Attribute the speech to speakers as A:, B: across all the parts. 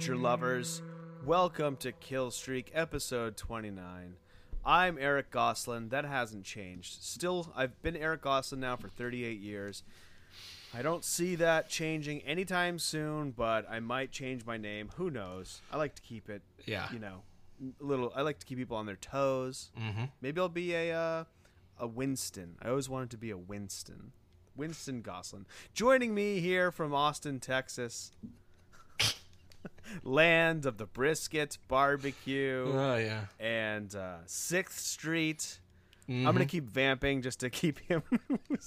A: Future lovers. Welcome to Kill Streak, episode 29. I'm Eric Goslin. That hasn't changed. Still, I've been Eric Goslin now for 38 years. I don't see that changing anytime soon, but I might change my name. Who knows? I like to keep it,
B: Yeah.
A: you know, a little. I like to keep people on their toes.
B: Mm-hmm.
A: Maybe I'll be a uh, a Winston. I always wanted to be a Winston. Winston Goslin. Joining me here from Austin, Texas. Land of the brisket barbecue
B: Oh yeah.
A: and uh, Sixth Street.
B: Mm-hmm.
A: I'm gonna keep vamping just to keep him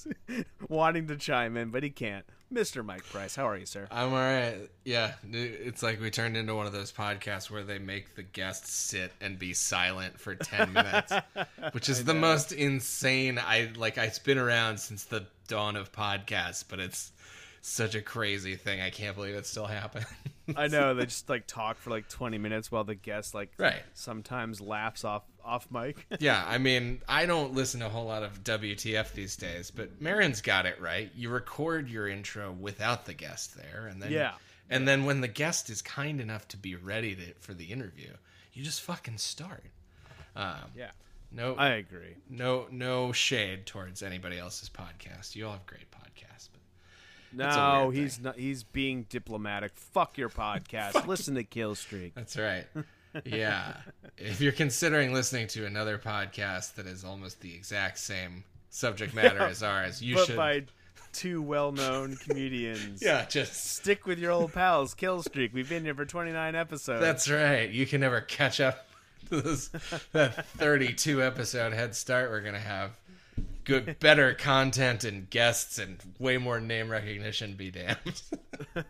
A: wanting to chime in, but he can't. Mr. Mike Price, how are you, sir?
B: I'm all right. Yeah, it's like we turned into one of those podcasts where they make the guests sit and be silent for 10 minutes, which is the most insane. I like it's been around since the dawn of podcasts, but it's such a crazy thing. I can't believe it still happened.
A: I know they just like talk for like 20 minutes while the guest like
B: Right.
A: sometimes laughs off off mic.
B: yeah, I mean, I don't listen to a whole lot of WTF these days, but Maron's got it right. You record your intro without the guest there, and then
A: Yeah.
B: and then when the guest is kind enough to be ready to, for the interview, you just fucking start. Um,
A: yeah,
B: no,
A: I agree.
B: no, no shade towards anybody else's podcast. You all have great podcasts,
A: No,
B: weird
A: he's not. He's being diplomatic. Fuck your podcast. Listen to Kill Streak.
B: that's right. Yeah, if you're considering listening to another podcast that is almost the exact same subject matter as ours, you
A: but
B: should.
A: by two well-known comedians.
B: yeah, just
A: Stick with your old pals, Kill Streak. We've been here for 29 episodes.
B: That's right. You can never catch up to this that 32 episode head start we're gonna have. Good, better content and guests and way more name recognition. Be damned.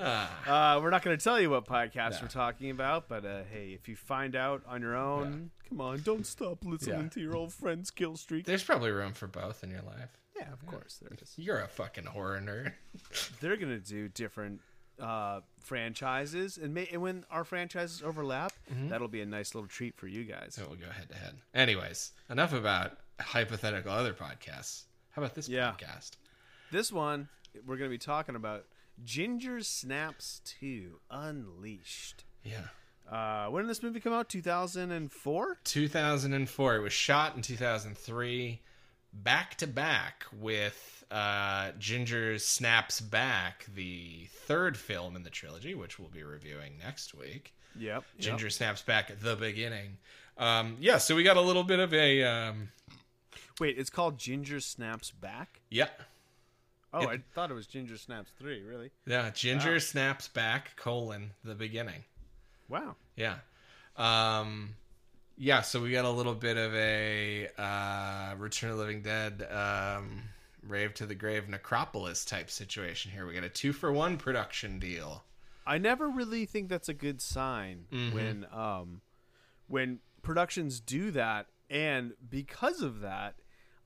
B: ah,
A: Uh, we're not going to tell you what podcast we're talking about, but uh, hey, if you find out on your own, come on, don't stop listening
B: Yeah.
A: to your old friends Kill Streak.
B: there's probably room for both in your life.
A: Yeah, of course there is.
B: You're a fucking horror nerd.
A: They're going to do different uh, franchises, and, may- and when our franchises overlap,
B: Mm-hmm.
A: that'll be a nice little treat for you guys.
B: So we'll go head to head. Anyways, enough about hypothetical other podcasts. How about this
A: Yeah.
B: podcast?
A: This one, we're going to be talking about Ginger Snaps 2 Unleashed.
B: Yeah.
A: Uh, when did this movie come out? 2004?
B: 2004. It was shot in 2003, back to back with uh, Ginger Snaps Back, the third film in the trilogy, which we'll be reviewing next week.
A: Yep.
B: Ginger Snaps Back at the beginning. Um, yeah, so we got a little bit of a. Um,
A: Wait, it's called Ginger Snaps Back?
B: yeah.
A: Oh,
B: It-
A: I thought it was Ginger Snaps 3, really?
B: Yeah, Ginger
A: Wow.
B: Snaps Back, colon, the beginning.
A: Wow.
B: Yeah. Um, yeah, so we got a little bit of a uh, Return of the Living Dead, um, Rave to the Grave Necropolis type situation here. We got a two for one production deal.
A: I never really think that's a good sign
B: Mm-hmm.
A: when um when productions do that and because of that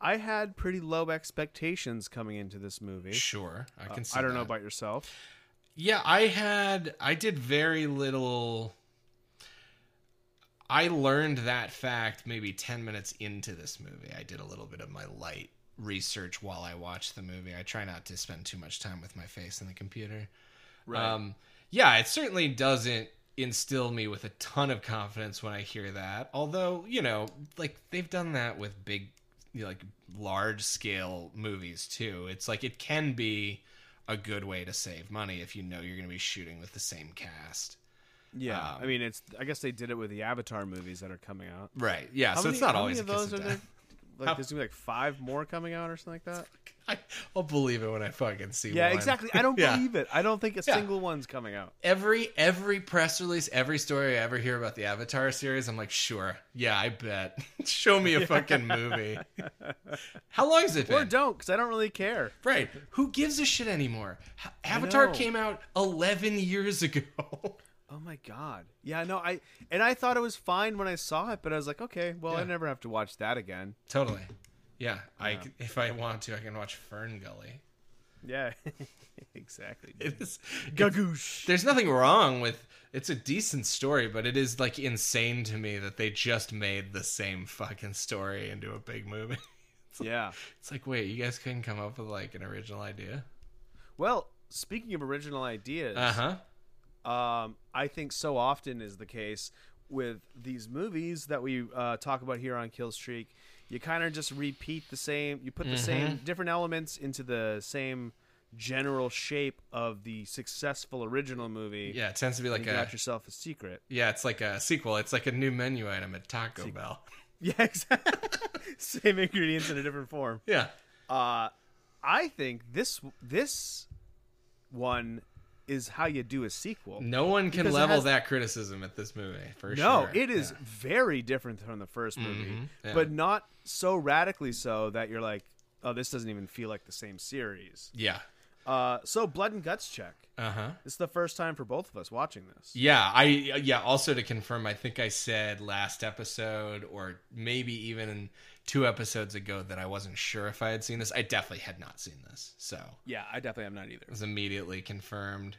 A: I had pretty low expectations coming into this movie.
B: Sure, I can see.
A: Uh, I don't know about yourself.
B: Yeah, I had. I did very little. I learned that fact maybe 10 minutes into this movie. I did a little bit of my light research while I watched the movie. I try not to spend too much time with my face in the computer. Um, yeah, it certainly doesn't instill me with a ton of confidence when I hear that. Although, you know, like they've done that with big, you know, like large scale movies too. It's like it can be a good way to save money if you know you're going to be shooting with the same cast.
A: Yeah.
B: um,
A: I mean, it's I guess they did it with the Avatar movies that are coming out.
B: Right. Yeah.
A: How
B: so
A: many-
B: it's not
A: how
B: always
A: many of those are there? Like
B: How-
A: there's gonna be like five more coming out or something like that.
B: I, I'll believe it when I fucking see one.
A: Yeah,
B: one.
A: exactly. I don't
B: Yeah.
A: believe it. I don't think a
B: Yeah.
A: single one's coming out.
B: every every press release, every story I ever hear about the Avatar series, I'm like, sure, yeah, I bet. Show me a fucking movie. How long has it
A: Or
B: been?
A: don't, because I don't really care.
B: Right? Who gives a shit anymore? Avatar came out 11 years ago.
A: Oh my god. Yeah, no, I and I thought it was fine when I saw it, but I was like, okay, well, I never have to watch that again.
B: totally. Yeah, I if I want to, I can watch Fern Gully.
A: Yeah, exactly.
B: It is,
A: Gagoosh.
B: there's nothing wrong with it's a decent story, but it is like insane to me that they just made the same fucking story into a big movie.
A: Yeah.
B: It's like, wait, you guys couldn't come up with like an original idea?
A: Well, speaking of original ideas,
B: Uh huh.
A: Um, I think so often is the case with these movies that we uh, talk about here on Kill Streak. You kind of just repeat the same. You put the same different elements into the same general shape of the successful original movie.
B: Yeah, it tends to be like
A: you
B: a
A: got yourself a secret.
B: yeah, it's like a sequel. It's like a new menu item at Taco Bell.
A: Yeah, exactly. same ingredients in a different form.
B: Yeah.
A: Uh, I think this this one is how you do a sequel.
B: No one can level
A: has-
B: that criticism at this movie for
A: No,
B: sure.
A: it is
B: Yeah.
A: very different from the first movie,
B: Mhm, yeah.
A: but not so radically so that you're like, oh, this doesn't even feel like the same series.
B: Yeah.
A: Uh, so blood and guts check.
B: Uh huh.
A: This is the first time for both of us watching this.
B: Yeah, I yeah. Also to confirm, I think I said last episode, or maybe even two episodes ago, that I wasn't sure if I had seen this. I definitely had not seen this, so
A: Yeah, I definitely am not either.
B: It was immediately confirmed.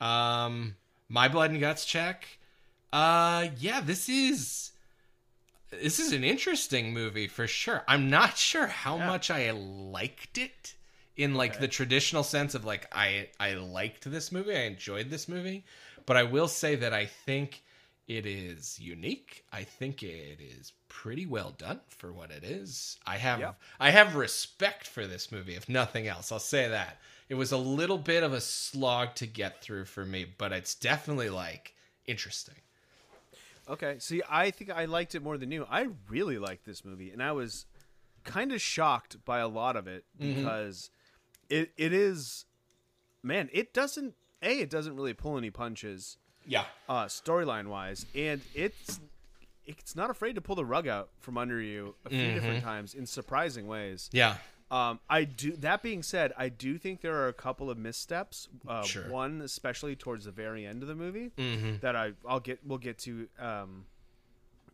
B: Um, my blood and guts check. Uh, yeah, this is this is an interesting movie for sure. I'm not sure how
A: Yeah.
B: much I liked it in like the traditional sense of like I I liked this movie. I enjoyed this movie, but I will say that I think it is unique. I think it is pretty well done for what it is. I have
A: Yep.
B: I have respect for this movie if nothing else. I'll say that. It was a little bit of a slog to get through for me, but it's definitely like interesting.
A: Okay, see, I think I liked it more than you. I really liked this movie, and I was kind of shocked by a lot of it mm-hmm. because it it is, man, it doesn't a it doesn't really pull any punches
B: Yeah.
A: uh, storyline wise, and it's it's not afraid to pull the rug out from under you a few different times in surprising ways.
B: Yeah.
A: Um, I do. That being said, I do think there are a couple of missteps. Uh,
B: Sure.
A: One, especially towards the very end of the movie, that I I'll get we'll get to um,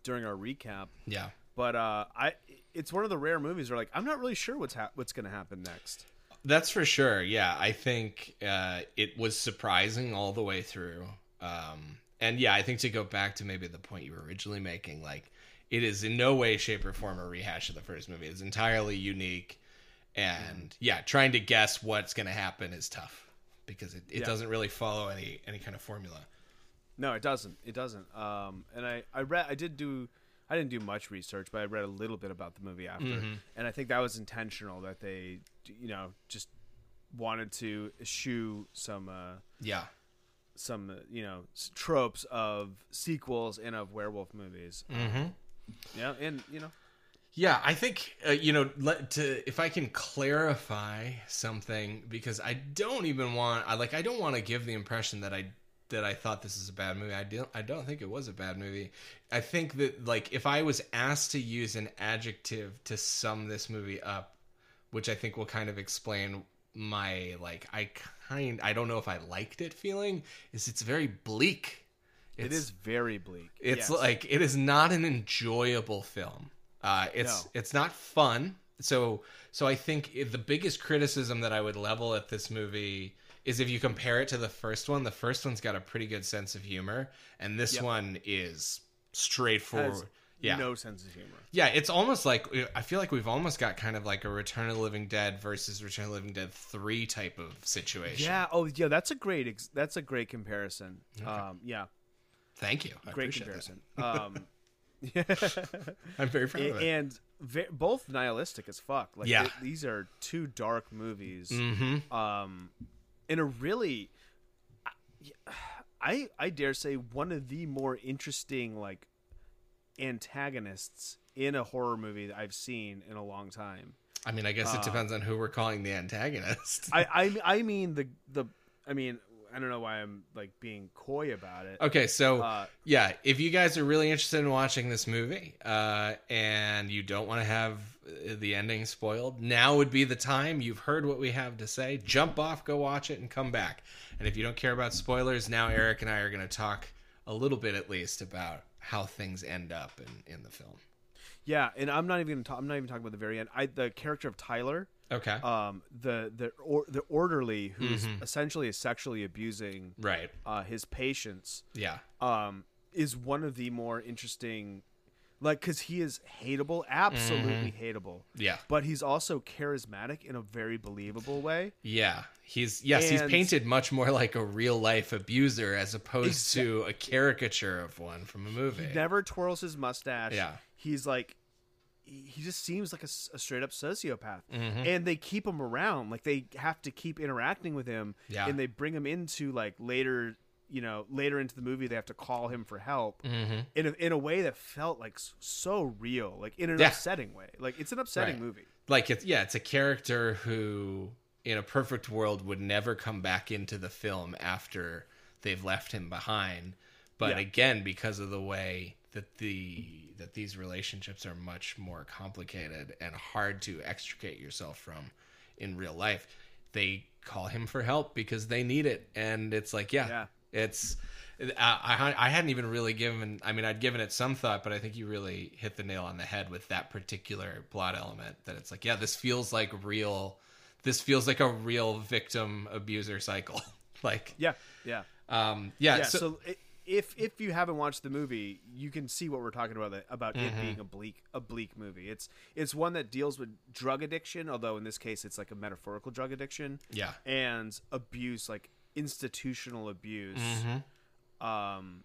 A: during our recap.
B: Yeah.
A: But uh, I it's one of the rare movies where like I'm not really sure what's hap what's going to happen next.
B: That's for sure. Yeah, I think uh, it was surprising all the way through. Um, and yeah, I think to go back to maybe the point you were originally making, like it is in no way, shape, or form a rehash of the first movie. It's entirely unique, and yeah, trying to guess what's going to happen is tough because it, it
A: Yeah.
B: doesn't really follow any any kind of formula.
A: No, it doesn't. It doesn't. Um, and I I read I did do I didn't do much research, but I read a little bit about the movie after,
B: Mm-hmm.
A: and I think that was intentional that they you know just wanted to eschew some uh,
B: Yeah,
A: some uh, you know tropes of sequels and of werewolf movies.
B: mm-hmm.
A: Yeah, and you know
B: Yeah, I think uh, you know let, to if I can clarify something because I don't even want I like I don't want to give the impression that I that I thought this is a bad movie. I don't I don't think it was a bad movie. I think that like if I was asked to use an adjective to sum this movie up, which I think will kind of explain my like I kind I don't know if I liked it feeling is it's very bleak.
A: it is very bleak.
B: It's
A: Yes.
B: like it is not an enjoyable film. Uh, it's
A: No.
B: it's not fun. So so I think the biggest criticism that I would level at this movie is if you compare it to the first one. The first one's got a pretty good sense of humor, and this
A: Yep.
B: one is straightforward.
A: Has
B: yeah,
A: no sense of humor.
B: yeah. It's almost like I feel like we've almost got kind of like a Return of the Living Dead versus Return of the Living Dead three type of situation.
A: Yeah. Oh, yeah. That's a great. Ex- that's a great comparison. Um, yeah.
B: Thank you. I
A: Great comparison. Um,
B: that. I'm very proud of it.
A: and ve- both nihilistic as fuck. Like
B: Yeah.
A: th- these are two dark movies.
B: mm-hmm.
A: Um, in a really, I I dare say one of the more interesting like antagonists in a horror movie that I've seen in a long time.
B: I mean, I guess
A: Uh,
B: it depends on who we're calling the antagonist.
A: I I I mean the the I mean I don't know why I'm like being coy about it.
B: Okay, so
A: Uh,
B: yeah, if you guys are really interested in watching this movie uh, and you don't want to have uh, the ending spoiled, now would be the time. You've heard what we have to say. Jump off, go watch it, and come back. And if you don't care about spoilers, now Eric and I are going to talk a little bit at least about how things end up in, in the film.
A: Yeah, and I'm not even gonna talk, I'm not even talking about the very end. I the character of Tyler,
B: Okay.
A: um, the the or, the orderly who's
B: Mm-hmm.
A: essentially is sexually abusing
B: right.
A: uh, his patients,
B: Yeah.
A: um, is one of the more interesting like because he is hateable, absolutely hateable.
B: Yeah.
A: but he's also charismatic in a very believable way.
B: Yeah, he's yes, he's painted much more like a real life abuser as opposed to a caricature of one from a movie.
A: Never twirls his mustache.
B: Yeah.
A: he's like. He he just seems like a straight up sociopath,
B: Mm-hmm.
A: and they keep him around. Like they have to keep interacting with him,
B: Yeah.
A: and they bring him into like later, you know, later into the movie. They have to call him for help
B: mm-hmm.
A: in a, in a way that felt like so real, like in an
B: Yeah.
A: upsetting way. Like it's an upsetting
B: Right.
A: movie.
B: Like it's yeah, it's a character who in a perfect world would never come back into the film after they've left him behind. But
A: Yeah.
B: again, because of the way that the that these relationships are much more complicated and hard to extricate yourself from in real life, they call him for help because they need it. And it's like, yeah,
A: Yeah.
B: It's I, I hadn't even really given I mean I'd given it some thought but I think you really hit the nail on the head with that particular plot element that it's like yeah this feels like real this feels like a real victim abuser cycle like
A: Yeah, yeah.
B: um yeah,
A: yeah.
B: so,
A: So, if if you haven't watched the movie, you can see what we're talking about about
B: Mm-hmm.
A: it being a bleak a bleak movie. It's it's one that deals with drug addiction, although in this case it's like a metaphorical drug addiction
B: yeah
A: and abuse, like institutional abuse.
B: Mm-hmm.
A: Um,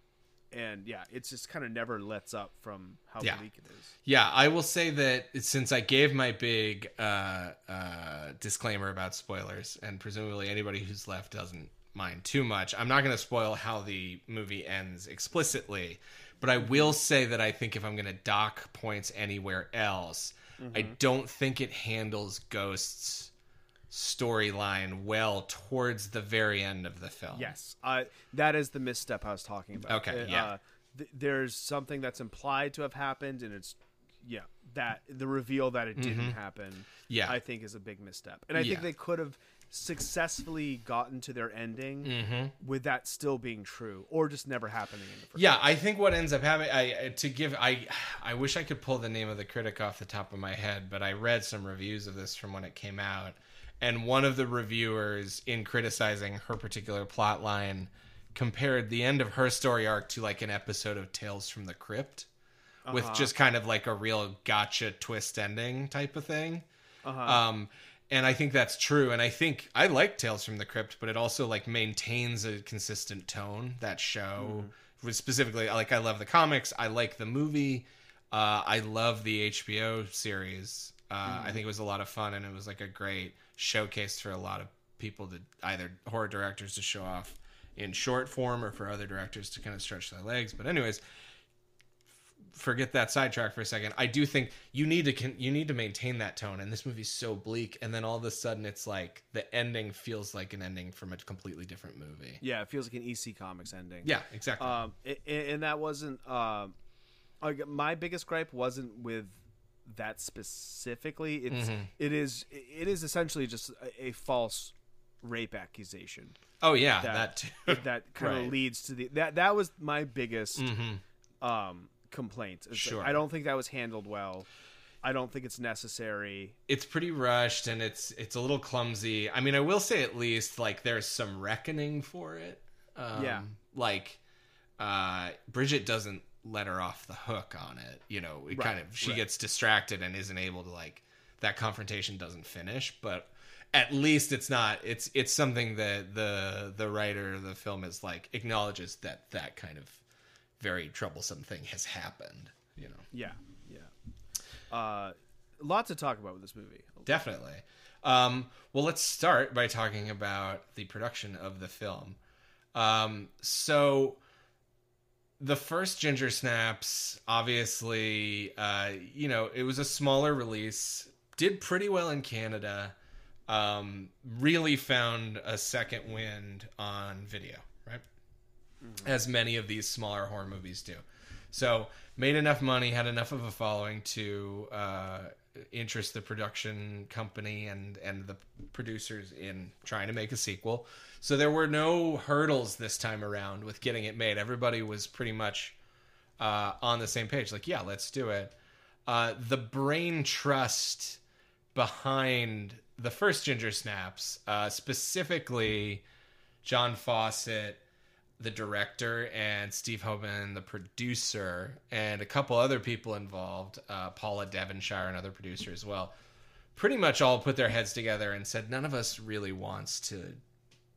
A: and yeah, it's just kind of never lets up from how
B: Yeah.
A: bleak it is.
B: Yeah, I will say that since I gave my big uh, uh, disclaimer about spoilers, and presumably anybody who's left doesn't mind too much, I'm not going to spoil how the movie ends explicitly. But I will say that I think if I'm going to dock points anywhere else, I don't think it handles Ghost's storyline well towards the very end of the film.
A: Yes, uh, that is the misstep I was talking about.
B: Okay,
A: Uh,
B: yeah.
A: th- there's something that's implied to have happened, and it's yeah that the reveal that it didn't happen.
B: Mm-hmm. Yeah.
A: I think is a big misstep, and I
B: Yeah.
A: think they could have successfully gotten to their ending
B: Mm-hmm.
A: with that still being true, or just never happening in the first.
B: Yeah, I think what ends up happening, I I- to give, I I wish I could pull the name of the critic off the top of my head, but I read some reviews of this from when it came out, and one of the reviewers, in criticizing her particular plot line, compared the end of her story arc to like an episode of Tales from the Crypt, with just kind of like a real gotcha twist ending type of thing. Um, and I think that's true. And I think I like Tales from the Crypt, but it also like maintains a consistent tone. That show, was specifically, like I love the comics. I like the movie. Uh, I love the HBO series. Uh, I think it was a lot of fun, and it was like a great showcase for a lot of people to either horror directors to show off in short form, or for other directors to kind of stretch their legs. But anyways, forget that sidetrack for a second. I do think you need to con- you need to maintain that tone, and this movie's so bleak, and then all of a sudden it's like the ending feels like an ending from a completely different movie.
A: yeah, it feels like an EC Comics ending.
B: Yeah, exactly.
A: um, a- and that wasn't um, like my biggest gripe wasn't with that specifically. It's
B: Mm-hmm.
A: it is it is essentially just a, a false rape accusation
B: oh yeah, that,
A: that that kind of
B: Right.
A: leads to the that that was my biggest
B: Mhm.
A: um, complaint. It's like,
B: Sure.
A: I don't think that was handled well. I don't think it's necessary.
B: It's pretty rushed and it's it's a little clumsy. I mean, I will say at least like there's some reckoning for it. Um,
A: Yeah.
B: Like, uh, Bridget doesn't let her off the hook on it. You know, it kind of she
A: right.
B: gets distracted and isn't able to like that confrontation doesn't finish. But at least it's not. It's it's something that the the writer of the film is like acknowledges that that kind of very troublesome thing has happened. You know.
A: Yeah, yeah. Uh, a lot to talk about with this movie.
B: Definitely. Um, well, let's start by talking about the production of the film. Um, so, the first Ginger Snaps, obviously, uh, you know, it was a smaller release, did pretty well in Canada, um, really found a second wind on video, right? As many of these smaller horror movies do. So, made enough money, had enough of a following to uh, interest the production company and and the producers in trying to make a sequel. So there were no hurdles this time around with getting it made. Everybody was pretty much uh, on the same page. Like, yeah, let's do it. Uh, the brain trust behind the first Ginger Snaps, uh, specifically John Fawcett, the director and Steve Hoban, the producer, and a couple other people involved, uh, Paula Devonshire, another producer as well, pretty much all put their heads together and said, none of us really wants to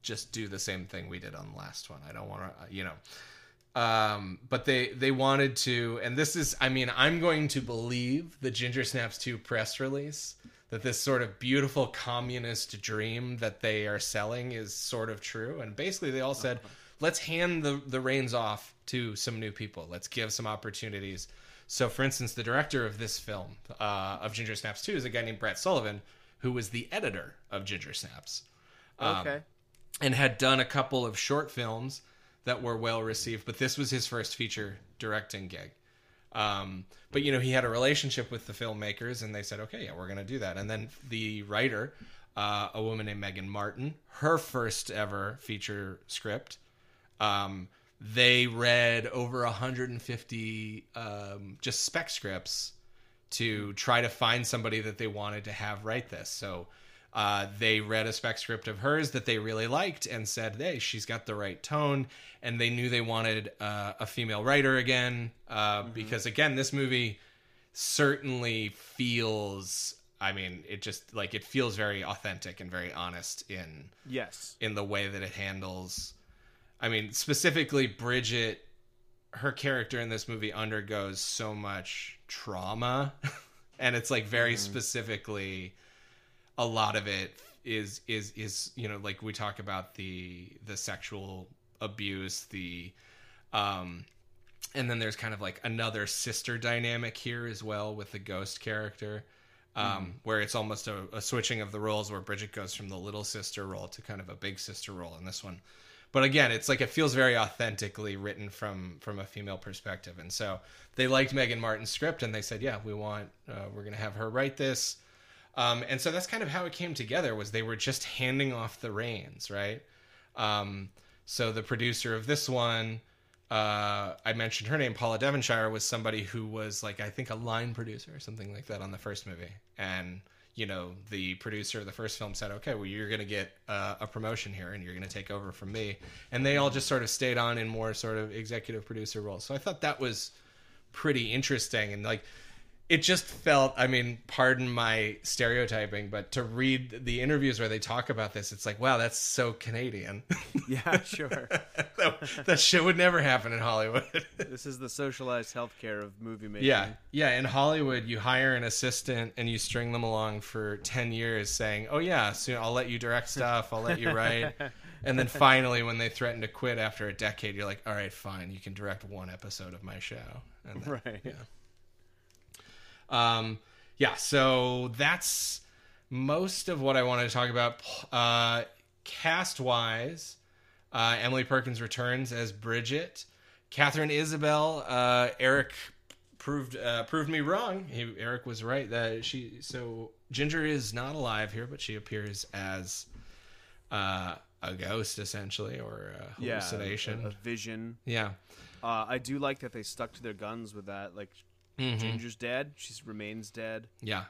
B: just do the same thing we did on the last one. I don't want to, you know. Um, but they they wanted to, and this is, I mean, I'm going to believe the Ginger Snaps 2 press release that this sort of beautiful communist dream that they are selling is sort of true. And basically, they all said, let's hand the, the reins off to some new people. Let's give some opportunities. So, for instance, the director of this film, uh, of Ginger Snaps 2, is a guy named Brett Sullivan, who was the editor of Ginger Snaps.
A: Um, okay.
B: And had done a couple of short films that were well received, but this was his first feature directing gig. Um, but you know, he had a relationship with the filmmakers, and they said, "Okay, yeah, we're going to do that." And then the writer, uh, a woman named Megan Martin, her first ever feature script, um, they read over 150 um, just spec scripts to try to find somebody that they wanted to have write this. So uh, they read a spec script of hers that they really liked and said, "Hey, she's got the right tone." And they knew they wanted uh, a female writer again uh, mm-hmm. because, again, this movie certainly feels. I mean, it just like it feels very authentic and very honest in
A: yes
B: in the way that it handles I mean, specifically Bridget, her character in this movie undergoes so much trauma, and it's like very mm-hmm. specifically a lot of it is is is you know like we talk about the the sexual abuse the um and then there's kind of like another sister dynamic here as well with the ghost character um, mm. where it's almost a, a, switching of the roles where Bridget goes from the little sister role to kind of a big sister role in this one. But again it's like it feels very authentically written from from a female perspective. And so they liked megan martin's script and they said yeah we want uh, we're going to have her write this um, and so that's kind of how it came together was they were just handing off the reins right? Um, so the producer of this one uh, i mentioned her name paula devonshire was somebody who was like i think a line producer or something like that on the first movie. And you know the producer of the first film said okay well you're going to get uh, a promotion here and you're going to take over from me. And they all just sort of stayed on in more sort of executive producer roles. So i thought that was pretty interesting. And like it just felt i mean pardon my stereotyping but to read the interviews where they talk about this it's like wow that's so canadian.
A: Yeah sure.
B: That, that, shit would never happen in hollywood.
A: This is the socialized healthcare of movie making.
B: Yeah yeah in hollywood you hire an assistant and you string them along for 10 years saying oh yeah soon i'll let you direct stuff i'll let you write. And then finally when they threaten to quit after a decade you're like all right fine you can direct one episode of my show.
A: And then, right.
B: yeah um, yeah, so that's most of what I wanted to talk about. Uh, cast wise, uh, Emily Perkins returns as Bridget. Katharine Isabelle, uh, Eric proved uh, proved me wrong. He, Eric was right that she. So Ginger is not alive here, but she appears as uh, a ghost essentially, or a hallucination,
A: yeah, a, a vision.
B: Yeah.
A: Uh, I do like that they stuck to their guns with that. Like Mm-hmm. Ginger's dead. She remains dead.
B: Yeah.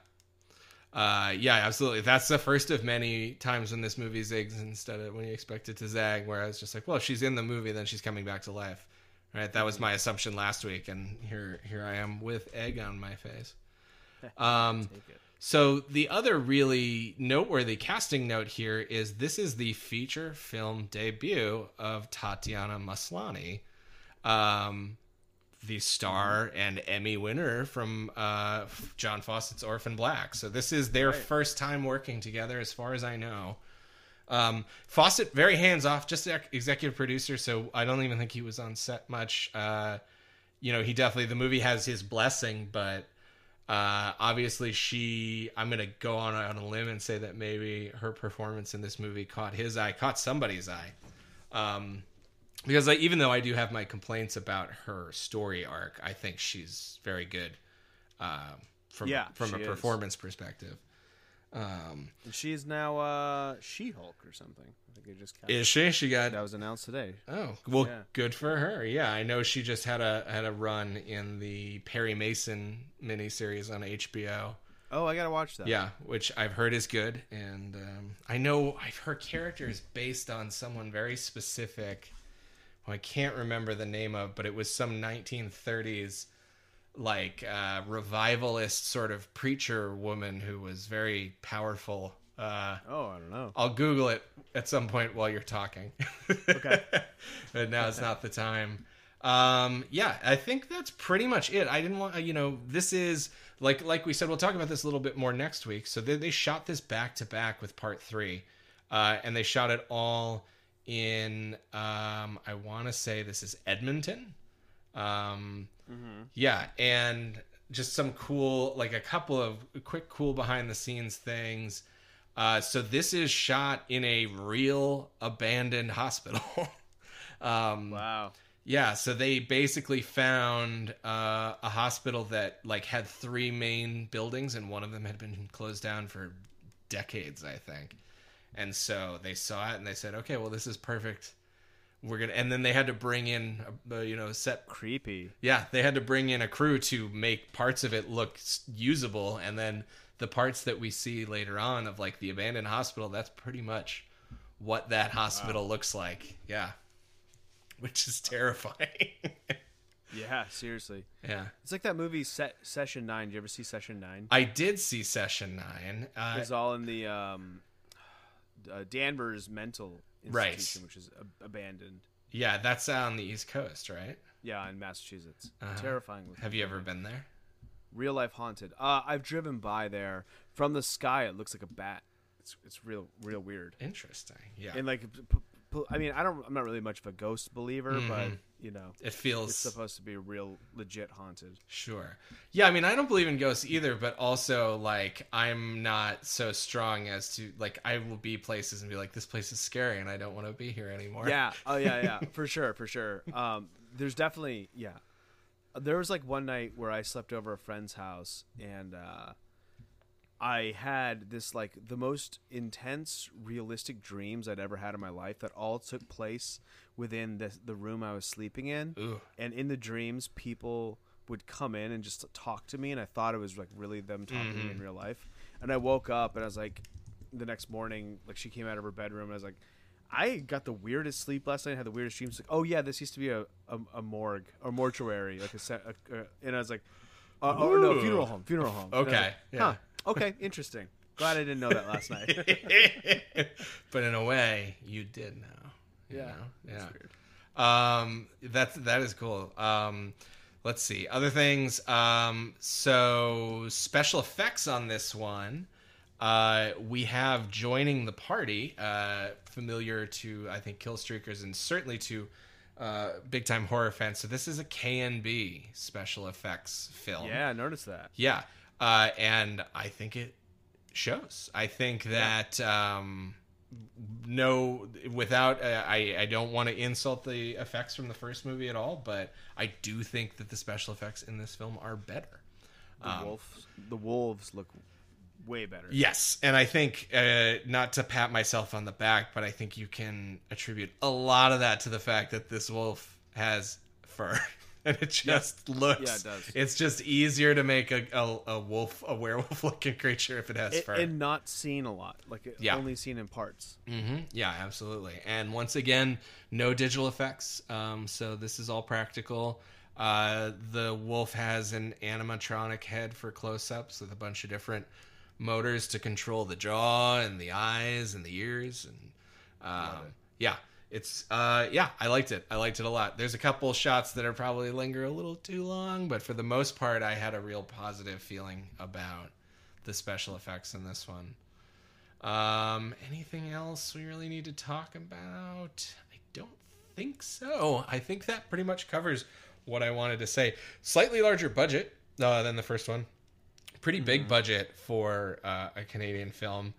B: Uh, yeah, absolutely. That's the first of many times when this movie zigs instead of when you expect it to zag. Where I was just like, well, she's in the movie, then she's coming back to life. Right. That was my assumption last week, and here here I am with egg on my face. Um, so the other really noteworthy casting note here is this is the feature film debut of Tatiana Maslany. Um, the star and Emmy winner from uh, John Fawcett's Orphan Black. So this is their right. first time working together, as far as I know. Um, Fawcett very hands off, just executive producer. So I don't even think he was on set much. Uh, you know, he definitely the movie has his blessing, but uh, obviously she. I'm gonna go on on a limb and say that maybe her performance in this movie caught his eye, caught somebody's eye. Um, because even though I do have my complaints about her story arc, I think she's very good um, from yeah, from a performance perspective. Um,
A: now uh, She Hulk or something. I think it just
B: is she? She got
A: that was announced today.
B: Oh well, yeah. good for her. Yeah, I know she just had a had a run in the Perry Mason miniseries on HBO.
A: Oh, I gotta watch that.
B: Yeah, which I've heard is good, and um, I know I've her character is based on someone very specific who I can't remember the name of, but it was some 1930s like uh, revivalist sort of preacher woman who was very powerful. Uh,
A: oh, I don't know.
B: I'll Google it at some point while you're talking.
A: Okay.
B: but now it's not the time. Um, yeah, I think that's pretty much it. I didn't want, you know, this is like like we said. We'll talk about this a little bit more next week. So they, they shot this back to back with part three, uh, and they shot it all in. Um, I want to say this is Edmonton. Um, Yeah, and just some cool, like a couple of quick, cool behind the scenes things. Uh, so this is shot in a real abandoned hospital. um,
A: Wow.
B: yeah, so they basically found uh, a hospital that like had three main buildings, and one of them had been closed down for decades, I think. And so they saw it and they said, "Okay, well, this is perfect. We're gonna." And then they had to bring in, uh, you know, set.
A: Creepy.
B: Yeah, they had to bring in a crew to make parts of it look usable, and then the parts that we see later on of like the abandoned hospital. That's pretty much what that hospital looks like. Yeah, which is terrifying.
A: Yeah, seriously.
B: yeah.
A: It's like that movie Set Session Nine. Did you ever see Session Nine?
B: I did see Session Nine. Uh,
A: It's all in the um, uh, Danvers Mental
B: Right.
A: Institution, which is ab- abandoned.
B: yeah, that's on the East Coast, right?
A: Yeah, in Massachusetts.
B: Uh-huh.
A: Terrifying.
B: Have you ever been there?
A: Real life haunted. Uh, I've driven by there from the sky. It looks like a bat. It's it's real real weird.
B: Interesting. Yeah.
A: And like, I mean, I don't. I'm not really much of a ghost believer, but
B: Mhm.
A: you know,
B: it feels
A: it's supposed to be real legit haunted.
B: Sure. Yeah, I mean, I don't believe in ghosts either, but also like I'm not so strong as to like I will be places and be like, this place is scary and I don't want to be here anymore.
A: Yeah. Oh yeah, yeah. for sure, for sure. Um, there's definitely yeah. There was like one night where I slept over a friend's house and uh, I had this like the most intense, realistic dreams I'd ever had in my life that all took place within the the room I was sleeping in.
B: Ooh.
A: And in the dreams, people would come in and just talk to me, and I thought it was like really them talking to me in real life. And I woke up and I was like, the next morning, like she came out of her bedroom, and I was like, I got the weirdest sleep last night. Had the weirdest dreams. Like, oh yeah, this used to be a a, a morgue or mortuary, like a, set, a, a and I was like, uh, oh no, funeral home, funeral home. And I was
B: Okay,
A: like,
B: yeah.
A: Okay. Interesting. Glad I didn't know that last night.
B: but in a way, you did know. you
A: Yeah,
B: know?
A: that's
B: Yeah.
A: weird.
B: Um, that's that is cool. Um, let's see other things. Um, so special effects on this one. Uh, we have joining the party, uh, familiar to I think kill streakers and certainly to uh, big time horror fans. So this is a KNB special effects film.
A: Yeah, I noticed that.
B: Yeah, uh, and I think it shows. I think that um, no, without uh, I, I don't want to insult the effects from the first movie at all, but I do think that the special effects in this film are better.
A: The
B: Um,
A: wolves, the wolves look way better.
B: Yes, and I think uh, not to pat myself on the back, but I think you can attribute a lot of that to the fact that this wolf has fur, and it just looks.
A: Yeah, it does.
B: It's just easier to make a, a, a wolf, a werewolf-looking creature if it has
A: It-
B: fur.
A: and not seen a lot. Like it-
B: Yeah.
A: only seen in parts.
B: Mm-hmm. Yeah, absolutely. And once again, no digital effects. Um, so this is all practical. Uh, the wolf has an animatronic head for close-ups with a bunch of different motors to control the jaw and the eyes and the ears. And um, yeah, it's uh, yeah, I liked it. I liked it a lot. There's a couple shots that are probably linger a little too long, but for the most part, I had a real positive feeling about the special effects in this one. Um, anything else we really need to talk about? I don't think so. I think that pretty much covers what I wanted to say. Slightly larger budget uh, than the first one. Pretty big budget for uh, a Canadian film,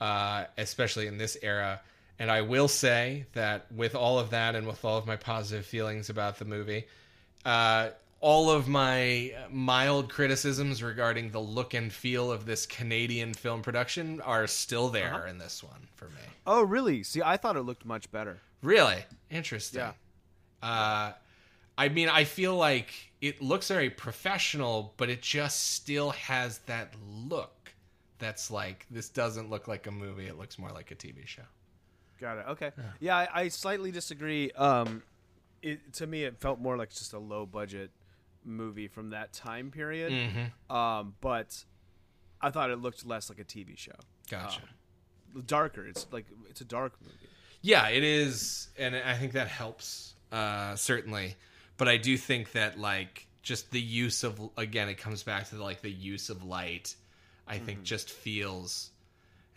B: uh, especially in this era. And I will say that with all of that and with all of my positive feelings about the movie, uh, all of my mild criticisms regarding the look and feel of this Canadian film production are still there in this one for me.
A: Oh, really? See, I thought it looked much better.
B: Really interesting.
A: Yeah.
B: Uh, I mean, I feel like it looks very professional, but it just still has that look. That's like this doesn't look like a movie. It looks more like a TV show.
A: Got it. Okay. Yeah, I, I slightly disagree. Um, it to me it felt more like just a low budget movie from that time period.
B: Mm-hmm.
A: Um, but I thought it looked less like a TV show.
B: Gotcha.
A: Um, darker. It's like it's a dark movie.
B: Yeah, it is, and I think that helps uh, certainly. But I do think that like just the use of again, it comes back to the, like the use of light. I
A: Mm-hmm.
B: think just feels,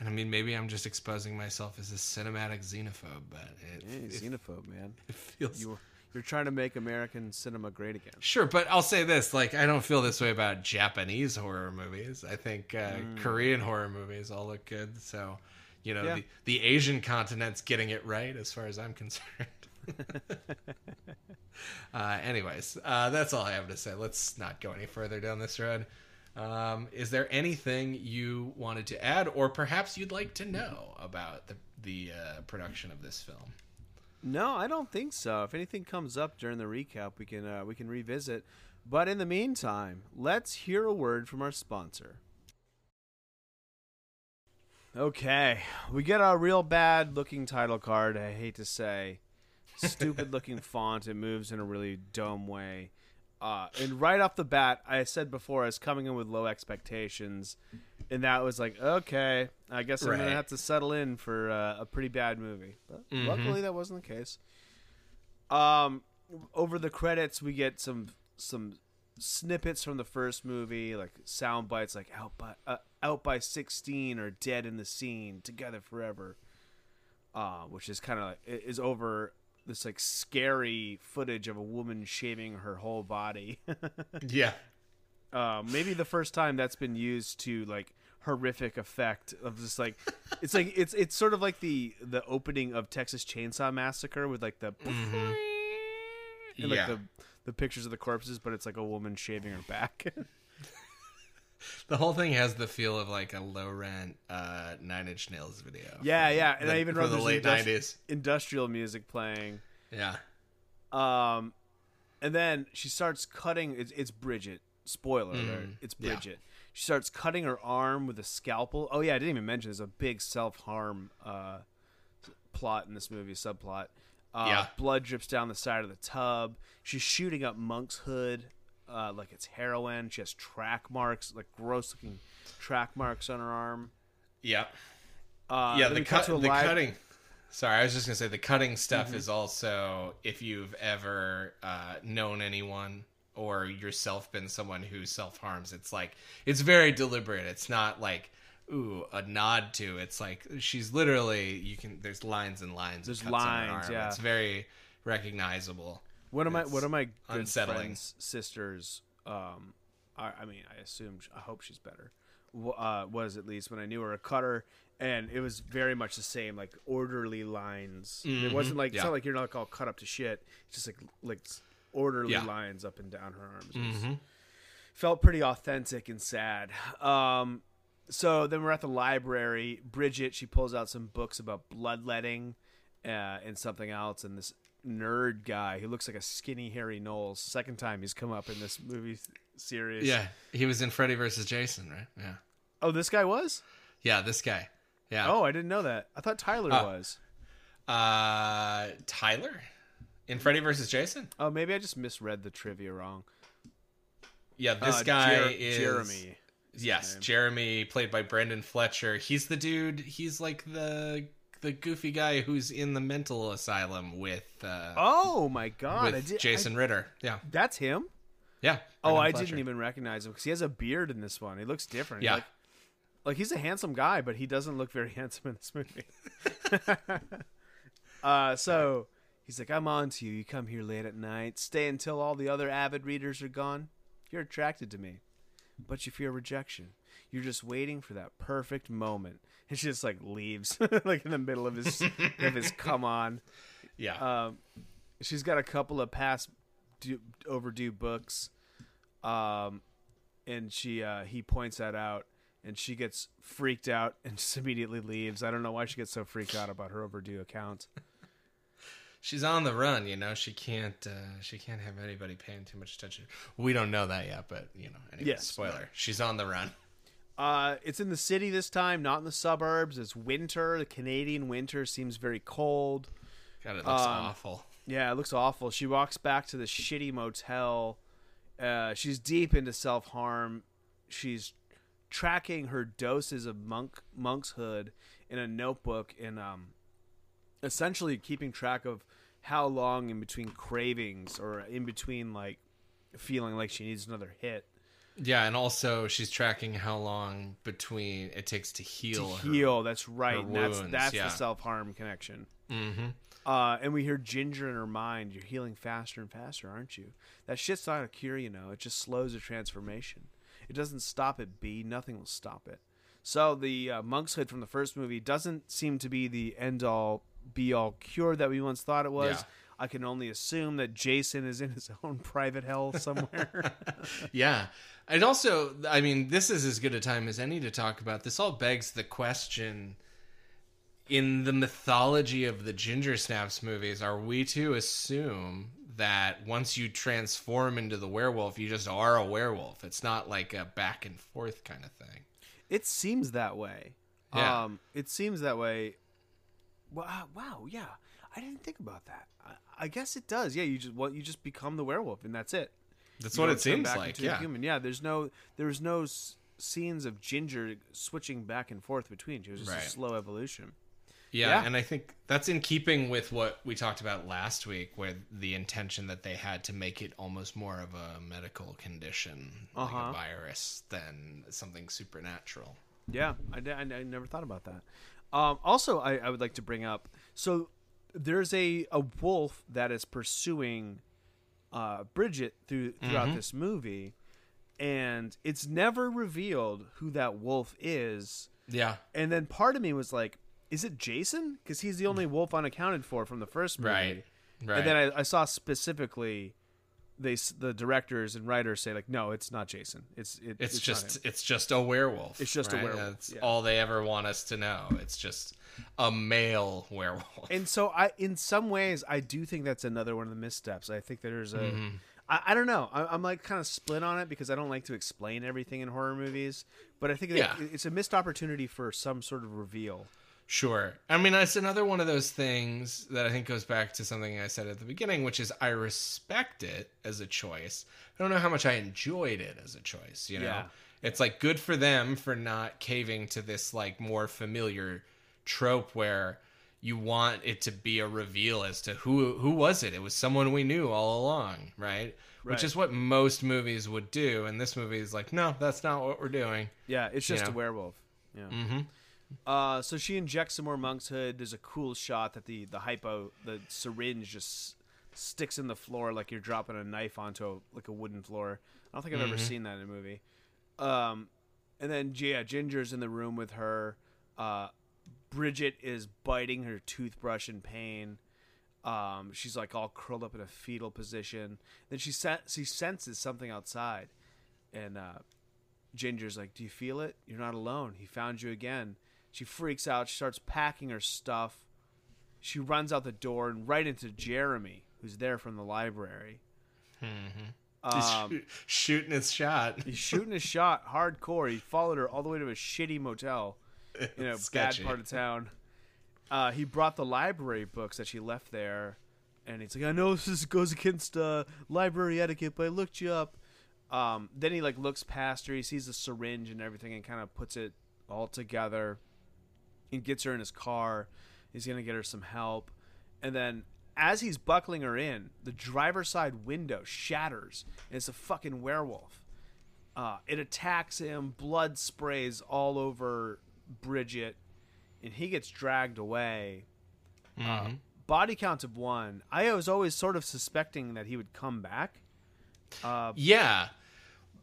B: and I mean maybe I'm just exposing myself as a cinematic xenophobe, but it,
A: Yeah,
B: it,
A: xenophobe, man.
B: it feels
A: You you're trying to make American cinema great again.
B: Sure, but I'll say this: like, I don't feel this way about Japanese horror movies. I think uh, Korean horror movies all look good. So, you know,
A: Yeah.
B: the, the Asian continent's getting it right, as far as I'm concerned. uh, anyways, uh, that's all I have to say. Let's not go any further down this road. Um, is there anything you wanted to add, or perhaps you'd like to know about the the uh, production of this film?
A: No, I don't think so. If anything comes up during the recap, we can uh, we can revisit. But in the meantime, let's hear a word from our sponsor. Okay, we get a real bad looking title card. I hate to say, stupid looking font. It moves in a really dumb way. Uh, and right off the bat, I said before I was coming in with low expectations, and that was like, okay, I guess I'm
B: Right.
A: gonna have to settle in for uh, a pretty bad movie. But
B: Mhm.
A: luckily, that wasn't the case. Um, over the credits, we get some some snippets from the first movie, like sound bites, like out by uh, out by sixteen or dead in the scene, together forever. Uh, which is kind of like is over this like scary footage of a woman shaving her whole body.
B: Yeah,
A: uh, maybe the first time that's been used to like horrific effect of just like it's like it's it's sort of like the the opening of Texas Chainsaw Massacre with like the and, like
B: yeah.
A: the the pictures of the corpses, but it's like a woman shaving her back.
B: The whole thing has the feel of like a low rent uh, Nine Inch Nails video.
A: yeah,
B: from
A: yeah, and
B: the,
A: I even wrote
B: the late
A: industri-
B: nineties.
A: industrial music playing.
B: Yeah,
A: Um, and then she starts cutting. It's, it's Bridget. Spoiler alert. It's
B: yeah.
A: Bridget. She starts cutting her arm with a scalpel. Oh yeah, I didn't even mention there's a big self harm uh, plot in this movie. Subplot. Uh,
B: Yeah.
A: Blood drips down the side of the tub. She's shooting up Monk's hood, uh, like it's heroin. She has track marks, like gross looking track marks on her arm.
B: yeah,
A: Uh,
B: yeah. The
A: cut
B: cut,
A: to a
B: the
A: live-
B: cutting. Sorry, I was just gonna say the cutting stuff
A: Mm-hmm.
B: is also if you've ever uh, known anyone or yourself been someone who self harms. It's like it's very deliberate. It's not like ooh a nod to. It's like she's literally you can. There's lines and lines.
A: There's
B: of cuts on her
A: lines,
B: arm.
A: yeah.
B: It's very recognizable.
A: One of my one of my good
B: unsettling.
A: friends' sisters. Um, I, I mean, I assume I hope she's better. Uh, was at least when I knew her a cutter, and it was very much the same, like orderly lines. It wasn't like it's not like you're not all cut up to shit. It's just like like orderly
B: Yeah.
A: lines up and down her arms.
B: Mhm.
A: felt pretty authentic and sad. Um, so then we're at the library. Bridget she pulls out some books about bloodletting uh, and something else, and this nerd guy who looks like a skinny Harry Knowles. Second time he's come up in this movie series.
B: Yeah, he was in Freddy versus Jason, right? Yeah,
A: Oh, this guy was.
B: yeah. This guy. Yeah.
A: Oh, I didn't know that. I thought Tyler
B: Oh.
A: was.
B: Uh, Tyler in Freddy versus Jason.
A: Oh, maybe I just misread the trivia wrong.
B: Yeah, this
A: Uh,
B: guy
A: Jer-
B: is
A: Jeremy.
B: Yes. Jeremy, played by Brandon Fletcher. He's the dude. He's like the the goofy guy who's in the mental asylum with uh,
A: Oh my god! I
B: with
A: did,
B: Jason Ritter. Yeah,
A: that's him.
B: yeah.
A: Oh, I
B: Fletcher.
A: didn't even recognize him because he has a beard in this one. He looks different.
B: Yeah.
A: Like, like he's a handsome guy, but he doesn't look very handsome in this movie. uh, so he's like, "I'm on to you. You come here late at night, stay until all the other avid readers are gone. You're attracted to me, but you fear rejection. You're just waiting for that perfect moment." And she just like leaves, like in the middle of his of his come on.
B: Yeah,
A: Um, she's got a couple of past due, overdue books, um, and she uh, he points that out, and she gets freaked out and just immediately leaves. I don't know why she gets so freaked out about her overdue account.
B: she's on the run. You know, she can't. Uh, she can't have anybody paying too much attention. We don't know that yet, but you know. Anyway,
A: Yes.
B: spoiler. She's on the run.
A: Uh, it's in the city this time, not in the suburbs. It's winter. The Canadian winter seems very cold.
B: God, it looks
A: Um,
B: awful.
A: Yeah, it looks awful. She walks back to the shitty motel. Uh, she's deep into self harm. She's tracking her doses of monk monkshood in a notebook and um, essentially keeping track of how long in between cravings or in between like feeling like she needs another hit
B: Yeah, and also she's tracking how long between it takes to heal.
A: to heal. That's right.
B: her
A: and that's that's
B: yeah.
A: the self harm connection.
B: Mm-hmm.
A: Uh, and we hear Ginger in her mind. You're healing faster and faster, aren't you? That shit's not a cure, you know. It just slows the transformation. It doesn't stop it, B. Nothing will stop it. So the uh, monk's hood from the first movie doesn't seem to be the end all, be all cure that we once thought it was.
B: Yeah.
A: I can only assume that Jason is in his own private hell somewhere.
B: Yeah. And also, I mean, this is as good a time as any to talk about. This all begs the question in the mythology of the Ginger Snaps movies, are we to assume that once you transform into the werewolf, you just are a werewolf? It's not like a back and forth kind of thing.
A: It seems that way.
B: Yeah.
A: Um, it seems that way. Wow, wow, yeah. I didn't think about that. I, I guess it does. Yeah, you just well, you just become the werewolf, and that's it.
B: That's what it seems like. Yeah.
A: human. Yeah, there's no there's no s- scenes of Ginger switching back and forth between. It was just
B: Right.
A: a slow evolution.
B: Yeah,
A: Yeah.
B: and I think that's in keeping with what we talked about last week, where the intention that they had to make it almost more of a medical condition, like
A: Uh-huh.
B: a virus, than something supernatural.
A: Yeah, I I never thought about that. Um, also, I, I would like to bring up so there's a, a wolf that is pursuing uh, Bridget through throughout
B: Mhm.
A: this movie, and it's never revealed who that wolf is.
B: Yeah,
A: And then part of me was like, is it Jason? Because he's the only wolf unaccounted for from the first movie.
B: right, right.
A: And then I, I saw specifically they the directors and writers say like, no, it's not Jason. It's it,
B: it's,
A: not
B: just it's just a werewolf.
A: It's just a werewolf,
B: That's
A: yeah.
B: all they ever want us to know. It's just a male werewolf.
A: And so I, in some ways, I do think that's another one of the missteps. I think there's a, I
B: Mhm.
A: I don't know. I, I'm like kind of split on it because I don't like to explain everything in horror movies. But I think
B: Yeah.
A: it's a missed opportunity for some sort of reveal.
B: Sure. I mean, it's another one of those things that I think goes back to something I said at the beginning, which is I respect it as a choice. I don't know how much I enjoyed it as a choice, you know?
A: Yeah.
B: It's like good for them for not caving to this like more familiar trope where you want it to be a reveal as to who who was it? It was someone we knew all along, right?
A: Right.
B: Which is what most movies would do, and this movie is like, no, that's not what we're doing.
A: Yeah, it's just
B: Yeah.
A: a werewolf. Yeah.
B: Mm-hmm.
A: Uh, so she injects some more monk's hood. There's a cool shot that the the hypo the syringe just sticks in the floor like you're dropping a knife onto a, like a wooden floor. I don't think I've ever
B: Mhm.
A: seen that in a movie. Um, and then yeah, Ginger's in the room with her. Uh, Bridget is biting her toothbrush in pain. Um, she's like all curled up in a fetal position. Then she sen- she senses something outside, and uh, Ginger's like, "Do you feel it? You're not alone. He found you again." She freaks out. She starts packing her stuff. She runs out the door and right into Jeremy, who's there from the library.
B: Mm-hmm.
A: Um,
B: shooting his shot.
A: he's shooting his shot hardcore. He followed her all the way to a shitty motel in a
B: Sketchy.
A: bad part of town. Uh, he brought the library books that she left there, and he's like, "I know this goes against uh, library etiquette, but I looked you up." Um, then he like looks past her. He sees the syringe and everything, and kind of puts it all together. And gets her in his car. He's gonna get her some help, and then as he's buckling her in, the driver's side window shatters, and it's a fucking werewolf. Uh, it attacks him. Blood sprays all over Bridget, and he gets dragged away. Uh,
B: Mhm.
A: body count of one. I was always sort of suspecting that he would come back. Uh,
B: Yeah.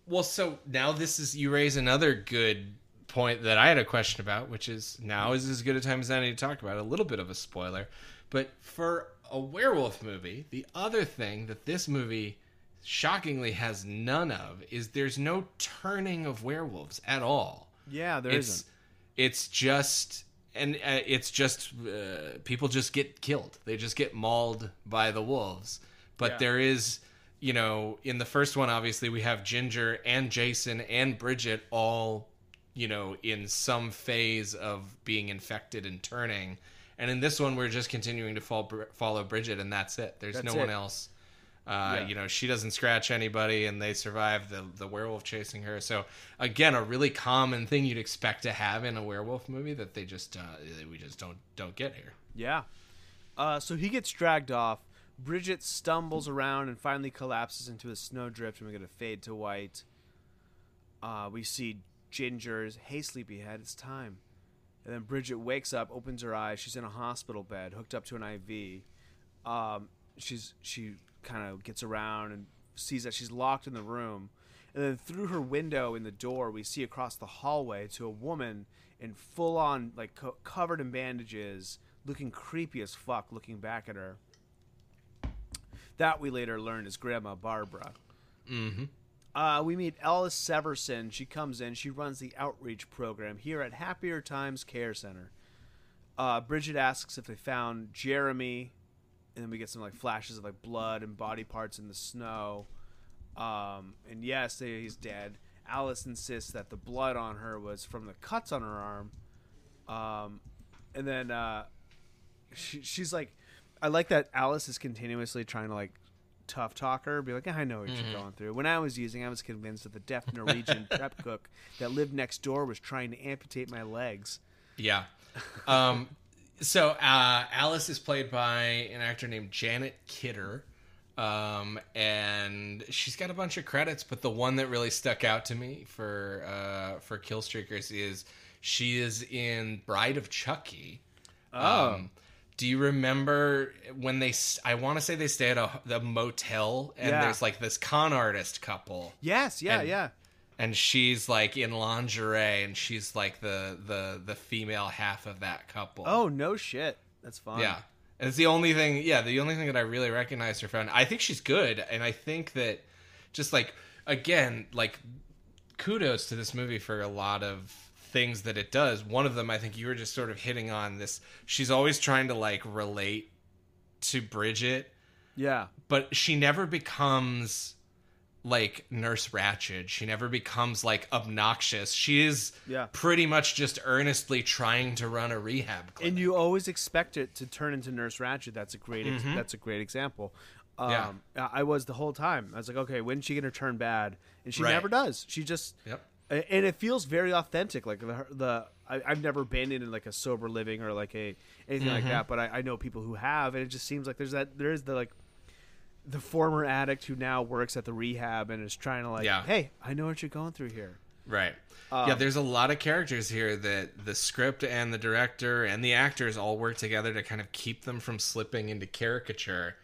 B: Well, so now this is you raise another good point that I had a question about, which is now is as good a time as any to talk about. A little bit of a spoiler, but for a werewolf movie, the other thing that this movie shockingly has none of is there's no turning of werewolves at all.
A: yeah, there
B: it's
A: not
B: it's just and uh, it's just uh, people just get killed they just get mauled by the wolves but
A: Yeah.
B: there is you know in the first one obviously we have ginger and jason and bridget all you know in some phase of being infected and turning And in this one, we're just continuing to follow, follow Bridget, and that's it. There's
A: That's
B: no
A: it.
B: one else. Uh,
A: Yeah.
B: You know, she doesn't scratch anybody, and they survive the the werewolf chasing her. So again, a really common thing you'd expect to have in a werewolf movie that they just uh, we just don't don't get here.
A: Yeah. Uh, so he gets dragged off. Bridget stumbles around and finally collapses into a snowdrift, and we get a fade to white. Uh, we see Ginger's, hey, sleepyhead, it's time. And then Bridget wakes up, opens her eyes. She's in a hospital bed, hooked up to an IV. Um, she's she kind of gets around and sees that she's locked in the room. And then through her window in the door, we see across the hallway to a woman in full on, like, co- covered in bandages, looking creepy as fuck, looking back at her. That we later learned is Grandma Barbara.
B: Mm-hmm.
A: Uh, we meet Alice Severson. She comes in. She runs the outreach program here at Happier Times Care Center. Uh, Bridget asks if they found Jeremy, and then we get some like flashes of like blood and body parts in the snow. Um, and yes, they, he's dead. Alice insists that the blood on her was from the cuts on her arm. Um, and then uh, she, she's like, I like that Alice is continuously trying to like tough talker, be like, I know what you're going through. When I was using, I was convinced that the deaf Norwegian prep cook that lived next door was trying to amputate my legs.
B: Yeah. Um, so uh, Alice is played by an actor named Janet Kidder. Um, and she's got a bunch of credits, but the one that really stuck out to me for uh, for Killstreakers is she is in Bride of Chucky.
A: Oh.
B: Um, do you remember when they? I want to say they stay at a the motel, and
A: Yeah.
B: there's like this con artist couple,
A: Yes, yeah,
B: And-
A: yeah.
B: and she's like in lingerie, and she's like the the the female half of that couple.
A: Oh no shit. That's fun.
B: Yeah. And it's the only thing, yeah, the only thing that I really recognized her from. I think she's good, and I think that just like again, like kudos to this movie for a lot of things that it does. One of them, I think you were just sort of hitting on this. She's always trying to like relate to Bridget,
A: Yeah.
B: but she never becomes like Nurse Ratched. She never becomes like obnoxious. She is
A: Yeah.
B: pretty much just earnestly trying to run a rehab clinic.
A: And you always expect it to turn into Nurse Ratched. That's a great. Ex- that's a great example. Um,
B: Yeah.
A: I was the whole time. I was like, okay, when's she gonna turn bad? And she
B: Right.
A: never does. She just.
B: Yep.
A: And it feels very authentic. Like the, the I, I've never been in like a sober living or like a anything like
B: Mm-hmm.
A: that, but I, I know people who have, and it just seems like there's that there is the like the former addict who now works at the rehab and is trying to like,
B: Yeah.
A: hey, I know what you're going through here.
B: Right.
A: Um,
B: yeah, there's a lot of characters here that the script and the director and the actors all work together to kind of keep them from slipping into caricature.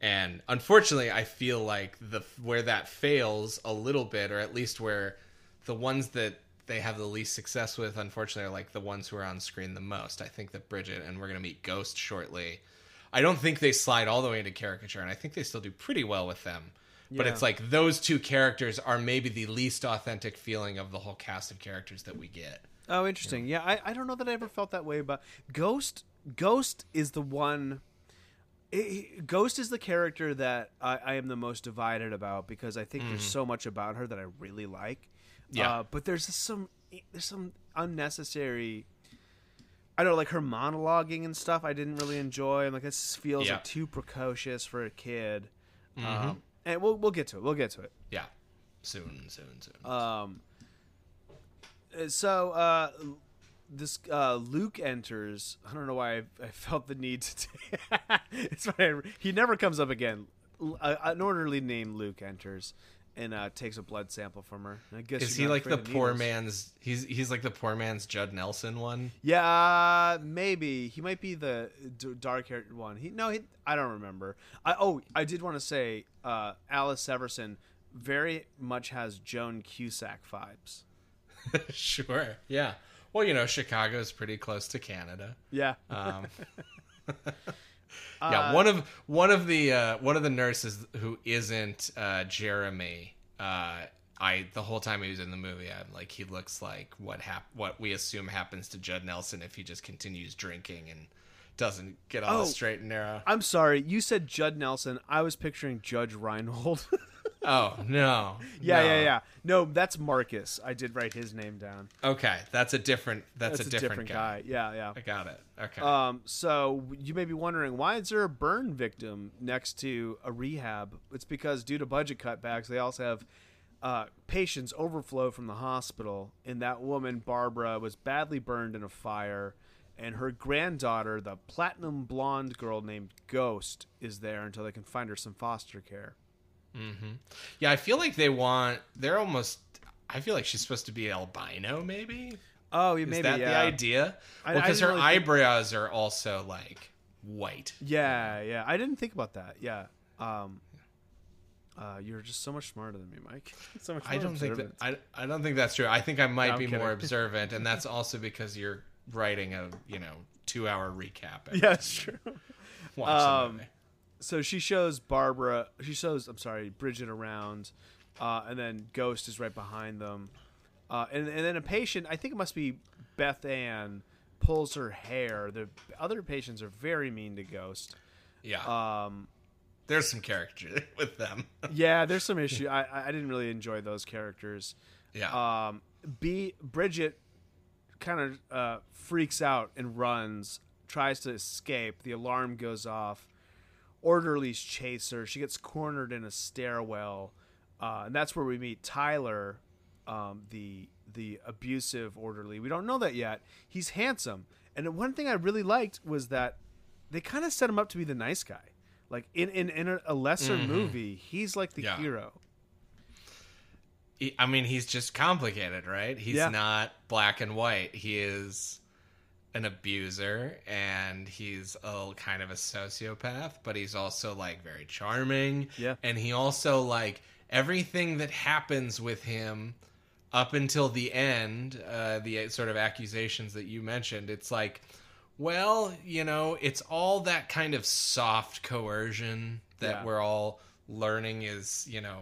B: And unfortunately, I feel like the where that fails a little bit, or at least where the ones that they have the least success with, unfortunately, are like the ones who are on screen the most. I think that Bridget and we're going to meet Ghost shortly. I don't think they slide all the way into caricature, and I think they still do pretty well with them. But it's like those two characters are maybe the least authentic feeling of the whole cast of characters that we get.
A: Oh, interesting. Yeah, I, I don't know that I ever felt that way but Ghost. Ghost is the one. it- Ghost is the character that I, I am the most divided about because I think there's mm-hmm. so much about her that I really like.
B: Yeah.
A: Uh, but there's some there's some unnecessary. I don't know, like her monologuing and stuff. I didn't really enjoy. I'm like, this feels
B: Yeah.
A: like too precocious for a kid. Um, and we'll we'll get to it. We'll get to it.
B: Yeah. Soon, soon, soon.
A: Um. So, uh, this uh, Luke enters. I don't know why I, I felt the need to. T- it's fine. He never comes up again. Uh, an orderly named Luke enters and uh, takes a blood sample from her. I guess
B: Is he like the poor
A: needles.
B: man's? He's he's like the poor man's Judd Nelson one.
A: Yeah, uh, maybe he might be the d- dark-haired one. He no, he, I don't remember. I oh, I did want to say uh, Alice Severson very much has Joan Cusack vibes.
B: sure. Yeah. Well, you know, Chicago's pretty close to Canada.
A: Yeah.
B: Um, yeah, one of one of the uh, one of the nurses who isn't uh, Jeremy. Uh, I the whole time he was in the movie, I'm like, he looks like what hap- what we assume happens to Judd Nelson if he just continues drinking and doesn't get on
A: Oh.
B: the straight and narrow.
A: I'm sorry, you said Judd Nelson. I was picturing Judge Reinhold.
B: Oh no.
A: Yeah,
B: no.
A: yeah, yeah. No, that's Marcus. I did write his name down.
B: Okay, that's a different. That's,
A: That's
B: a different, guy.
A: Yeah, yeah.
B: I got it. Okay.
A: Um, so you may be wondering why is there a burn victim next to a rehab? It's because due to budget cutbacks, they also have uh, patients overflow from the hospital, and that woman Barbara was badly burned in a fire, and her granddaughter, the platinum blonde girl named Ghost, is there until they can find her some foster care.
B: Yeah, I feel like they want. They're almost. I feel like she's supposed to be albino. Maybe
A: Oh, you
B: is
A: maybe
B: that
A: yeah.
B: the idea?
A: I
B: Because her
A: really think-
B: eyebrows are also like white.
A: Yeah, yeah. I didn't think about that. Yeah. Um, uh, you're just so much smarter than me, Mike. so much.
B: I don't think that. I, I don't think that's true. I think I might
A: No,
B: be more observant, and that's also because you're writing a you know two hour recap.
A: Yeah, it's true.
B: Watch the
A: Um,
B: movie.
A: So she shows Barbara. She shows. I'm sorry, Bridget around, uh, and then Ghost is right behind them, uh, and and then a patient. I think it must be Beth Ann pulls her hair. The other patients are very mean to Ghost.
B: Yeah,
A: Um,
B: there's some character with them.
A: yeah, there's some issue. I I didn't really enjoy those characters.
B: yeah,
A: um, B Bridget kind of uh, freaks out and runs, tries to escape. The alarm goes off. Orderlies chase her. She gets cornered in a stairwell, uh, and that's where we meet Tyler, um, the the abusive orderly. We don't know that yet. He's handsome, and one thing I really liked was that they kind of set him up to be the nice guy. Like in in, in a, lesser movie, he's like the
B: Yeah.
A: hero.
B: I mean, he's just complicated, right? He's
A: Yeah.
B: not black and white. He is an abuser and he's a kind of a sociopath, but he's also like very charming.
A: Yeah.
B: And he also like everything that happens with him up until the end, uh, the sort of accusations that you mentioned, it's like, well, you know, it's all that kind of soft coercion that
A: Yeah.
B: we're all learning is, you know,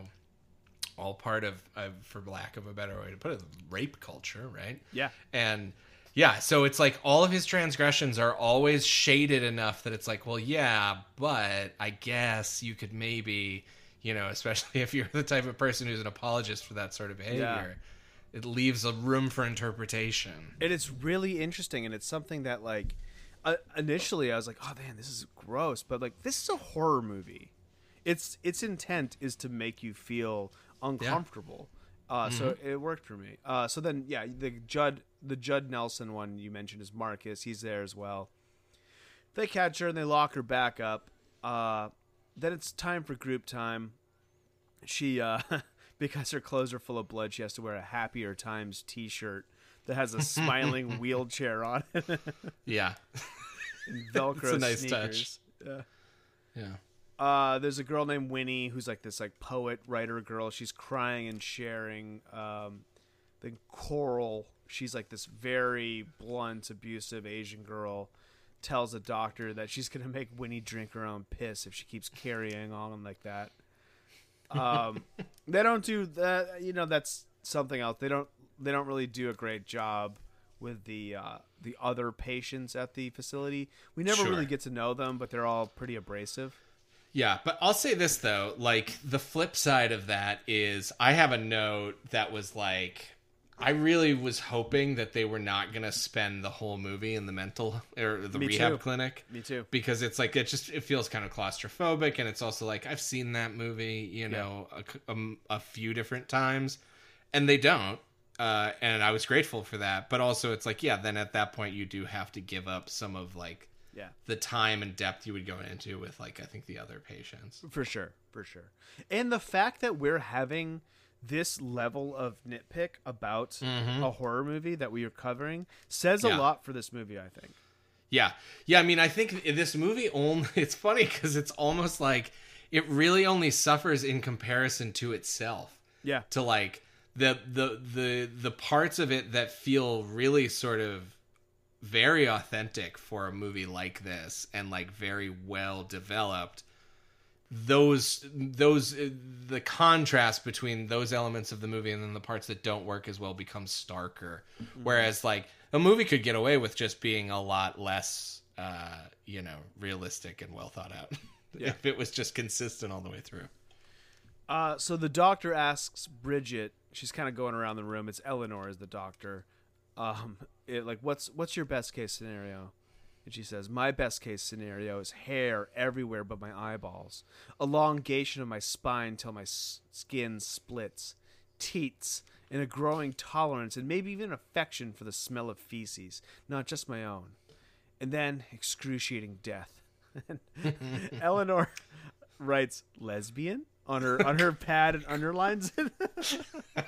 B: all part of, of, for lack of a better way to put it, rape culture, right?
A: Yeah.
B: And yeah, so it's like all of his transgressions are always shaded enough that it's like, well, yeah, but I guess you could maybe, you know, especially if you're the type of person who's an apologist for that sort of behavior, it leaves a room for interpretation.
A: and it's really interesting and it's something that like uh, initially i was like oh man this is gross but like this is a horror movie. Its its intent is to make you feel uncomfortable uh, so
B: Mm-hmm.
A: it worked for me uh, so then yeah the judd the judd nelson one you mentioned is marcus he's there as well they catch her and they lock her back up uh, then it's time for group time she uh because her clothes are full of blood she has to wear a happier times t-shirt that has a smiling wheelchair on it
B: Yeah.
A: and velcro
B: It's a nice
A: sneakers. Yeah.
B: Yeah.
A: Uh, there's a girl named Winnie who's like this like poet writer girl. She's crying and sharing. Um, then Coral, she's like this very blunt, abusive Asian girl, tells a doctor that she's gonna make Winnie drink her own piss if she keeps carrying on like that. Um, they don't do that. You know, that's something else. They don't. They don't really do a great job with the uh, the other patients at the facility. We never
B: Sure.
A: really get to know them, but they're all pretty abrasive.
B: Yeah, but I'll say this though, like the flip side of that is I have a note that was like I really was hoping that they were not going to spend the whole movie in the mental or the
A: Me
B: rehab
A: too.
B: clinic
A: Me too.
B: because it's like it just it feels kind of claustrophobic and it's also like I've seen that movie, you know, a c- um, a, few different times and they don't. Uh, and I was grateful for that, but also it's like, yeah, then at that point you do have to give up some of like
A: Yeah,
B: the time and depth you would go into with like I think the other patients.
A: for sure, for sure. And the fact that we're having this level of nitpick about mm-hmm. a horror movie that we are covering says
B: Yeah.
A: a lot for this movie. I think.
B: Yeah. Yeah, I mean, I think this movie only it's funny cuz it's almost like it really only suffers in comparison to itself.
A: Yeah,
B: To like the the the the parts of it that feel really sort of very authentic for a movie like this and like very well developed those those uh, the contrast between those elements of the movie and then the parts that don't work as well becomes starker whereas like a movie could get away with just being a lot less uh you know realistic and well thought out
A: Yeah.
B: if it was just consistent all the way through
A: Uh, so the doctor asks Bridget. She's kind of going around the room. It's Eleanor is the doctor. Um, it, like, what's what's your best case scenario? And she says, My best case scenario is hair everywhere but my eyeballs, elongation of my spine till my s- skin splits, teats, and a growing tolerance and maybe even affection for the smell of feces, not just my own. And then excruciating death. Eleanor writes lesbian on her on her pad and underlines it.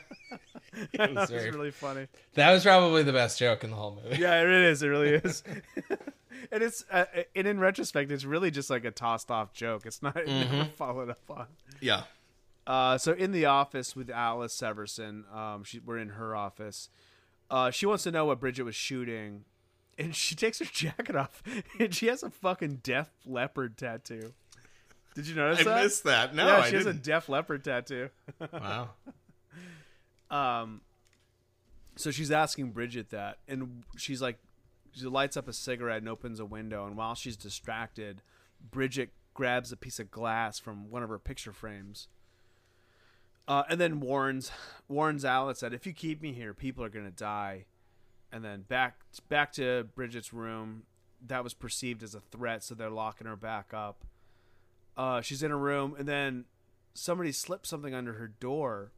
A: that was
B: very-
A: really funny.
B: That was probably the best joke in the whole movie.
A: Yeah, it is. It really is. and it's uh, and in retrospect, it's really just like a tossed off joke. It's not never followed up on.
B: Yeah.
A: Uh, so in the office with Alice Severson, um, she, we're in her office. Uh, she wants to know what Bridget was shooting, and she takes her jacket off, and she has a fucking Def Leppard tattoo. Did you notice that?
B: I
A: that?
B: missed that. No,
A: yeah,
B: I
A: she has a
B: didn't.
A: Def Leppard tattoo.
B: wow.
A: Um, so she's asking Bridget that, and she's like, she lights up a cigarette and opens a window, and while she's distracted, Bridget grabs a piece of glass from one of her picture frames, uh, and then warns warns Alice that if you keep me here, people are gonna die, and then back back to Bridget's room. That was perceived as a threat, so they're locking her back up. Uh, she's in a room, and then somebody slips something under her door.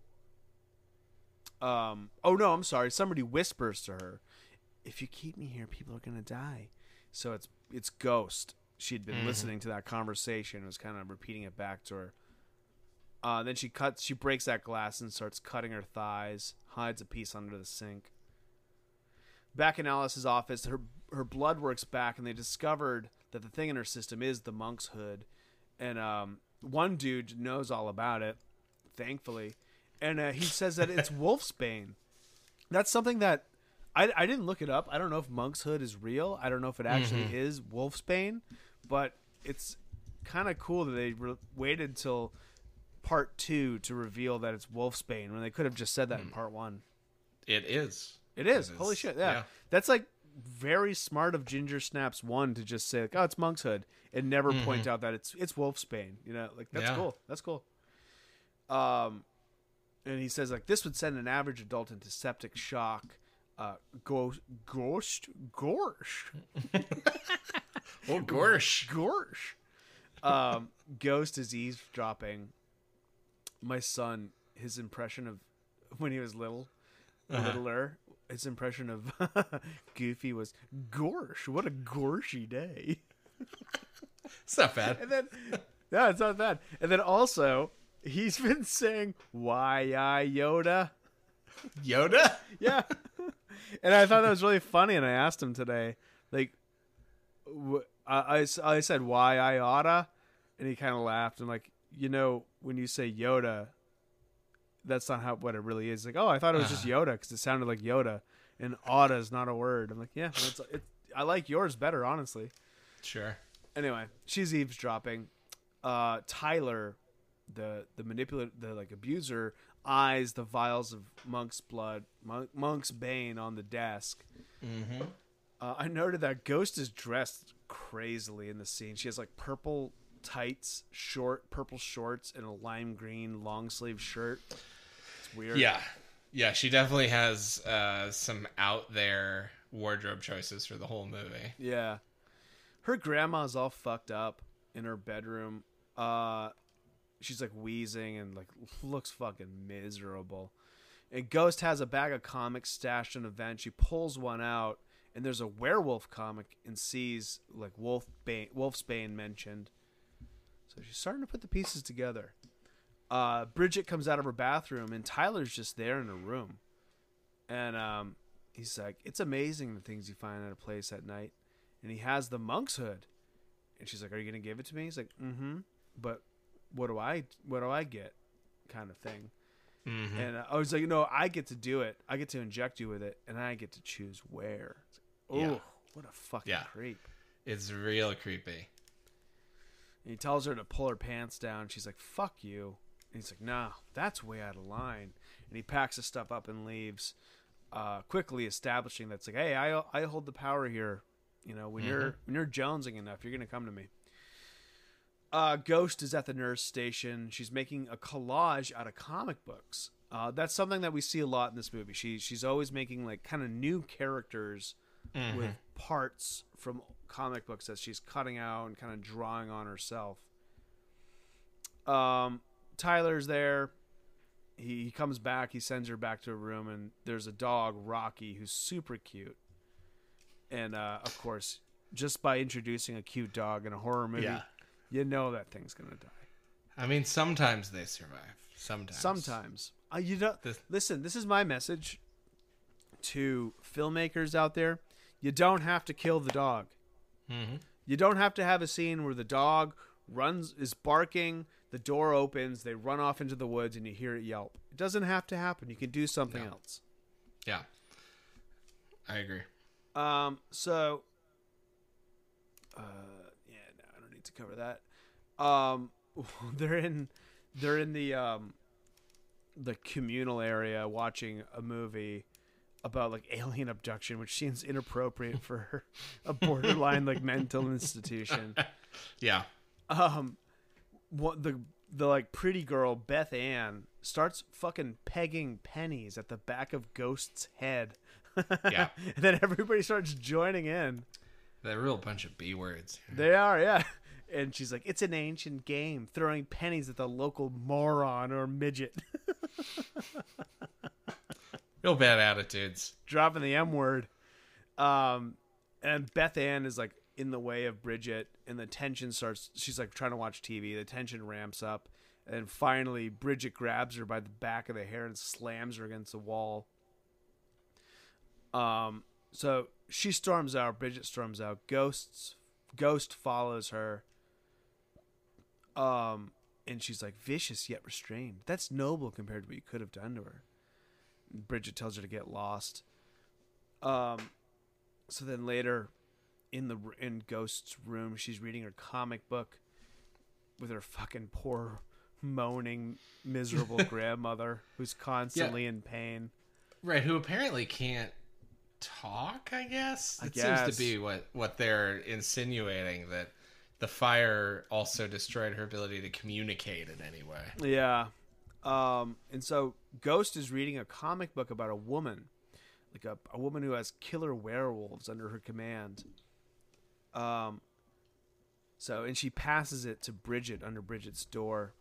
A: Um oh no i'm sorry. Somebody whispers to her if you keep me here people are gonna die. So it's it's ghost. She'd been listening to that conversation and was kind of repeating it back to her. Uh then she cuts she breaks that glass and starts cutting her thighs hides a piece under the sink. Back in alice's office her her blood works back and they discovered that the thing in her system is the monk's hood and um one dude knows all about it thankfully and uh, he says that it's wolfsbane. That's something that I, I didn't look it up. I don't know if Monk's Hood is real. I don't know if it actually is wolfsbane, but it's kind of cool that they re- waited till part two to reveal that it's wolfsbane when they could have just said that in part one.
B: It is.
A: It is.
B: It
A: Holy
B: is.
A: shit! Yeah.
B: Yeah.
A: that's like very smart of Ginger Snaps one to just say like, "Oh, it's Monkshood," and never point out that it's it's Wolfsbane. You know, like that's
B: Yeah.
A: cool. That's cool. Um, and he says like this would send an average adult into septic shock. Uh, ghost, ghost, gorsh,
B: Oh, gorsh.
A: gorsh. Um, ghost is eavesdropping. My son, his impression of when he was little,
B: Uh-huh.
A: littler, his impression of Goofy was gorsh. What a gorshy day.
B: It's not bad.
A: And then, no, it's not bad. And then also, he's been saying, "Why I Yoda."
B: Yoda?
A: Yeah. and I thought that was really funny. And I asked him today, like, wh- I, I I said, why I oughta? And he kind of laughed. And, like, you know, when you say Yoda, that's not how what it really is. Like, oh, I thought it was just Yoda because it sounded like Yoda. And oughta is not a word. I'm like, yeah, well, it's, it, I like yours better, honestly.
B: Sure.
A: Anyway, she's eavesdropping. Uh, Tyler, the the manipulator, the like abuser, eyes the vials of monk's blood, monk, monk's bane on the desk.
B: Mm-hmm.
A: Uh, I noted that Ghost is dressed crazily in the scene. She has like purple tights, short purple shorts, and a lime green long sleeve shirt. Weird.
B: Yeah. Yeah, she definitely has uh, some out there wardrobe choices for the whole movie.
A: Yeah. Her grandma's all fucked up in her bedroom. Uh she's like wheezing and like looks fucking miserable. And Ghost has a bag of comics stashed in a vent. She pulls one out and there's a werewolf comic and sees like Wolf Bane, Wolfsbane mentioned. So she's starting to put the pieces together. Uh, Bridget comes out of her bathroom and Tyler's just there in her room. And um, he's like, It's amazing the things you find at a place at night and he has the monk's hood. And she's like, "Are you gonna give it to me?" He's like, "Mm-hmm." But what do I what do I get? Kind of thing.
B: Mm-hmm.
A: And uh, I was like, "You know, I get to do it. I get to inject you with it, and I get to choose where." Oh,
B: Yeah.
A: what a fucking
B: Yeah.
A: creep!
B: It's real creepy.
A: And he tells her to pull her pants down. She's like, "Fuck you." And he's like, "Nah, that's way out of line." And he packs his stuff up and leaves, uh, quickly establishing that's like, "Hey, I I hold the power here. You know, when you're when you're jonesing enough, you're gonna come to me." Uh, Ghost is at the nurse station. She's making a collage out of comic books. Uh, that's something that we see a lot in this movie. She she's always making like kind of new characters
B: Mm-hmm.
A: with parts from comic books that she's cutting out and kind of drawing on herself. Um, Tyler's there. He, he comes back. He sends her back to her room, and there's a dog, Rocky, who's super cute. And uh, of course, just by introducing a cute dog in a horror movie,
B: Yeah.
A: you know that thing's gonna die.
B: I mean, sometimes they survive. Sometimes.
A: Sometimes. Uh, you don't
B: This-
A: listen. This is my message to filmmakers out there. You don't have to kill the dog.
B: Mm-hmm.
A: You don't have to have a scene where the dog runs is barking, the door opens, they run off into the woods, and you hear it yelp. It doesn't have to happen. You can do something
B: No.
A: else.
B: Yeah. I agree.
A: Um. So. Uh. Yeah. No, I don't need to cover that. Um. They're in. They're in the um. The communal area watching a movie about like alien abduction, which seems inappropriate for a borderline like mental institution.
B: Yeah.
A: um what the the like pretty girl Beth Ann starts fucking pegging pennies at the back of Ghost's head.
B: Yeah.
A: and then everybody starts joining in.
B: They're a real bunch of B words.
A: They are, yeah. And she's like, "It's an ancient game, throwing pennies at the local moron or midget,
B: Real bad attitudes.
A: dropping the M word." Um, and Beth Ann is like in the way of Bridget, and the tension starts. She's like trying to watch TV. The tension ramps up, and finally, Bridget grabs her by the back of the hair and slams her against the wall. Um, so she storms out. Bridget storms out. Ghosts, Ghost follows her. Um, and she's like vicious yet restrained. That's noble compared to what you could have done to her. Bridget tells her to get lost. Um, so then later, in the in Ghost's room, she's reading her comic book with her fucking poor, moaning, miserable grandmother who's constantly in pain.
B: Right, who apparently can't talk, I guess.
A: I
B: It seems to be what what they're insinuating that the fire also destroyed her ability to communicate in any way.
A: Yeah. Um, and so Ghost is reading a comic book about a woman, like a, a woman who has killer werewolves under her command. Um, so, and she passes it to Bridget under Bridget's door.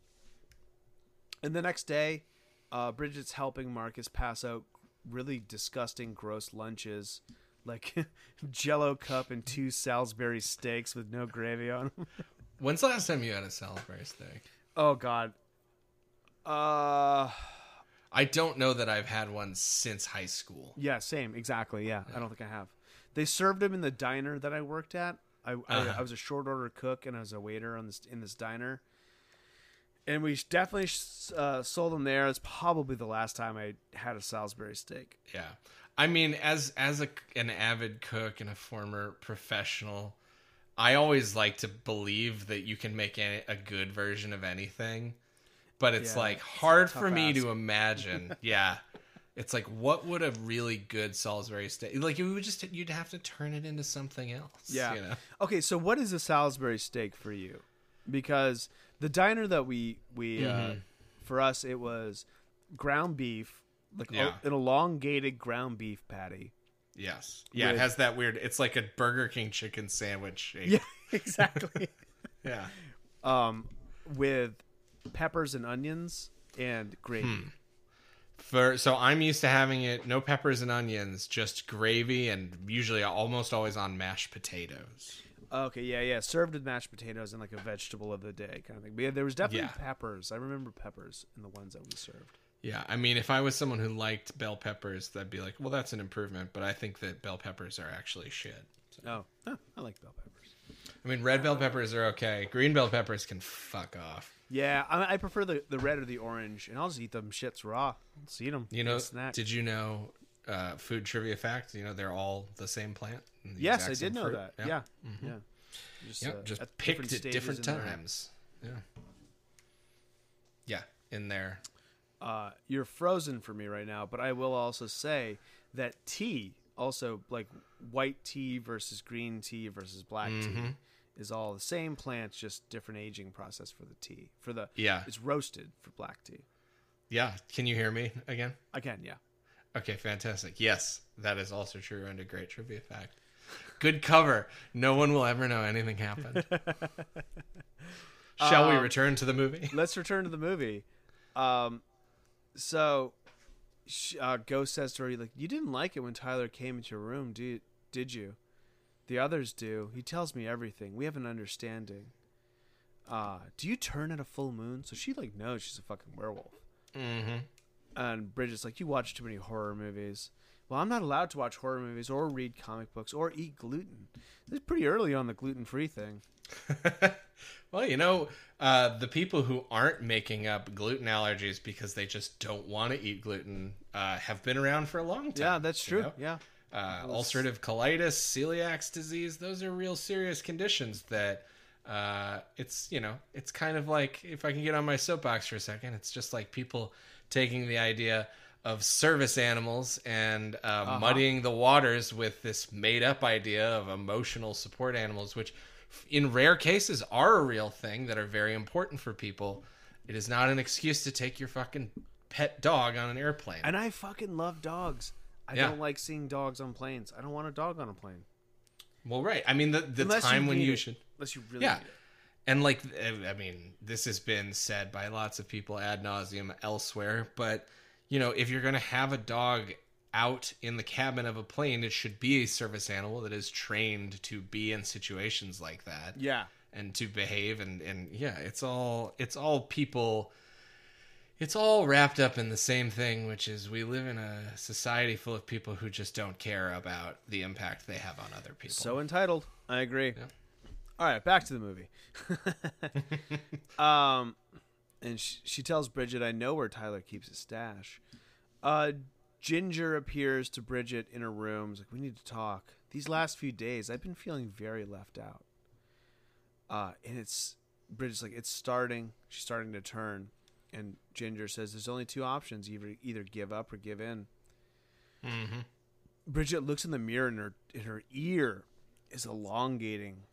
A: And the next day, uh, Bridget's helping Marcus pass out really disgusting, gross lunches, like Jello cup and two Salisbury steaks with no gravy on them.
B: When's the last time you had a Salisbury steak?
A: Oh God. Uh.
B: I don't know that I've had one since high school.
A: Yeah, same, exactly. Yeah, I don't think I have. They served them in the diner that I worked at. I, I,
B: Uh-huh.
A: I was a short order cook and I was a waiter on this in this diner, and we definitely uh, sold them there. It's probably the last time I had a Salisbury steak.
B: Yeah. I mean, as as a, an avid cook and a former professional, I always like to believe that you can make a, a good version of anything, but it's
A: Yeah,
B: like hard
A: tough
B: for me
A: ask.
B: to imagine. yeah, it's like what would a really good Salisbury steak like? You would just you'd have to turn it into something else.
A: Yeah.
B: you know?
A: Okay, so what is a Salisbury steak for you? Because the diner that we we uh,
B: Mhm.
A: for us it was ground beef, like a-
B: Yeah.
A: an elongated ground beef patty.
B: Yes. Yeah,
A: With-
B: it has that weird. It's like a Burger King chicken sandwich shape.
A: Yeah, exactly.
B: Yeah.
A: um, with peppers and onions and gravy.
B: Hmm. For so I'm used to having it no peppers and onions, just gravy and usually almost always on mashed potatoes.
A: Okay, yeah, yeah, served with mashed potatoes and like a vegetable of the day kind of thing. But yeah, there was definitely
B: Yeah.
A: peppers. I remember peppers in the ones that we served.
B: Yeah, I mean if I was someone who liked bell peppers, that'd be like, well that's an improvement, but I think that bell peppers are actually shit.
A: Oh, oh I like bell peppers.
B: I mean red bell peppers are okay. Green bell peppers can fuck off.
A: Yeah, I, I prefer the, the red or the orange, and I'll just eat them shits raw. Just eat them.
B: You know, did you know uh, food trivia fact? You know they're all the same plant. the
A: yes, I did know
B: fruit.
A: that. Yeah, yeah. Just,
B: Yep,
A: uh,
B: just
A: at
B: picked at different
A: in their-
B: times. Yeah. Yeah, in there.
A: uh, you're frozen for me right now, but I will also say that tea, also like white tea versus green tea versus black
B: Mm-hmm.
A: tea, is all the same plants, just different aging process for the tea. For the
B: Yeah.
A: it's roasted for black tea.
B: Yeah. Can you hear me again?
A: Again, yeah.
B: Okay, fantastic. Yes, that is also true and a great trivia fact. Good cover. No one will ever know anything happened. Shall we
A: Um,
B: return to the movie?
A: Let's return to the movie. Um, so, uh, Ghost says to her, "Like you didn't like it when Tyler came into your room, did did you? The others do. He tells me everything. We have an understanding. Uh, do you turn at a full moon? So she like knows she's a fucking werewolf.
B: Mm-hmm.
A: And Bridget's like, you watch too many horror movies. Well, I'm not allowed to watch horror movies or read comic books or eat gluten. It's pretty early on the gluten free thing.
B: well, you know, uh, the people who aren't making up gluten allergies because they just don't want to eat gluten uh, have been around for a long time.
A: Yeah, that's
B: you
A: true.
B: know?
A: Yeah.
B: Uh, ulcerative colitis, celiac disease, those are real serious conditions that uh, it's, you know, it's kind of like, if I can get on my soapbox for a second, it's just like people taking the idea of service animals and uh, muddying the waters with this made up idea of emotional support animals, which in rare cases are a real thing that are very important for people. It is not an excuse to take your fucking pet dog on an airplane.
A: And I fucking love dogs. I
B: Yeah.
A: don't like seeing dogs on planes. I don't want a dog on a plane.
B: Well, right. I mean, the the
A: Unless
B: time
A: you
B: when you
A: it.
B: should,
A: Unless you really
B: yeah,
A: need it.
B: and like, uh, I mean, this has been said by lots of people ad nauseum elsewhere. But you know, if you're going to have a dog out in the cabin of a plane, it should be a service animal that is trained to be in situations like that
A: Yeah.
B: and to behave. And and yeah, it's all it's all people. It's all wrapped up in the same thing, which is we live in a society full of people who just don't care about the impact they have on other people.
A: So entitled. I agree.
B: Yeah.
A: All right, back to the movie. um, and she, she tells Bridget, "I know where Tyler keeps his stash." Uh, Ginger appears to Bridget in her room. She's like, "We need to talk. These last few days, I've been feeling very left out." Uh, and it's Bridget's like, "It's starting. She's starting to turn." And Ginger says, "There's only two options: either either give up or give in."
B: Mm-hmm.
A: Bridget looks in the mirror and her and her ear is elongating.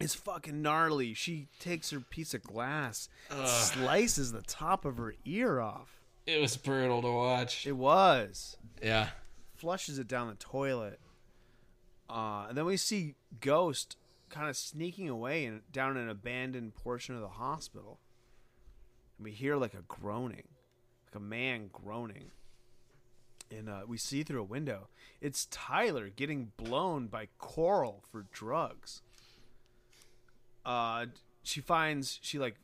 A: It's fucking gnarly. She takes her piece of glass, slices the top of her ear off.
B: It was brutal to watch.
A: It was
B: Yeah.
A: flushes it down the toilet, uh, and then we see Ghost kind of sneaking away and down an abandoned portion of the hospital. And we hear like a groaning, like a man groaning. And uh, we see through a window. It's Tyler getting blown by Coral for drugs. Uh, she finds she like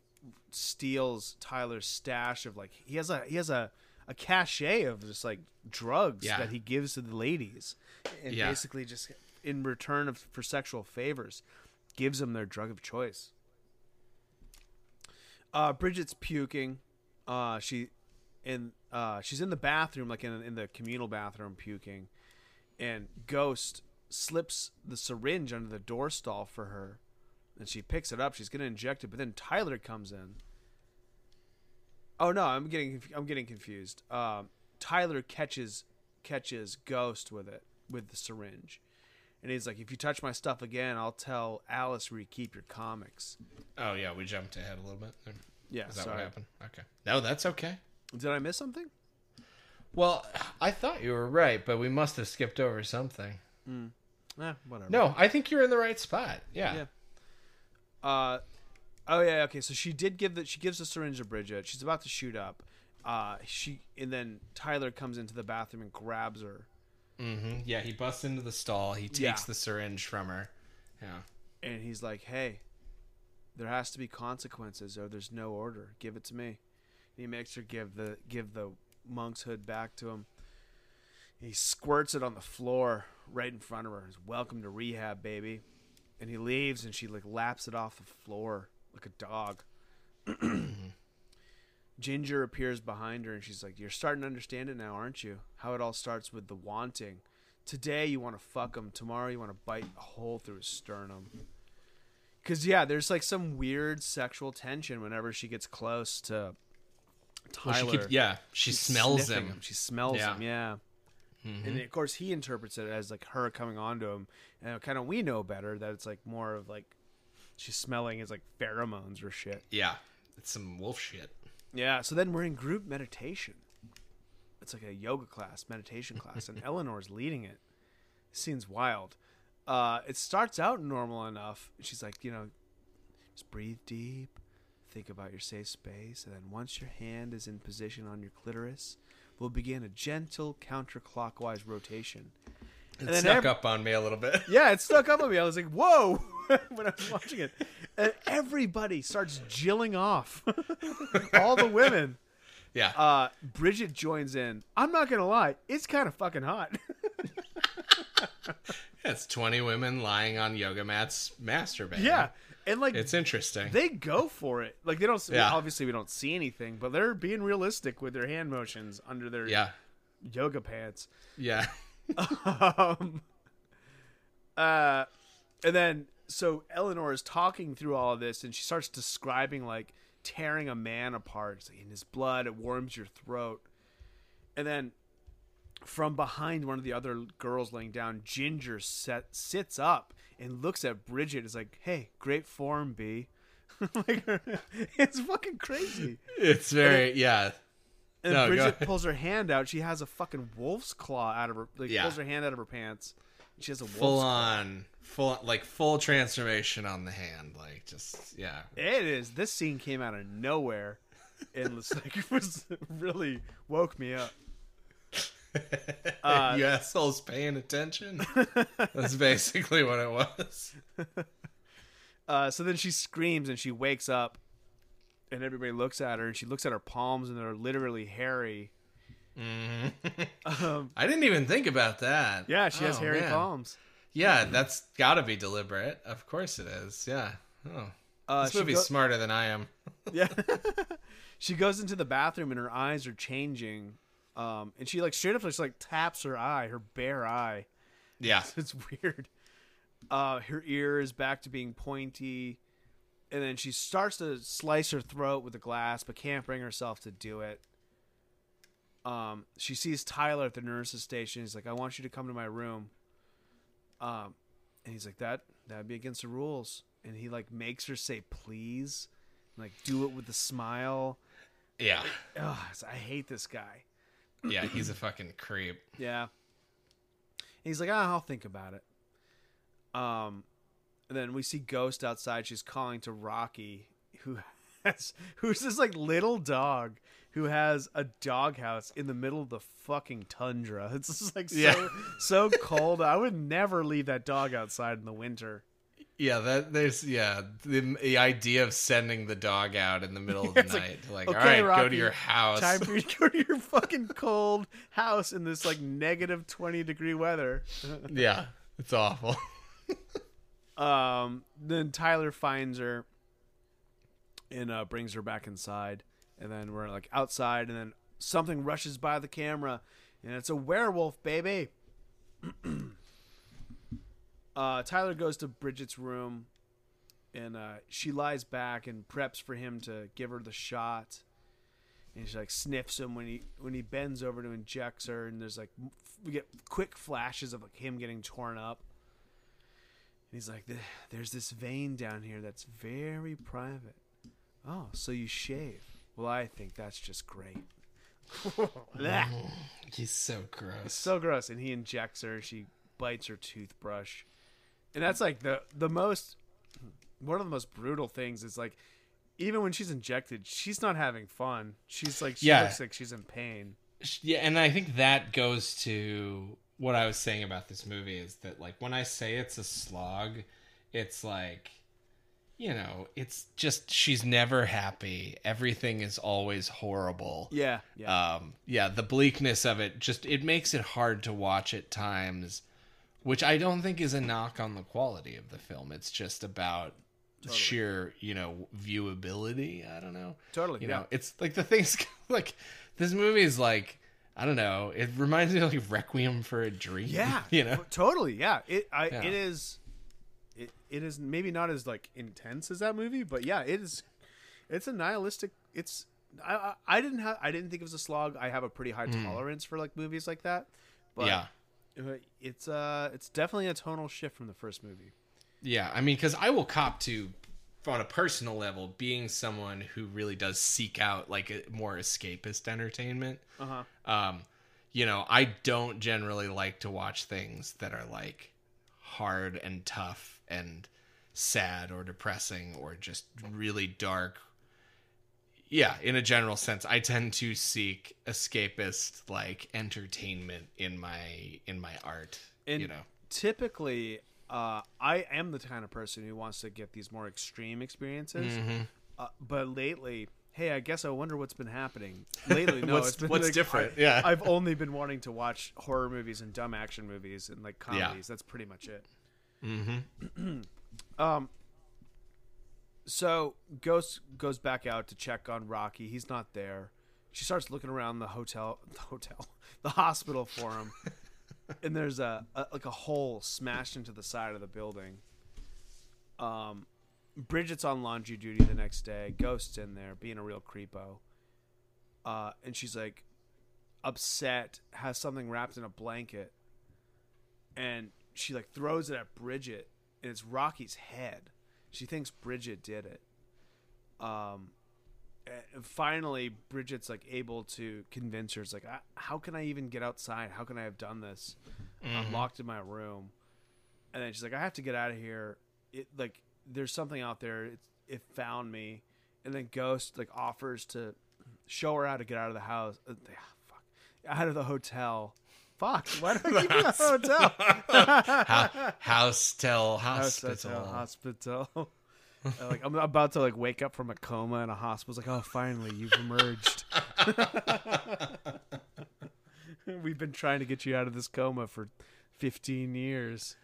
A: steals Tyler's stash of like he has a he has a a cachet of just like drugs
B: Yeah.
A: that he gives to the ladies, and
B: Yeah.
A: basically just in return of for sexual favors, gives them their drug of choice. Uh, Bridget's puking. Uh, she in uh, she's in the bathroom, like in in the communal bathroom, puking, and Ghost slips the syringe under the door stall for her, and she picks it up. She's gonna inject it, but then Tyler comes in. Oh no, I'm getting I'm getting confused. Um, Tyler catches catches Ghost with it with the syringe, and he's like, "If you touch my stuff again, I'll tell Alice where you keep your comics."
B: Oh yeah, we jumped ahead a little bit. There.
A: Yeah,
B: Is that
A: sorry.
B: what happened? Okay. No, that's okay.
A: Did I miss something?
B: Well, I thought you were right, but we must have skipped over something.
A: Eh, whatever.
B: No, I think you're in the right spot. Yeah.
A: Yeah. Uh, oh yeah. Okay, so she did give the she gives the syringe to Bridget. She's about to shoot up. Uh, she and then Tyler comes into the bathroom and grabs her,
B: Mm-hmm. Yeah, he busts into the stall. He takes
A: Yeah.
B: the syringe from her. Yeah.
A: and he's like, "Hey, there has to be consequences, or there's no order. Give it to me." And he makes her give the give the monk's hood back to him. He squirts it on the floor right in front of her. He's welcome to rehab, baby. And he leaves, and she like laps it off the floor like a dog. Ginger appears behind her, and she's like, "You're starting to understand it now, aren't you? How it all starts with the wanting. Today you want to fuck him. Tomorrow you want to bite a hole through his sternum." Because yeah, there's like some weird sexual tension whenever she gets close to
B: Well,
A: Tyler.
B: she keep, yeah, she
A: She's
B: smells
A: sniffing
B: him.
A: She smells
B: Yeah.
A: him. Yeah. Mm-hmm. And of course, he interprets it as like her coming onto him, and kind of we know better that it's like more of like she's smelling his like pheromones or shit.
B: Yeah, it's some wolf shit.
A: Yeah. So then we're in group meditation. It's like a yoga class, meditation class, and Eleanor's leading it. This scene's wild. Uh, it starts out normal enough. She's like, you know, just breathe deep, think about your safe space, and then once your hand is in position on your clitoris, we'll begin a gentle counterclockwise rotation.
B: It
A: then
B: snuck up on me a little bit.
A: Yeah, it stuck up on me. I was like, whoa, when I was watching it. And everybody starts jilling off. All the women.
B: Yeah.
A: Uh, Bridget joins in. I'm not going to lie, it's kind of fucking hot.
B: it's 20 women lying on yoga mats masturbating.
A: yeah. And like,
B: It's interesting.
A: they go for it. Like, they don't,
B: Yeah.
A: obviously, we don't see anything, but they're being realistic with their hand motions under their
B: yeah.
A: yoga pants.
B: Yeah.
A: Um, uh, and then so Eleanor is talking through all of this, and she starts describing like tearing a man apart. It's like in his blood, it warms your throat, and then from behind one of the other girls laying down, Ginger set, sits up and looks at Bridget. Is like, "Hey, great form, B." like, it's fucking crazy.
B: It's very, yeah.
A: And
B: No,
A: Bridget pulls her hand out. She has a fucking wolf's claw out of her. Like
B: Yeah.
A: pulls her hand out of her pants. She has a wolf's
B: Full
A: claw.
B: on, full, like full transformation on the hand. Like, just, yeah.
A: It is. This scene came out of nowhere, and was like it was really woke me up. Uh,
B: you assholes paying attention? That's basically what it was.
A: Uh, so then she screams and she wakes up, and everybody looks at her, and she looks at her palms, and they're literally hairy. Um,
B: I didn't even think about that.
A: yeah, she has
B: Oh,
A: hairy
B: man.
A: palms.
B: Yeah, that's got to be deliberate. Of course it is. Yeah. Oh.
A: Uh,
B: this movie's
A: go-
B: smarter than I am.
A: Yeah. she goes into the bathroom and her eyes are changing. Um, and she like straight up just like taps her eye, her bare eye.
B: Yeah.
A: It's weird. Uh, her ear is back to being pointy, and then she starts to slice her throat with a glass, but can't bring herself to do it. Um, she sees Tyler at the nurse's station. He's like, "I want you to come to my room." Um, and he's like, "That that'd be against the rules." And he like makes her say please, like do it with a smile.
B: Yeah.
A: Ugh, I hate this guy.
B: Yeah, he's a fucking creep.
A: Yeah. And he's like, ah, I'll think about it. Um, and then we see Ghost outside. She's calling to Rocky, who has who's this like little dog who has a doghouse in the middle of the fucking tundra. It's just like so
B: Yeah.
A: so cold. I would never leave that dog outside in the winter.
B: Yeah, that there's yeah the, the idea of sending the dog out in the middle of the
A: it's like,
B: night, like,
A: "Okay,
B: all right, go to your house.
A: Time for you to go to your fucking cold house in this like negative twenty degree weather.
B: yeah, it's awful.
A: Um, then Tyler finds her and uh, brings her back inside, and then we're like outside, and then something rushes by the camera, and it's a werewolf, baby. uh, Tyler goes to Bridget's room, and uh, she lies back and preps for him to give her the shot. And she like sniffs him when he when he bends over to injects her, and there's like we get quick flashes of like him getting torn up. And he's like, "There's this vein down here that's very private." Oh, so you shave? Well, I think that's just great.
B: He's so gross.
A: so gross. And he injects her. She bites her toothbrush, and that's like the the most one of the most brutal things is like even when she's injected, she's not having fun. She's like she
B: Yeah.
A: looks like she's in pain.
B: yeah, and I think that goes to what I was saying about this movie is that like when I say it's a slog, it's like you know, it's just she's never happy. Everything is always horrible.
A: Yeah, yeah,
B: um yeah the bleakness of it just it makes it hard to watch at times which i don't think is a knock on the quality of the film it's just about sheer you know viewability i don't know
A: totally.
B: you
A: yeah.
B: know it's like the things like this movie is like i don't know it reminds me of like requiem for a dream
A: Yeah,
B: you know
A: totally. Yeah, it I,
B: Yeah.
A: it is. It, it is maybe not as like intense as that movie, but yeah, it is. It's a nihilistic. It's I I, I didn't have I didn't think it was a slog. I have a pretty high tolerance for like movies like that. But
B: yeah
A: it's uh it's definitely a tonal shift from the first movie.
B: Yeah, I mean, because I will cop to on a personal level, being someone who really does seek out like a more escapist entertainment,
A: Uh-huh.
B: um, you know, I don't generally like to watch things that are like hard and tough and sad or depressing or just really dark. Yeah, in a general sense, I tend to seek escapist like entertainment in my in my art.
A: And
B: you know,
A: typically, uh, I am the kind of person who wants to get these more extreme experiences.
B: Mm-hmm.
A: Uh, but lately, hey, I guess I wonder what's been happening lately. No,
B: What's-
A: it's been
B: what's
A: like,
B: different?
A: I,
B: Yeah.
A: I've only been wanting to watch horror movies and dumb action movies and like
B: Yeah.
A: comedies. That's pretty much it.
B: Mm-hmm.
A: Um. So Ghost goes back out to check on Rocky. He's not there. She starts looking around the hotel, the hotel, the hospital for him, and there's a, a like a hole smashed into the side of the building. Um, Bridget's on laundry duty the next day. Ghost's in there being a real creepo. Uh, and she's like upset, has something wrapped in a blanket, and she like throws it at Bridget, and it's Rocky's head. She thinks Bridget did it. Um, finally, Bridget's like able to convince her. It's like, how can I even get outside? How can I have done this? I'm locked in my room. And then she's like, I have to get out of here. It like there's something out there. It, it found me. And then Ghost like offers to show her how to get out of the house. Uh, ah, fuck, out of the hotel. Fuck. Why do I keep the hotel?
B: Ho- house tell
A: House
B: hospital.
A: hotel, hospital. Uh, like I'm about to like wake up from a coma in a hospital. It's like, oh, finally, you've emerged. We've been trying to get you out of this coma for 15 years.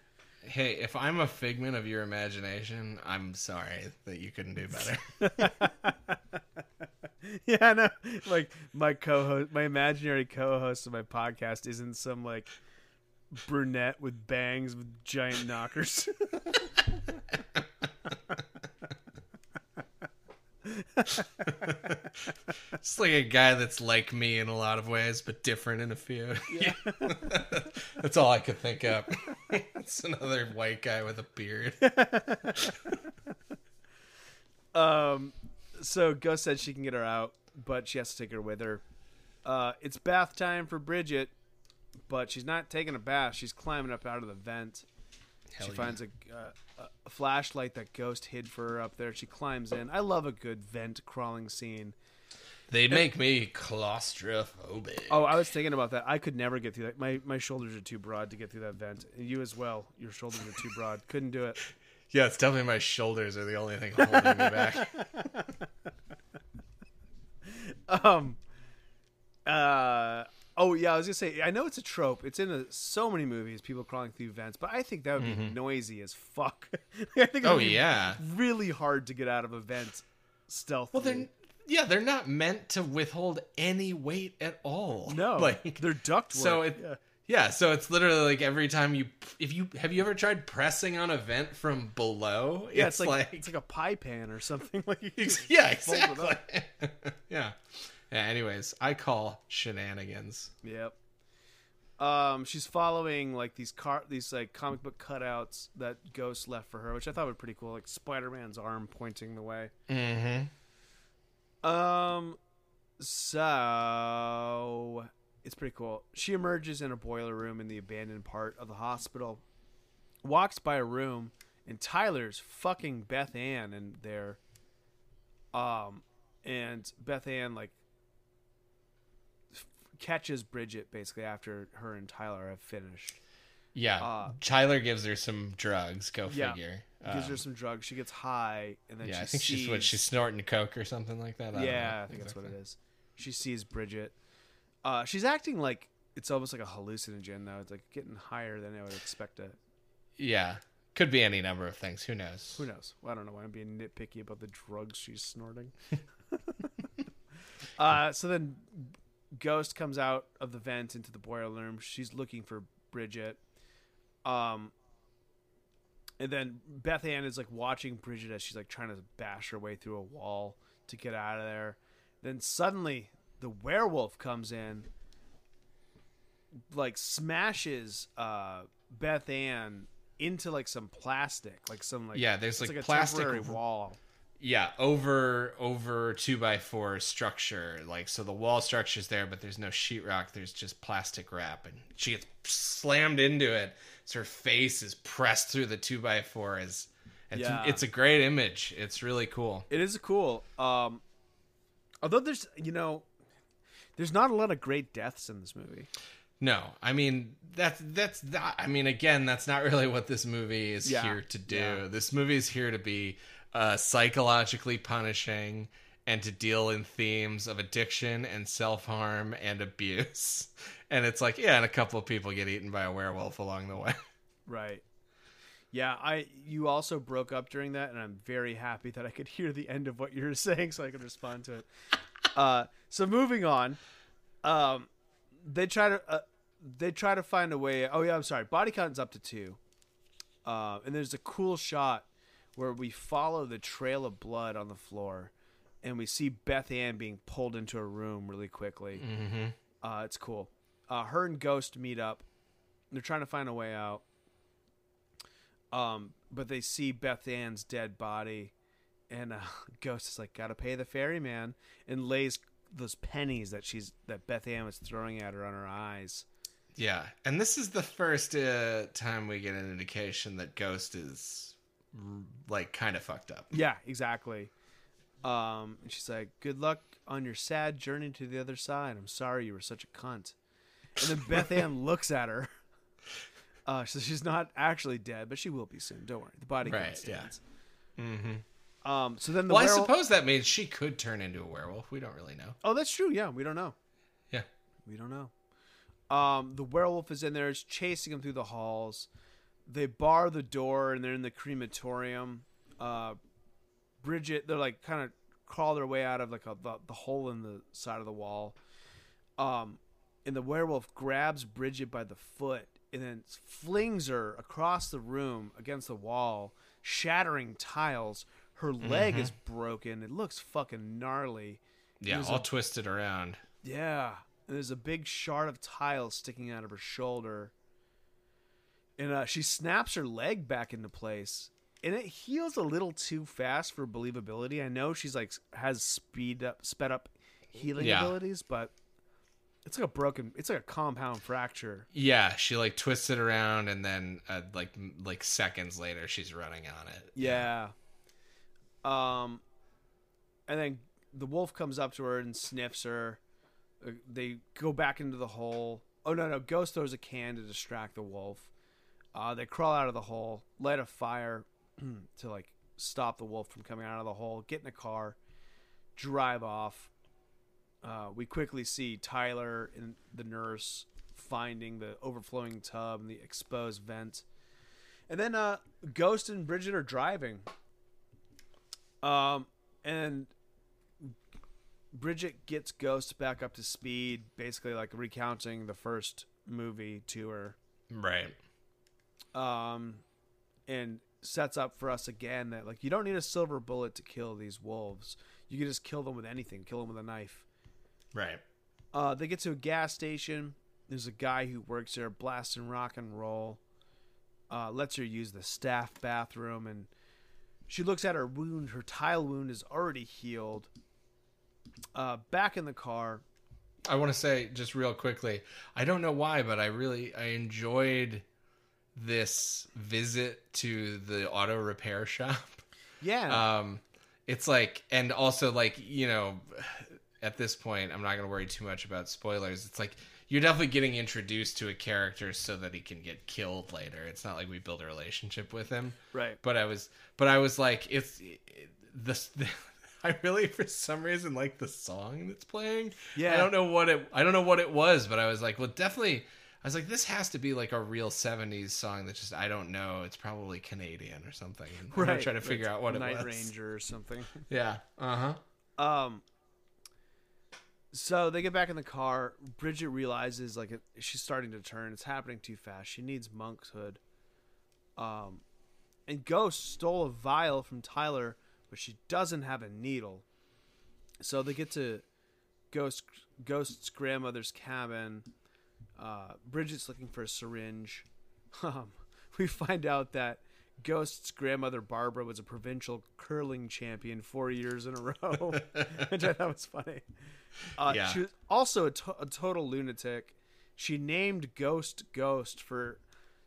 B: Hey, if I'm a figment of your imagination, I'm sorry that you couldn't do better.
A: Yeah, I know. Like my co-host, my imaginary co-host of my podcast isn't some like brunette with bangs with giant knockers.
B: It's like a guy that's like me in a lot of ways, but different in a few. Yeah. that's all I could think of. it's another white guy with a beard.
A: Um, so Ghost said she can get her out, but she has to take her with her. Uh, it's bath time for Bridget, but she's not taking a bath. She's climbing up out of the vent.
B: Hell
A: she
B: yeah.
A: finds a, uh, a flashlight that Ghost hid for her up there. She climbs in. I love a good vent crawling scene.
B: They make me claustrophobic.
A: Oh, I was thinking about that. I could never get through that. My my shoulders are too broad to get through that vent. You as well. Your shoulders are too broad. Couldn't do it.
B: Yeah, it's definitely my shoulders are the only thing holding me back.
A: Um. Uh. Oh yeah, I was gonna say. I know it's a trope. It's in a, so many movies. People crawling through vents, but I think that would be mm-hmm. noisy as fuck. I think.
B: Oh
A: be
B: yeah.
A: Really hard to get out of a vent stealthily.
B: Well, they're yeah, they're not meant to withhold any weight at all.
A: no,
B: like
A: they're ductwork.
B: so it
A: yeah.
B: yeah. so it's literally like every time you if you have you ever tried pressing on a vent from below?
A: yeah, it's, like, it's like a pie pan or something. Like
B: yeah,
A: fold it up.
B: exactly. yeah. Yeah. Anyways, I call shenanigans.
A: Yep. Um, she's following like these car, these like comic book cutouts that Ghost left for her, which I thought were pretty cool, like Spider Man's arm pointing the way.
B: Mm-hmm.
A: Um, so it's pretty cool. She emerges in a boiler room in the abandoned part of the hospital, walks by a room, and Tyler's fucking Beth Ann in there. Um, and Beth Ann like catches Bridget basically after her and Tyler have finished.
B: Yeah.
A: Uh,
B: Tyler gives her some drugs. Go
A: Yeah.
B: figure.
A: Gives
B: Um,
A: her some drugs. She gets high, and then
B: yeah,
A: she
B: I think
A: sees,
B: she's what she's snorting coke or something like that. I don't
A: yeah,
B: know
A: I think that's what it is. She sees Bridget. Uh, she's acting like it's almost like a hallucinogen, though. It's like getting higher than I would expect it.
B: Yeah, could be any number of things. Who knows?
A: Who knows? Well, I don't know why I'm being nitpicky about the drugs she's snorting. uh, so then Ghost comes out of the vent into the boiler room. She's looking for Bridget. Um, and then Beth Ann is like watching Bridget as she's like trying to bash her way through a wall to get out of there. Then suddenly the werewolf comes in, like smashes uh, Beth Ann into like some plastic, like some like
B: Yeah, there's, like,
A: a
B: plastic
A: wall.
B: Yeah over over two by four structure like so the wall structure's there but there's no sheetrock there's just plastic wrap and she gets slammed into it so her face is pressed through the two by four is it's,
A: Yeah.
B: it's a great image it's really cool
A: It is cool. Um, although there's, you know, there's not a lot of great deaths in this movie.
B: no i mean that's that's that i mean again that's not really what this movie is
A: Yeah.
B: here to do
A: Yeah.
B: this movie is here to be uh, psychologically punishing and to deal in themes of addiction and self-harm and abuse and it's like yeah and a couple of people get eaten by a werewolf along the way
A: Right. Yeah, I you also broke up during that, and I'm very happy that I could hear the end of what you were saying, so I could respond to it. uh, so moving on, um, they try to uh, they try to find a way. Oh yeah, I'm sorry. Body count's up to two, uh, and there's a cool shot where we follow the trail of blood on the floor, and we see Beth Ann being pulled into a room really quickly.
B: mm-hmm.
A: Uh, it's cool. Uh, her and Ghost meet up. They're trying to find a way out. Um, but they see Beth Ann's dead body, and uh, Ghost is like, "Gotta pay the ferryman," and lays those pennies that she's that Beth Ann was throwing at her on her eyes.
B: yeah and this is the first uh, time we get an indication that ghost is like kind of fucked up
A: Yeah, exactly. Um, and she's like, "Good luck on your sad journey to the other side. I'm sorry you were such a cunt." And then Beth Ann looks at her. Uh, so she's not actually dead, but she will be soon. Don't worry. The body count
B: Right, yeah.
A: stands.
B: mm-hmm.
A: Um, so then the
B: well i suppose that means she could turn into a werewolf we don't really know
A: Oh, that's true. Yeah, we don't know.
B: yeah
A: We don't know. Um, the werewolf is in there. It's chasing him through the halls. They bar the door, and they're in the crematorium. Uh, Bridget, they're like kind of crawl their way out of like a, the, the hole in the side of the wall. Um, and the werewolf grabs Bridget by the foot and then flings her across the room against the wall, shattering tiles. Her leg is broken. It looks fucking gnarly.
B: yeah all
A: a-
B: twisted around
A: Yeah. And there's a big shard of tile sticking out of her shoulder. And uh, she snaps her leg back into place. And it heals a little too fast for believability. I know she's like has speed up sped up healing
B: Yeah.
A: abilities, but it's like a broken it's like a compound fracture.
B: Yeah, she like twists it around, and then uh, like like seconds later, she's running on it.
A: Yeah. Um and then the wolf comes up to her and sniffs her. Uh, They go back into the hole. Oh no, no, Ghost throws a can to distract the wolf. Uh, they crawl out of the hole, light a fire to like stop the wolf from coming out of the hole, get in a car, drive off. Uh, we quickly see Tyler and the nurse finding the overflowing tub and the exposed vent. And then uh, Ghost and Bridget are driving. Um, and Bridget gets Ghost back up to speed, basically like recounting the first movie to her.
B: Right.
A: Um, and sets up for us again that like you don't need a silver bullet to kill these wolves. You can just kill them with anything. Kill them with a knife.
B: Right.
A: Uh, they get to a gas station. There's a guy who works there blasting rock and roll. Uh, lets her use the staff bathroom, and she looks at her wound. Her tile wound is already healed. Uh, back in the car,
B: I want to say just real quickly. I don't know why, but I really I enjoyed this visit to the auto repair shop.
A: yeah,
B: Um, it's like, and also like you know, at this point, I'm not going to worry too much about spoilers. It's like you're definitely getting introduced to a character so that he can get killed later. It's not like we build a relationship with him.
A: right.
B: but I was but I was like it's it, this I really for some reason like the song that's playing.
A: Yeah.
B: I don't know what it I don't know what it was, but I was like, well definitely I was like this has to be like a real 70s song that just I don't know. It's probably Canadian or something. And I'm
A: Right.
B: trying to figure out what
A: Night
B: it was.
A: Ranger or something.
B: Yeah. Uh-huh.
A: Um. So they get back in the car. Bridget realizes like it, she's starting to turn. It's happening too fast. She needs Monk's hood. Um, and Ghost stole a vial from Tyler, but she doesn't have a needle. So they get to Ghost Ghost's grandmother's cabin. Uh, Bridget's looking for a syringe. Um, we find out that Ghost's grandmother Barbara was a provincial curling champion four years in a row, which I thought was funny. Uh,
B: Yeah.
A: She was also a, to- a total lunatic. She named Ghost Ghost for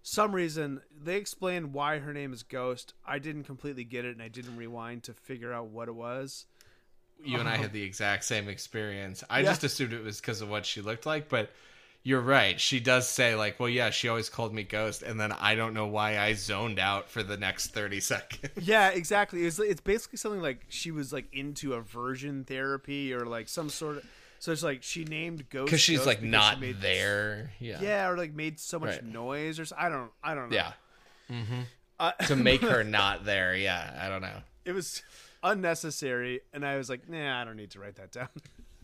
A: some reason. They explained why her name is Ghost. I didn't completely get it, and I didn't rewind to figure out what it was.
B: You and I had the exact same experience. I
A: Yeah.
B: just assumed it was because of what she looked like, but you're right. She does say like, "Well, yeah, she always called me Ghost," and then I don't know why I zoned out for the next thirty seconds.
A: Yeah, exactly. It's it's basically something like she was like into aversion therapy or like some sort of. So it's like she named Ghost
B: Because she's
A: Ghost
B: like
A: because
B: not
A: she
B: there. Yeah.
A: Yeah, or like made so much
B: Right.
A: noise or I don't I don't know.
B: Yeah.
A: Uh,
B: To make her not there. Yeah. I don't know.
A: it was unnecessary, and I was like, nah, I don't need to write that down.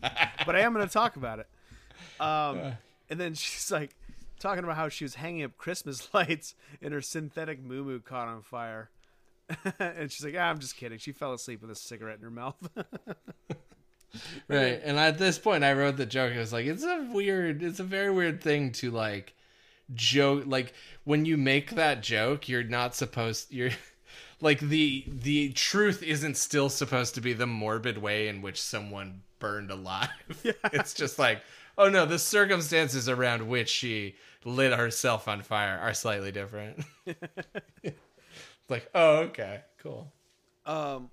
A: but I am going to talk about it. Um, and then she's like talking about how she was hanging up Christmas lights, and her synthetic moo caught on fire. and she's like, ah, I'm just kidding. She fell asleep with a cigarette in her mouth.
B: Right. And at this point, I wrote the joke. I was like, it's a weird, it's a very weird thing to like joke. Like when you make that joke, you're not supposed, you're like the, the truth isn't still supposed to be the morbid way in which someone burned alive. It's just like, oh no, the circumstances around which she lit herself on fire are slightly different. like, oh, okay, cool.
A: Um,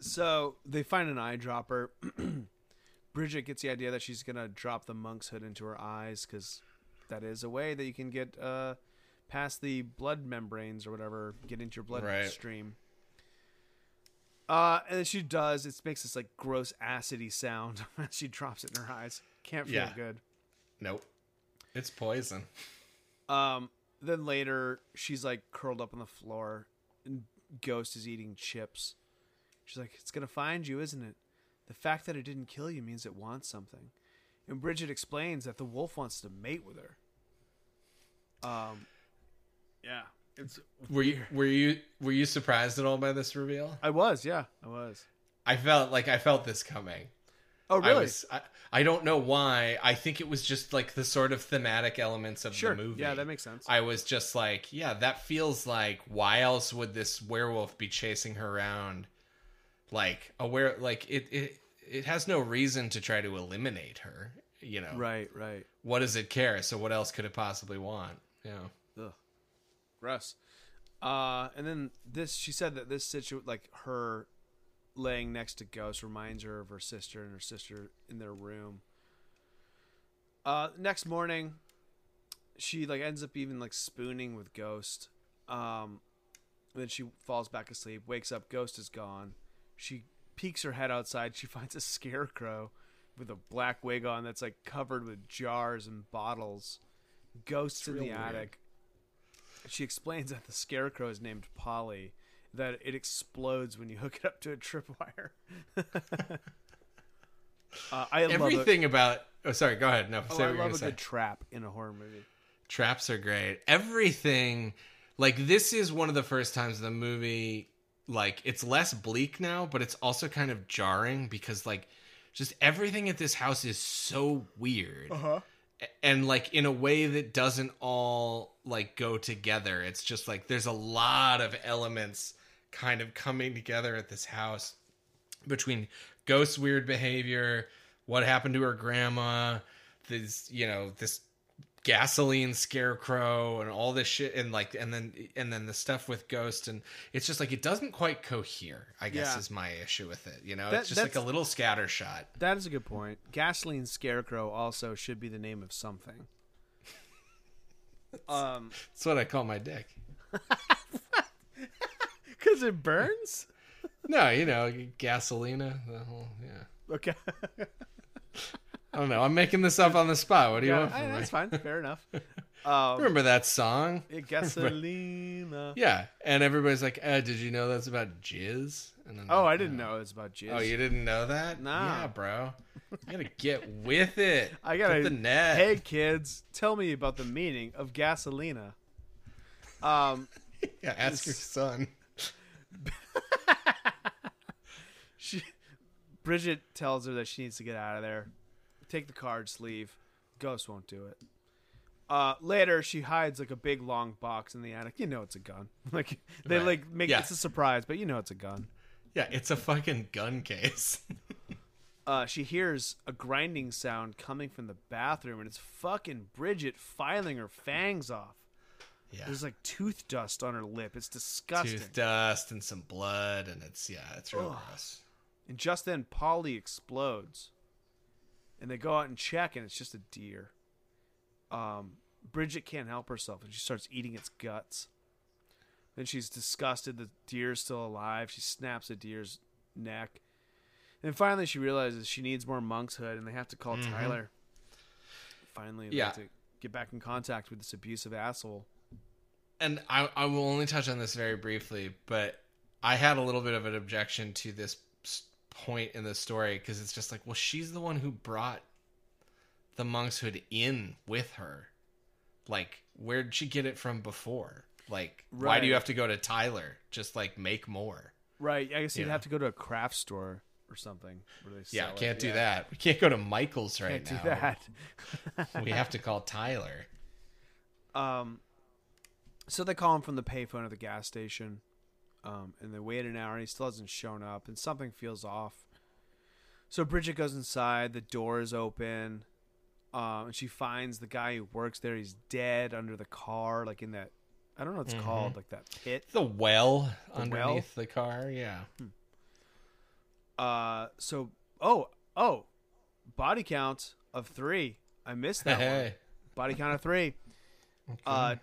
A: so they find an eyedropper. Bridget gets the idea that she's gonna drop the monk's hood into her eyes because that is a way that you can get uh past the blood membranes or whatever, get into your bloodstream. Uh, and she does. It makes this like gross acidy sound when she drops it in her eyes. Can't feel
B: Yeah.
A: good.
B: Nope. It's poison.
A: Um, then later she's like curled up on the floor, and Ghost is eating chips. She's like, "It's gonna find you, isn't it? The fact that it didn't kill you means it wants something." And Bridget explains that the wolf wants to mate with her. Um, yeah, it's.
B: Were you were you were you surprised at all by this reveal?
A: I was, yeah, I was.
B: I felt like I felt this coming.
A: Oh,
B: I
A: really?
B: was I, I don't know why. I think it was just like the sort of thematic elements of
A: sure.
B: the movie.
A: Yeah, that makes sense.
B: I was just like, yeah, that feels like why else would this werewolf be chasing her around? Like a were like it it it has no reason to try to eliminate her, you know.
A: right, right.
B: What does it care? So what else could it possibly want? Yeah.
A: Ugh. Gross. Uh, and then this, she said that this situ, like her laying next to Ghost, reminds her of her sister and her sister in their room. Uh, next morning, she like ends up even like spooning with Ghost. Um, then she falls back asleep, wakes up, Ghost is gone. She peeks her head outside. She finds a scarecrow with a black wig on that's like covered with jars and bottles. Ghosts in the
B: weird.
A: attic. She explains that the scarecrow is named Polly, that it explodes when you hook it up to a tripwire. uh, I love
B: Everything about Oh, sorry. Go ahead. No,
A: a, oh, I love a
B: say.
A: good trap in a horror movie.
B: Traps are great. Everything, like this is one of the first times the movie, like it's less bleak now, but it's also kind of jarring because like just everything at this house is so weird.
A: huh.
B: And like in a way that doesn't all like go together. It's just like there's a lot of elements kind of coming together at this house between Ghost's weird behavior, what happened to her grandma, this you know this gasoline scarecrow and all this shit and like and then and then the stuff with ghost and it's just like it doesn't quite cohere i guess
A: Yeah.
B: is my issue with it you know
A: That-
B: it's just like a little scattershot
A: That is a good point. Gasoline Scarecrow also should be the name of something. um,
B: that's what i call my dick
A: because it burns.
B: no you know gasolina the whole yeah
A: Okay,
B: i don't know i'm making this up on the spot what do you
A: yeah,
B: want from
A: I-
B: me
A: that's fine. Fair enough. Um,
B: remember that song
A: gasolina.
B: yeah and everybody's like uh, did you know that's about jizz and then
A: Oh,
B: like,
A: I didn't
B: "No."
A: know it was about jizz.
B: Oh, you didn't know that?
A: Nah.
B: Yeah, bro. You gotta get with it.
A: I gotta.
B: The net.
A: Hey, kids, tell me about the meaning of gasolina. Um,
B: yeah, ask your son.
A: she, Bridget tells her that she needs to get out of there. Take the cards, leave. Ghost won't do it. Uh, later, she hides like a big long box in the attic. You know it's a gun. Like they
B: Right.
A: like make
B: Yeah.
A: it's a surprise, but you know it's a gun.
B: Yeah, it's a fucking gun case.
A: Uh, she hears a grinding sound coming from the bathroom, and it's fucking Bridget filing her fangs off.
B: Yeah.
A: There's like tooth dust on her lip. It's disgusting.
B: Tooth dust and some blood, and it's yeah, it's real
A: Ugh.
B: gross.
A: And just then, Polly explodes, and they go out and check, and it's just a deer. Um, Bridget can't help herself, and she starts eating its guts. Then she's disgusted the deer's still alive. She snaps a deer's neck, and finally she realizes she needs more monkshood, and they have to call
B: Mhm.
A: Tyler. Finally, they
B: Yeah.
A: have to get back in contact with this abusive asshole.
B: And I, I will only touch on this very briefly, but I had a little bit of an objection to this point in the story because it's just like, well, she's the one who brought the monk's hood in with her. Like, where'd she get it from before? Like, why do you have to go to Tyler? Just like make more.
A: Right? I guess you'd
B: Yeah.
A: have to go to a craft store or something.
B: Yeah,
A: sell it.
B: can't do
A: Yeah.
B: that. We can't go to Michael's right
A: Can't
B: now.
A: do that.
B: we have to call Tyler.
A: Um, so they call him from the payphone at the gas station, um, and they wait an hour, and he still hasn't shown up, and something feels off. So Bridget goes inside. The door is open, um, and she finds the guy who works there. He's dead under the car, like in that. I don't know what it's
B: Mhm.
A: called, like that pit.
B: The well
A: The
B: underneath the car. Yeah.
A: Uh, so oh oh, body count of three. I missed that one.
B: Hey.
A: Body count of three. Uh,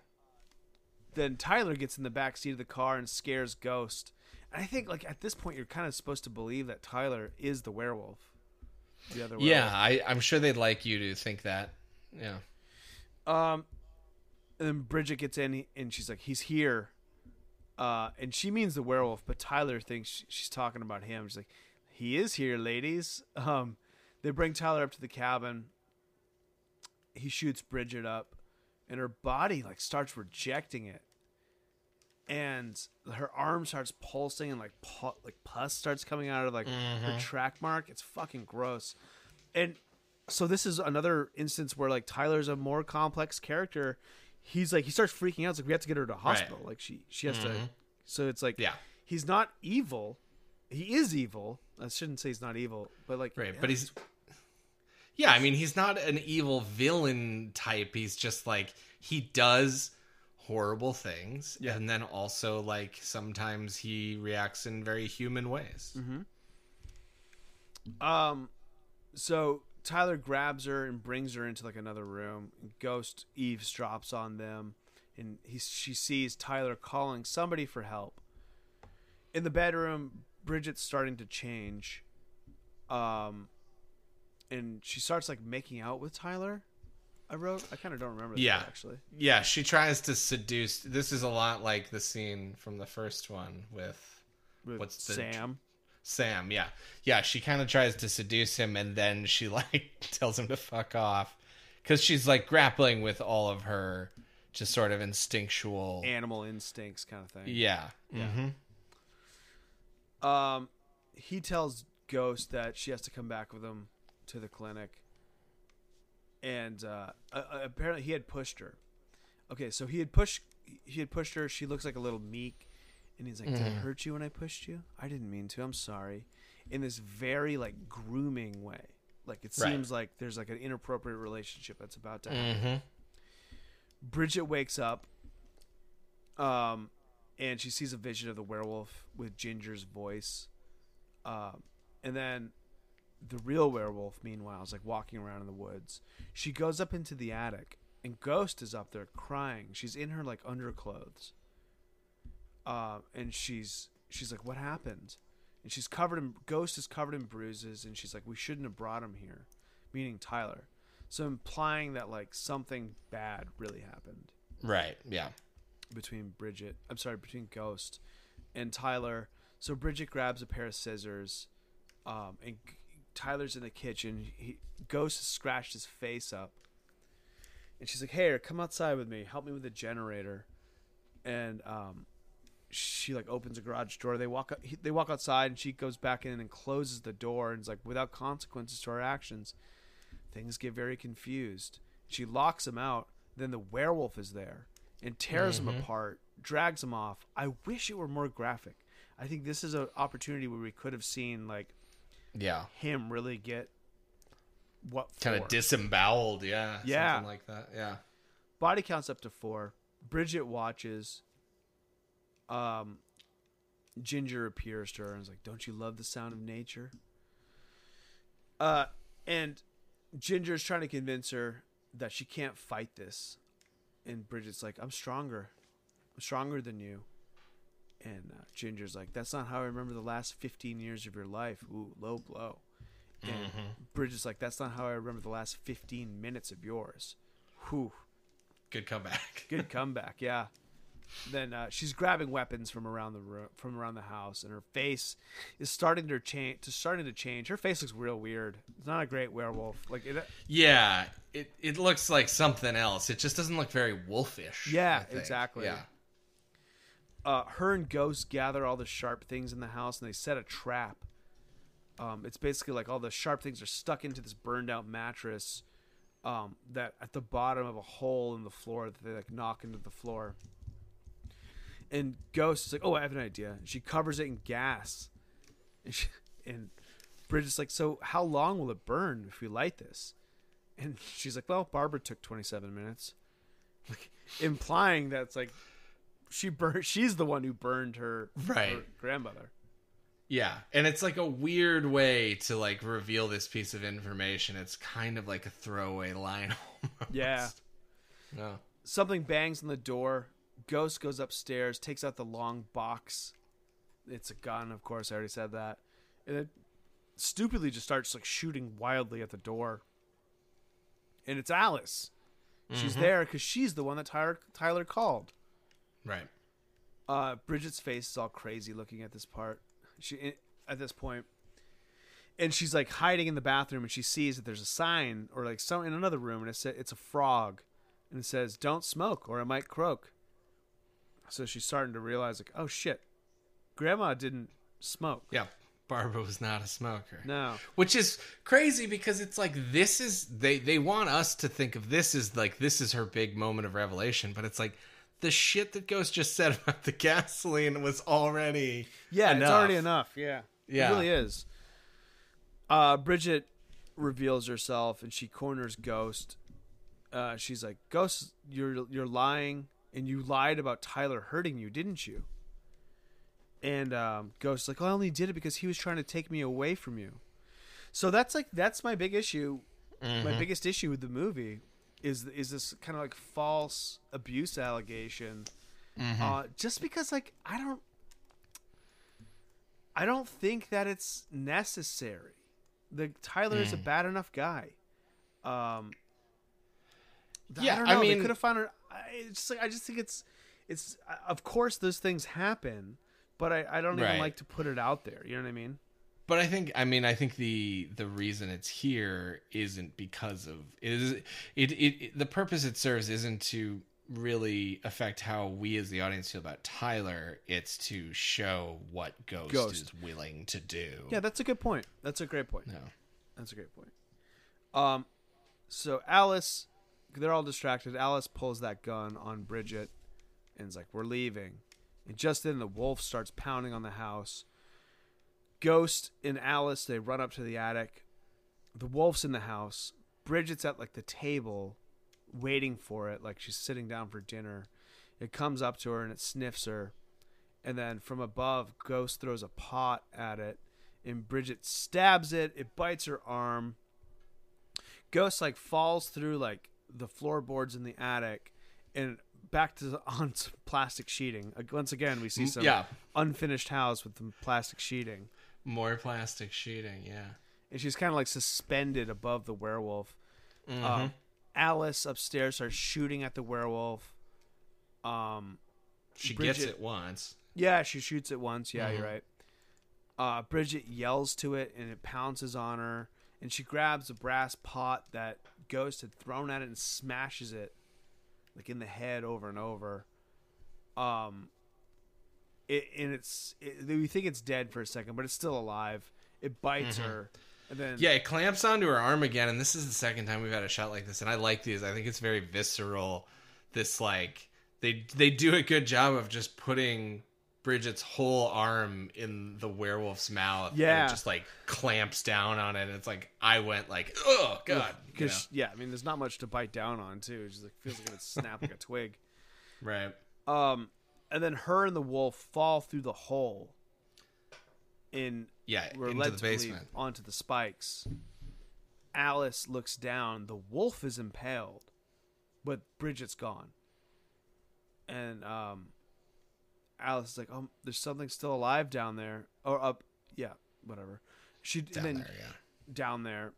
A: then Tyler gets in the back seat of the car and scares Ghost. And I think like at this point you're kind of supposed to believe that Tyler is the werewolf. The other
B: Yeah. I, I'm sure they'd like you to think that. Yeah.
A: Um, and then Bridget gets in and she's like, "He's here," uh, and she means the werewolf, but Tyler thinks sh- she's talking about him. She's like, "He is here, ladies." Um, they bring Tyler up to the cabin. He shoots Bridget up, and her body like starts rejecting it, and her arm starts pulsing, and like pu- like pus starts coming out of like her mm-hmm. track mark. It's fucking gross, and so this is another instance where like Tyler's a more complex character. He's like he starts freaking out. It's like we have to get her to hospital. Like she she has to. Mm-hmm. So it's like
B: Yeah.
A: he's not evil. He is evil. I shouldn't say he's not evil, but like
B: Right, but he's Yeah, I mean he's not an evil villain type. He's just like he does horrible things
A: Yeah.
B: and then also like sometimes he reacts in very human ways.
A: Um, so Tyler grabs her and brings her into like another room. Ghost eavesdrops on them, and he she sees Tyler calling somebody for help. In the bedroom, Bridget's starting to change. Um, and she starts like making out with Tyler. I wrote. I kind of don't remember. That
B: Yeah.
A: actually.
B: Yeah, she tries to seduce This is a lot like the scene from the first one with
A: With
B: What's the-
A: Sam?
B: Sam, yeah. Yeah, she kind of tries to seduce him and then she like tells him to fuck off cuz she's like grappling with all of her just sort of instinctual
A: Animal instincts, kind of thing.
B: Yeah. Mhm.
A: Um, he tells Ghost that she has to come back with him to the clinic, and uh, uh, apparently he had pushed her. Okay, so he had pushed he had pushed her. She looks like a little meek, and he's like, "Did I
B: Mhm.
A: hurt you when I pushed you? I didn't mean to. I'm sorry." In this very like grooming way, like it
B: Right.
A: seems like there's like an inappropriate relationship that's about to happen.
B: Mhm.
A: Bridget wakes up, um, and she sees a vision of the werewolf with Ginger's voice, um, and then the real werewolf, meanwhile, is like walking around in the woods. She goes up into the attic, and Ghost is up there crying. She's in her like underclothes, uh, and she's she's like, "What happened?" And she's covered in Ghost is covered in bruises, and she's like, "We shouldn't have brought him here," meaning Tyler. So implying that like something bad really happened
B: Right. Yeah.
A: between Bridget. I'm sorry, between Ghost and Tyler. So Bridget grabs a pair of scissors, um, and Tyler's in the kitchen. He, Ghost has scratched his face up, and she's like, "Hey, come outside with me. Help me with the generator." And um, she like opens a garage door. They walk. He, they walk outside, and she goes back in and closes the door. And it's like without consequences to our actions. Things get very confused. She locks him out, Then the werewolf is there and tears him apart, drags him off. I wish it were more graphic. I think this is an opportunity where we could have seen like
B: Yeah.
A: him really get what
B: Kind of disemboweled, yeah.
A: Yeah.
B: Something like that. Yeah.
A: Body counts up to four. Bridget watches. Um, Ginger appears to her and is like, "Don't you love the sound of nature?" Uh, and Ginger's trying to convince her that she can't fight this, and Bridget's like, "I'm stronger. I'm stronger than you." And uh, Ginger's like, "That's not how I remember the last 15 years of your life." Ooh, low blow. And Bridget's like, "That's not how I remember the last 15 minutes of yours." Whew.
B: Good comeback.
A: Good comeback, yeah. Then uh, she's grabbing weapons from around the room, from around the house, and her face is starting to change. To starting to change. Her face looks real weird. It's not a great werewolf. Like it,
B: yeah. It it looks like something else. It just doesn't look very wolfish.
A: Yeah, exactly.
B: Yeah.
A: Uh, her and Ghost gather all the sharp things in the house, and they set a trap. Um, it's basically like all the sharp things are stuck into this burned out mattress. Um, that at the bottom of a hole in the floor that they like knock into the floor. And Ghost is like, "Oh, I have an idea." She covers it in gas, and, she, and Bridget's like, "So how long will it burn if we light this?" And she's like, "Well, Barbara took twenty-seven minutes," like, implying that it's like she burned. She's the one who burned her,
B: Right.
A: her grandmother.
B: Yeah, and it's like a weird way to like reveal this piece of information. It's kind of like a throwaway line. almost.
A: Yeah.
B: No.
A: Something bangs on the door. Ghost goes upstairs, takes out the long box. It's a gun, of course. I already said that. And it stupidly just starts like shooting wildly at the door. And it's Alice. She's mm-hmm. there because she's the one that Tyler, Tyler called.
B: Right.
A: Uh, Bridget's face is all crazy looking at this part. She at this point, and she's like hiding in the bathroom, and she sees that there's a sign or like some in another room, and it says it's a frog, and it says "Don't smoke or it might croak." So she's starting to realize like, oh shit, Grandma didn't smoke.
B: Yeah. Barbara was not a smoker.
A: No.
B: Which is crazy because it's like this is they they want us to think of this as like this is her big moment of revelation, but it's like the shit that Ghost just said about the gasoline was already
A: Yeah, it's already enough. Yeah.
B: Yeah.
A: It really is. Uh, Bridget reveals herself and she corners Ghost. Uh, she's like, Ghost, you're you're lying, and you lied about Tyler hurting you, didn't you? And um, Ghost's like, well, I only did it because he was trying to take me away from you. So that's like that's my big issue. My biggest issue with the movie is is this kind of like false abuse allegation. Uh, just because like I don't I don't think that it's necessary. The Tyler is a bad enough guy. Um,
B: Yeah,
A: I don't
B: I
A: know. they
B: mean-
A: could have found her. I, it's just like I just think it's, it's. Of course, those things happen, but I, I don't even like to put it out there. You know what I mean?
B: But I think I mean I think the the reason it's here isn't because of it is it, it, it the purpose it serves isn't to really affect how we as the audience feel about Tyler. It's to show what Ghost,
A: Ghost.
B: is willing to do.
A: Yeah, that's a good point. That's a great point.
B: No.
A: That's a great point. Um, so Alice, they're all distracted. Alice pulls that gun on Bridget, and is like, "We're leaving." And just then, the wolf starts pounding on the house. Ghost and Alice they run up to the attic. The wolf's in the house. Bridget's at like the table, waiting for it, like she's sitting down for dinner. It comes up to her and it sniffs her, and then from above, Ghost throws a pot at it and Bridget stabs it. It bites her arm. Ghost like falls through like the floorboards in the attic and back to the, on plastic sheeting. Once again, we see some
B: yeah.
A: unfinished house with the plastic sheeting,
B: More plastic sheeting, yeah.
A: and she's kind of like suspended above the werewolf.
B: Mm-hmm.
A: Um, Alice upstairs starts shooting at the werewolf. Um,
B: She
A: Bridget-
B: gets it once.
A: Yeah, she shoots it once. Yeah,
B: Mhm.
A: you're right. Uh, Bridget yells to it and it pounces on her. And she grabs a brass pot that Ghost had thrown at it and smashes it, like in the head over and over. Um, it and it's it, we think it's dead for a second, but it's still alive. It bites
B: Mhm.
A: her, And then
B: Yeah, it clamps onto her arm again, and this is the second time we've had a shot like this, and I like these. I think it's very visceral. This like they they do a good job of just putting Bridget's whole arm in the werewolf's mouth. and
A: Yeah.
B: it just like clamps down on it. And it's like I went like, oh god, you
A: because yeah, I mean, there's not much to bite down on too. It just like feels like it's snap like a twig.
B: right?
A: Um, and then her and the wolf fall through the hole. In
B: Yeah,
A: we're
B: into
A: led
B: the basement.
A: onto the spikes. Alice looks down. The wolf is impaled, but Bridget's gone. And um, Alice is like, "Oh, there's something still alive down there, or up, yeah, whatever." She
B: Down
A: and then
B: there, yeah.
A: down there,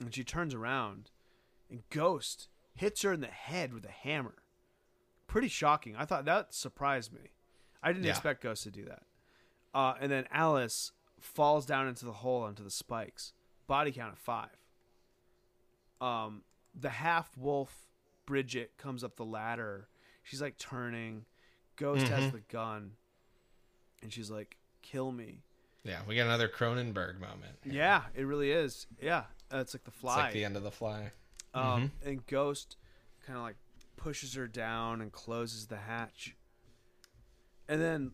A: and she turns around, and Ghost hits her in the head with a hammer. Pretty shocking. I thought that surprised me. I didn't
B: Yeah.
A: expect Ghost to do that. Uh, and then Alice falls down into the hole onto the spikes. Body count of five. Um, the half wolf Bridget comes up the ladder. She's like turning. Ghost has
B: Mhm.
A: the gun, and she's like, "Kill me."
B: Yeah, we get another Cronenberg moment.
A: Yeah, it really is. Yeah, uh, it's like the
B: It's
A: fly.
B: like the end of the fly.
A: Um, and Ghost kind of like pushes her down and closes the hatch. And then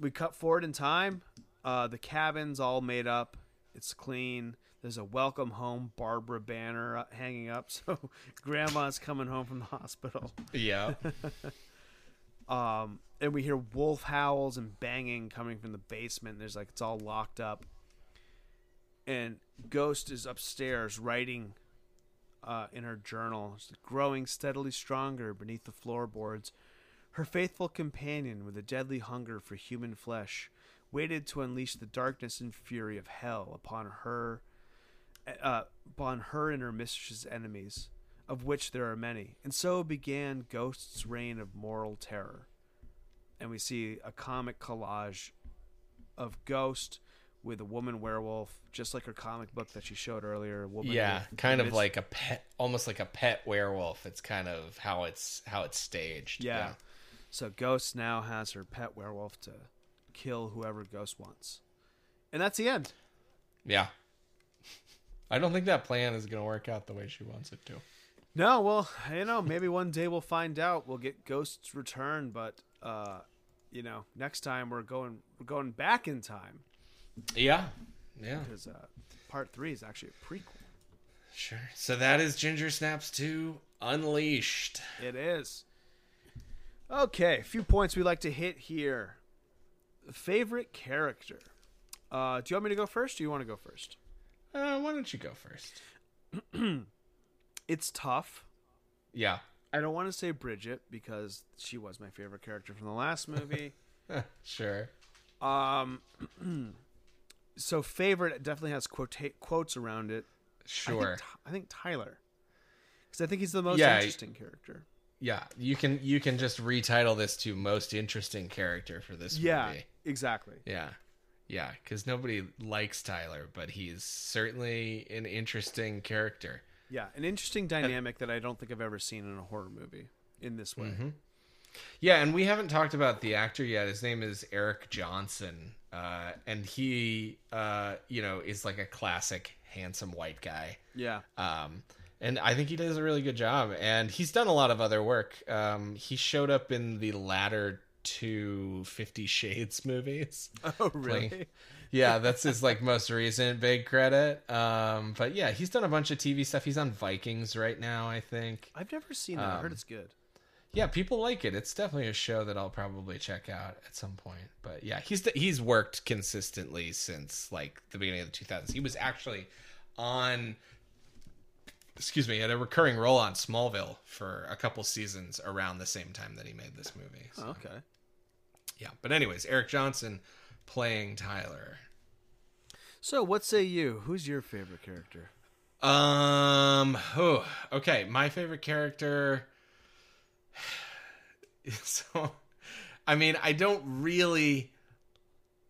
A: we cut forward in time. Uh, the cabin's all made up. It's clean. There's a welcome home Barbara banner uh, hanging up, so Grandma's coming home from the hospital.
B: Yeah.
A: Um, and we hear wolf howls and banging coming from the basement. There's like it's all locked up. And Ghost is upstairs writing uh, in her journal, growing steadily stronger beneath the floorboards. Her faithful companion, with a deadly hunger for human flesh, waited to unleash the darkness and fury of hell upon her, uh, upon her and her mistress's enemies, of which there are many. And so began Ghost's reign of moral terror. And we see a comic collage of Ghost with a woman werewolf, just like her comic book that she showed earlier. Woman
B: yeah,
A: with
B: kind of like a pet, almost like a pet werewolf. It's kind of how it's how it's staged.
A: Yeah. So Ghost now has her pet werewolf to kill whoever Ghost wants. And that's the end.
B: yeah. I don't think that plan is going to work out the way she wants it to.
A: No, well, you know, maybe one day we'll find out. We'll get Ghost's return, but uh, you know, next time we're going we're going back in time
B: Yeah, yeah,
A: because uh, part three is actually a prequel.
B: sure. So that is Ginger Snaps 2 Unleashed.
A: It is. Okay, a few points we like to hit here. Favorite character. Uh, do you want me to go first? Or do you want to go first?
B: Uh, why don't you go first?
A: It's tough.
B: Yeah,
A: I don't want to say Bridget because she was my favorite character from the last movie.
B: sure.
A: um, so favorite definitely has quota- quotes around it. I
B: Sure.
A: think, I think Tyler, because I think he's the most
B: Yeah,
A: interesting character.
B: Yeah, you can you can just retitle this to most interesting character for this
A: Yeah,
B: movie.
A: Yeah, exactly.
B: Yeah. Yeah, because nobody likes Tyler, but he's certainly an interesting character.
A: Yeah, an interesting dynamic that I don't think I've ever seen in a horror movie in this way.
B: Mm-hmm. Yeah, and we haven't talked about the actor yet. His name is Eric Johnson, uh, and he, uh, you know, is like a classic handsome white guy.
A: Yeah,
B: Um, and I think he does a really good job. And he's done a lot of other work. Um, he showed up in the latter two Fifty Shades movies.
A: Oh, really?
B: Playing- yeah, that's his like most recent big credit. Um, but yeah, he's done a bunch of TV stuff. He's on Vikings right now, I think.
A: I've never seen that. I heard
B: Um,
A: it's good.
B: Yeah, people like it. It's definitely a show that I'll probably check out at some point. But yeah, he's he's worked consistently since like the beginning of the 2000s. He was actually on excuse me, had a recurring role on Smallville for a couple seasons around the same time that he made this movie. So,
A: Oh, okay.
B: yeah, but anyways, Eric Johnson playing Tyler.
A: So, what say you? Who's your favorite character?
B: Um. Oh, okay. My favorite character. So, I mean, I don't really.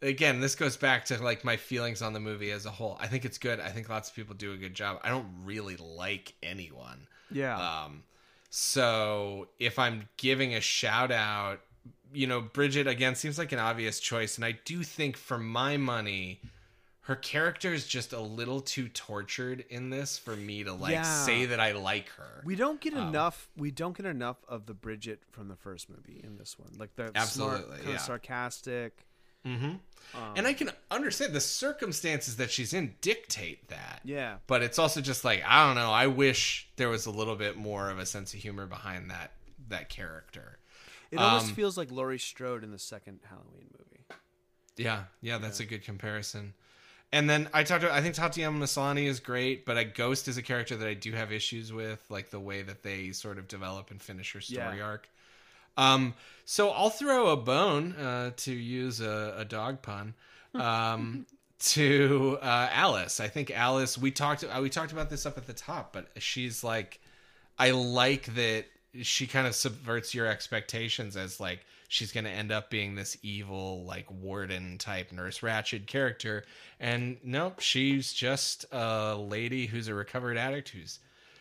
B: Again, this goes back to like my feelings on the movie as a whole. I think it's good. I think lots of people do a good job. I don't really like anyone.
A: Yeah.
B: Um, so if I'm giving a shout out, you know, Bridget again seems like an obvious choice, and I do think for my money, her character is just a little too tortured in this for me to like
A: Yeah.
B: say that I like her.
A: We don't get
B: Um,
A: enough. We don't get enough of the Bridget from the first movie in this one. Like the
B: Absolutely,
A: kind
B: yeah.
A: of sarcastic.
B: Mm-hmm.
A: Um,
B: and I can understand the circumstances that she's in dictate that.
A: yeah,
B: But it's also just like I don't know. I wish there was a little bit more of a sense of humor behind that that character.
A: it almost
B: Um,
A: feels like Laurie Strode in the second Halloween movie.
B: Yeah, yeah, that's a good comparison. And then I talked. To, I think Tatiana Maslany is great, but a Ghost is a character that I do have issues with, like the way that they sort of develop and finish her story
A: Yeah.
B: arc. Um, so I'll throw a bone uh, to use a, a dog pun um, to uh, Alice. I think Alice. We talked. Uh, we talked about this up at the top, but she's like, I like that she kind of subverts your expectations as like she's going to end up being this evil like warden type nurse Ratched character and nope she's just a lady who's a recovered addict who's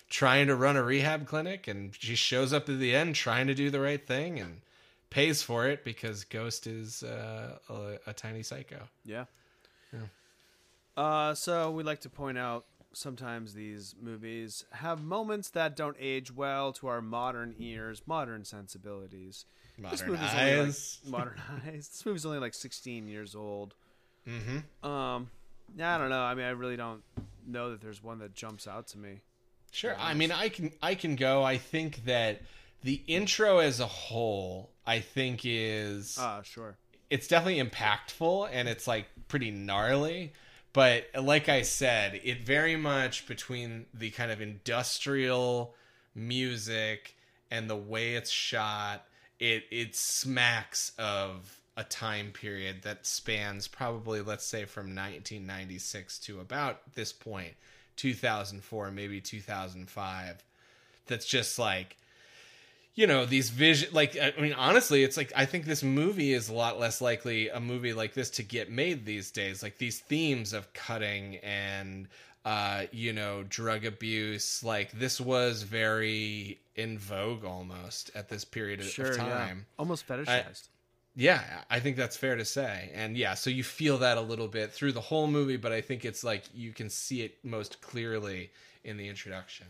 B: trying to run a rehab clinic and she shows up at the end trying to do the right thing and pays for it because ghost is uh, a, a tiny psycho
A: Yeah. Uh, so we like to point out sometimes these movies have moments that don't age well to our modern ears, modern sensibilities. This
B: modern
A: movie's only like,
B: eyes
A: modern eyes. This movie's only like 16 years old.
B: mm-hmm.
A: Um, yeah, I don't know. I mean, I really don't know that there's one that jumps out to me.
B: Sure. I mean, I can I can go. I think that the intro as a whole, I think is
A: Ah, sure.
B: it's definitely impactful and it's like pretty gnarly. But like I said, it very much between the kind of industrial music and the way it's shot, it it smacks of a time period that spans probably let's say from 1996 to about this point 2004 maybe 2005 that's just like you know these vision like i mean honestly it's like i think this movie is a lot less likely a movie like this to get made these days. Like these themes of cutting and uh you know drug abuse like this was very in vogue almost at this period of-
A: Sure,
B: of
A: yeah.
B: time
A: Almost fetishized.
B: yeah, I think that's fair to say. And yeah, so you feel that a little bit through the whole movie, but I think it's like you can see it most clearly in the introduction.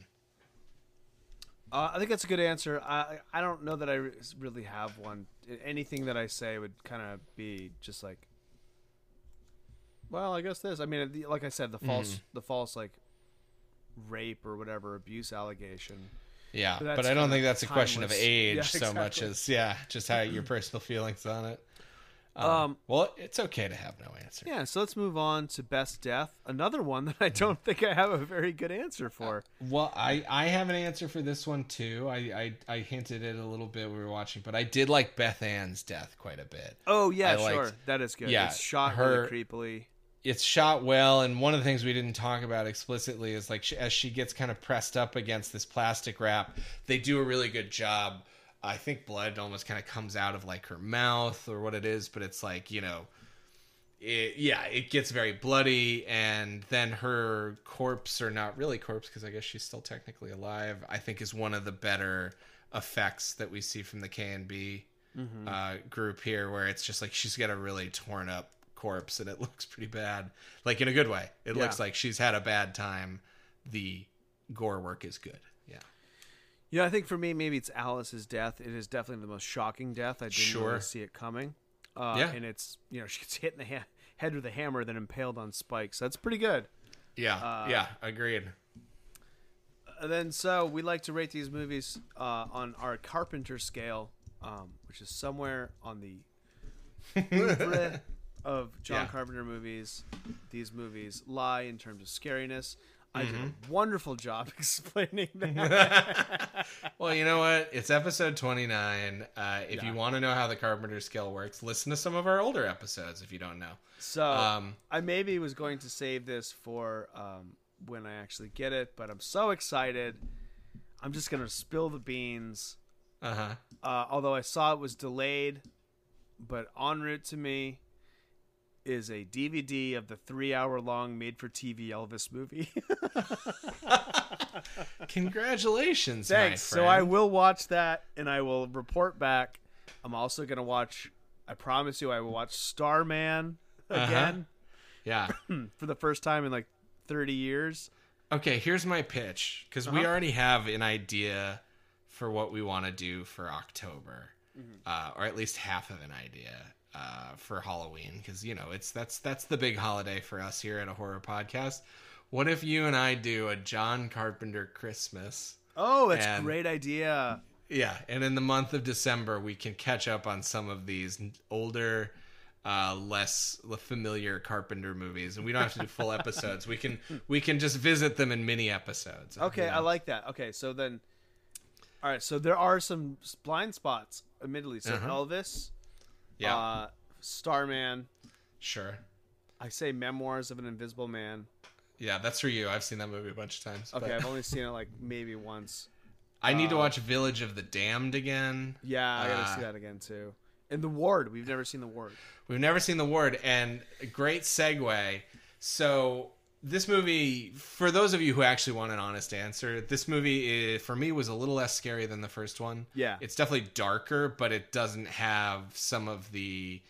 A: Uh, I think that's a good answer. I I don't know that I re- really have one. Anything that I say would kind of be just like, well, I guess this. I mean, like I said, the false,
B: Mm-hmm.
A: the false like rape or whatever abuse allegation.
B: Yeah,
A: But
B: but, I don't think that's a question of age
A: Yeah,
B: so much as yeah, just how your personal feelings on it. Um,
A: Um,
B: well, it's okay to have no answer.
A: Yeah, so let's move on to best death. Another one that I don't think I have a very good answer for.
B: Well, I I have an answer for this one too. I I, I hinted it a little bit when we were watching, but I did like Beth Ann's death quite a bit.
A: Oh yeah,
B: I liked-
A: sure, that is good.
B: yeah,
A: it's shot
B: her-
A: really creepily.
B: It's shot well and one of the things we didn't talk about explicitly is like she, as she gets kind of pressed up against this plastic wrap they do a really good job. I think blood almost kind of comes out of like her mouth or what it is but it's like you know it, yeah it gets very bloody and then her corpse or not really corpse because i guess she's still technically alive i think is one of the better effects that we see from the KNB uh, group here where it's just like she's got a really torn up corpse and it looks pretty bad like in a good way it
A: Yeah.
B: looks like she's had a bad time the gore work is good yeah
A: Yeah, I think for me, maybe it's Alice's death. It is definitely the most shocking death. I didn't
B: Sure.
A: really see it coming. Uh,
B: Yeah.
A: and it's you know she gets hit in the ha- head with a hammer, then impaled on spikes. That's pretty good.
B: yeah
A: Uh,
B: yeah agreed
A: And then so we like to rate these movies uh, on our Carpenter scale, um, which is somewhere on the of John
B: Yeah.
A: Carpenter movies. These movies lie in terms of scariness. I did
B: Mm-hmm.
A: a wonderful job explaining that.
B: well you know what it's episode 29 uh, if
A: Yeah.
B: you want to know how the carpenter scale works listen to some of our older episodes if you don't know
A: So
B: Um,
A: I maybe was going to save this for um, when I actually get it, but I'm so excited. I'm just gonna spill the beans.
B: uh-huh
A: Uh, although I saw it was delayed, but en route to me is a DVD of the three-hour-long made-for-TV Elvis movie.
B: congratulations
A: Thanks. So I will watch that, and I will report back. I'm also gonna watch. I promise you, I will watch Starman
B: Uh-huh.
A: again.
B: Yeah.
A: for the first time in like 30 years.
B: Okay, here's my pitch because we already have an idea for what we want to do for October, uh, or at least half of an idea uh, for Halloween because you know it's that's that's the big holiday for us here at a horror podcast. What if you and I do a John Carpenter Christmas?
A: Oh, that's
B: And-
A: a great idea.
B: Yeah, and in the month of December, we can catch up on some of these older, uh, less familiar Carpenter movies, and we don't have to do full episodes. We can we can just visit them in mini episodes.
A: Okay,
B: you know?
A: I like that. Okay, so then, all right. So there are some blind spots, admittedly. So
B: Uh-huh.
A: Elvis,
B: Yeah,
A: uh, Starman.
B: sure.
A: I say Memoirs of an Invisible Man.
B: Yeah, that's for you. I've seen that movie a bunch of times.
A: Okay,
B: but
A: I've only seen it like maybe once.
B: I need to
A: uh,
B: watch Village of the Damned again.
A: Yeah, I gotta
B: Uh,
A: see that again too. And the Ward, we've never seen the Ward.
B: We've never seen the Ward. and a great segue. So this movie, for those of you who actually want an honest answer, this movie is, for me was a little less scary than the first one.
A: Yeah.
B: it's definitely darker, but it doesn't have some of the,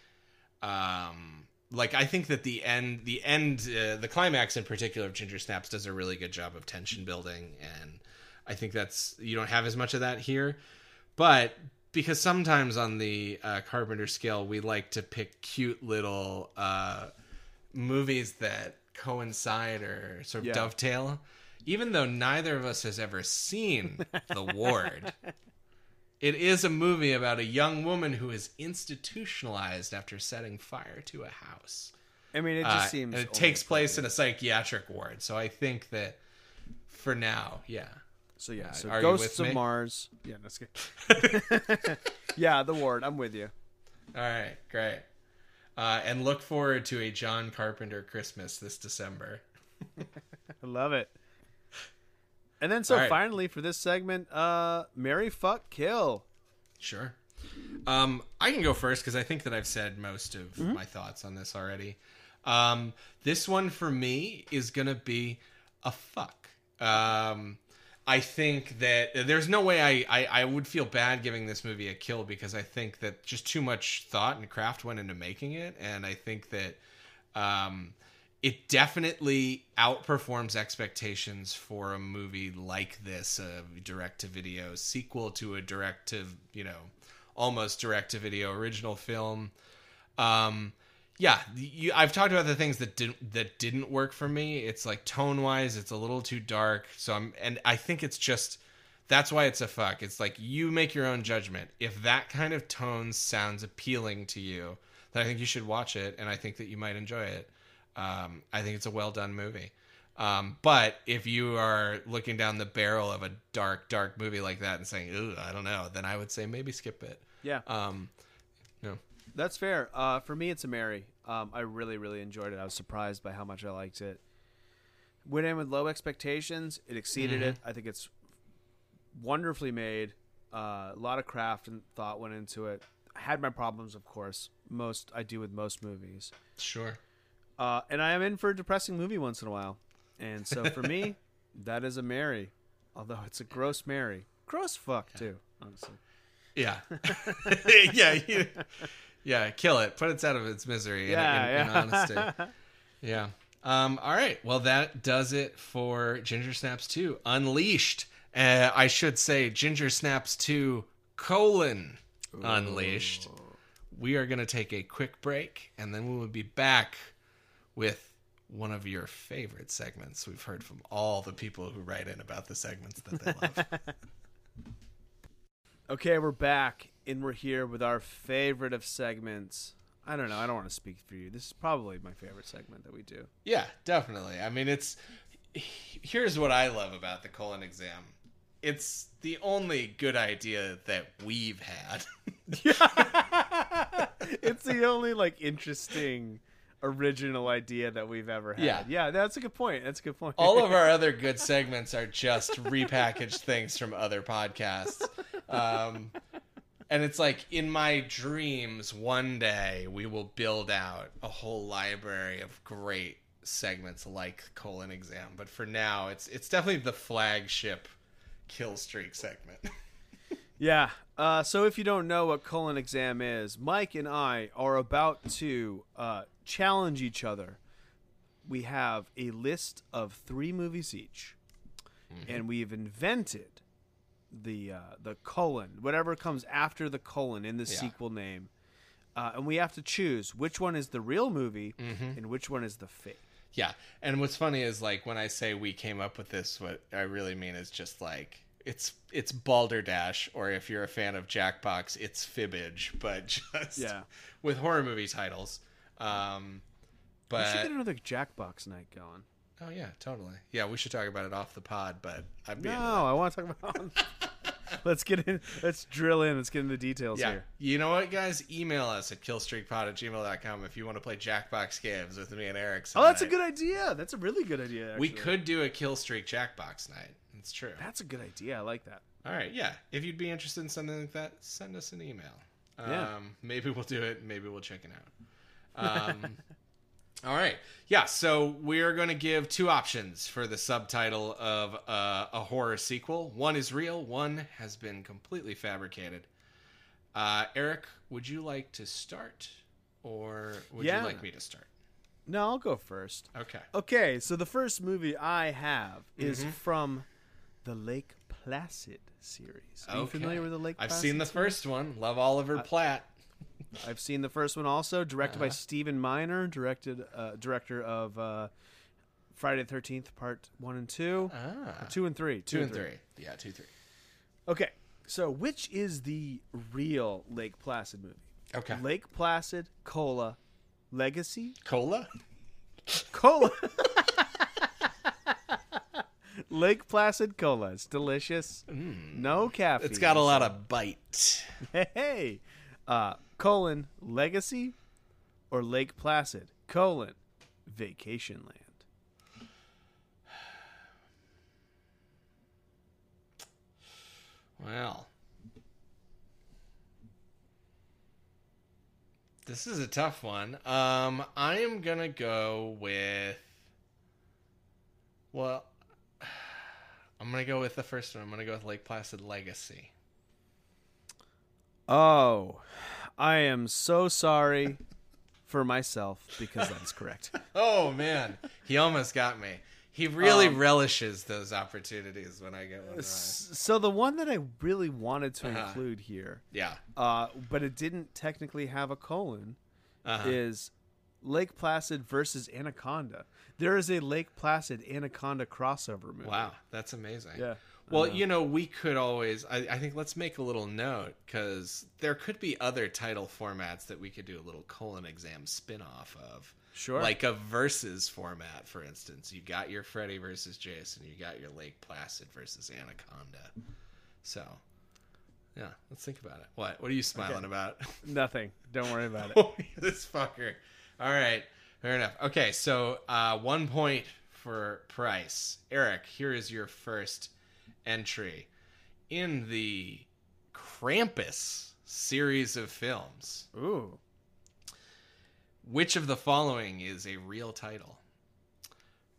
B: um, like I think that the end, the end, uh, the climax in particular of Ginger Snaps does a really good job of tension building, and I think that's you don't have as much of that here, but because sometimes on the uh, Carpenter scale, we like to pick cute little uh, movies that coincide or sort of
A: Yeah.
B: dovetail. Even though neither of us has ever seen The Ward, it is a movie about a young woman who is institutionalized after setting fire to a house.
A: I mean, it just
B: Uh,
A: seems.
B: it takes place in a psychiatric ward. So I think that for now, yeah.
A: So yeah, so
B: Are
A: Ghosts of
B: me?
A: Mars. Yeah, that's good. yeah, the Ward. I'm with you.
B: All right, great. Uh, and look forward to a John Carpenter Christmas this December.
A: I love it. And then, so
B: right.
A: finally for this segment, uh, Mary Fuck Kill.
B: Sure. Um, I can go first because I think that I've said most of my thoughts on this already. Um, this one for me is gonna be a fuck. Um, I think that there's no way I, I, I would feel bad giving this movie a kill because I think that just too much thought and craft went into making it, and I think that um, it definitely outperforms expectations for a movie like this, a direct to video sequel to a direct to you know almost direct to video original film. Um, yeah, you, I've talked about the things that didn't that didn't work for me. It's like tone wise, it's a little too dark. So I'm, and I think it's just that's why it's a fuck. It's like you make your own judgment. If that kind of tone sounds appealing to you, then I think you should watch it, and I think that you might enjoy it. Um, I think it's a well done movie. Um, but if you are looking down the barrel of a dark, dark movie like that and saying, "Ooh, I don't know," then I would say maybe skip it.
A: Yeah,
B: Um,
A: that's fair. Uh, for me, it's a Mary. Um, I really, really enjoyed it. I was surprised by how much I liked it. Went in with low expectations. It exceeded it. I think it's wonderfully made. Uh, a lot of craft and thought went into it. I had my problems, of course. Most I do with most movies.
B: sure.
A: Uh, and I am in for a depressing movie once in a while. And so for me, that is a Mary. Although it's a gross Mary. Gross fuck, too, honestly.
B: Yeah, yeah, you, yeah. Kill it. Put it out of its misery. in-
A: Yeah,
B: in, in
A: yeah.
B: honesty. Yeah. Um, all right. Well, that does it for Ginger Snaps 2 Unleashed. Uh, I should say Ginger Snaps 2 colon Unleashed. We are going to take a quick break and then we will be back with one of your favorite segments. We've heard from all the people who write in about the segments that they love.
A: Okay, we're back, and we're here with our favorite of segments. I don't know. I don't want to speak for you. This is probably my favorite segment that we do.
B: Yeah, definitely. I mean, it's here's what I love about the colon exam. It's the only good idea that we've had.
A: it's the only like interesting original idea that we've ever had.
B: Yeah.
A: yeah, that's a good point. That's a good point.
B: All of our other good segments are just repackaged things from other podcasts. Um, and it's like in my dreams, one day we will build out a whole library of great segments like colon exam. But for now, it's it's definitely the flagship kill streak segment.
A: Yeah. Uh, so if you don't know what colon exam is, Mike and I are about to uh, challenge each other we have a list of three movies each, and we've invented the uh, the colon, whatever comes after the colon in the
B: Yeah.
A: sequel name, uh, and we have to choose which one is the real movie and which one is the fake.
B: Yeah, and what's funny is like when I say we came up with this, what I really mean is just like it's it's Balderdash, or if you're a fan of Jackbox, it's Fibbage, but just
A: Yeah.
B: with horror movie titles. Um, but
A: we should get another Jackbox night going.
B: Oh yeah, totally. Yeah, we should talk about it off the pod, but be
A: No, I want to talk about. let's get in. Let's drill in. Let's get into the details
B: Yeah.
A: here.
B: You know what, guys? Email us at killstreakpod at gmail.com if you want to play Jackbox games with me and Eric.
A: Oh, that's a good idea. That's a really good idea.
B: We could do a Killstreak Jackbox night. It's true.
A: That's a good idea. I like that.
B: All right, yeah. If you'd be interested in something like that, send us an email. Um,
A: Yeah.
B: Maybe we'll do it. Maybe we'll check it out. Um, all right. Yeah, so we're going to give two options for the subtitle of uh, a horror sequel. One is real, one has been completely fabricated. Uh, Eric, would you like to start? Or would
A: Yeah.
B: you like me to start?
A: No, I'll go first.
B: Okay.
A: Okay, so the first movie I have is
B: Mm-hmm.
A: from the Lake Placid series. Are you
B: Okay.
A: familiar with the Lake Placid?
B: I've
A: Placid?
B: seen the first one. Love Oliver Platt.
A: I've seen the first one also, directed by
B: Uh-huh.
A: Stephen Miner, directed uh, director of uh, Friday the Thirteenth Part One and Two,
B: Ah.
A: two and three,
B: Two and three. Yeah, two, three.
A: Okay, so which is the real Lake Placid movie?
B: Okay.
A: Lake Placid, Cola, Legacy,
B: Cola?
A: Cola. Lake Placid Cola. It's delicious. No caffeine.
B: Mm. It's got a lot of bite.
A: Hey, uh, colon Legacy or Lake Placid colon Vacation Land.
B: Well, this is a tough one. Um, I am gonna go with. Well, I'm gonna go with the first one. I'm gonna go with Lake Placid Legacy.
A: Oh, I am so sorry for myself because that is correct.
B: Oh man, he almost got me. He really
A: Um,
B: relishes those opportunities when I get one right.
A: So the one that I really wanted to
B: Uh-huh.
A: include here,
B: Yeah.
A: uh, but it didn't technically have a colon,
B: Uh-huh.
A: is Lake Placid versus Anaconda. There is a Lake Placid Anaconda crossover movie.
B: Wow, that's amazing.
A: Yeah.
B: Well,
A: know.
B: you know, we could always. I, I think let's make a little note because there could be other title formats that we could do a little colon exam spin off of.
A: Sure.
B: Like a versus format, for instance. You got your Freddy versus Jason. You got your Lake Placid versus Anaconda. So, yeah, let's think about it. What? What are you smiling about?
A: Nothing. Don't worry about it.
B: this fucker. All right, fair enough. Okay, so uh, one point for Price. Eric, here is your first entry in the Krampus series of films.
A: Ooh.
B: Which of the following is a real title?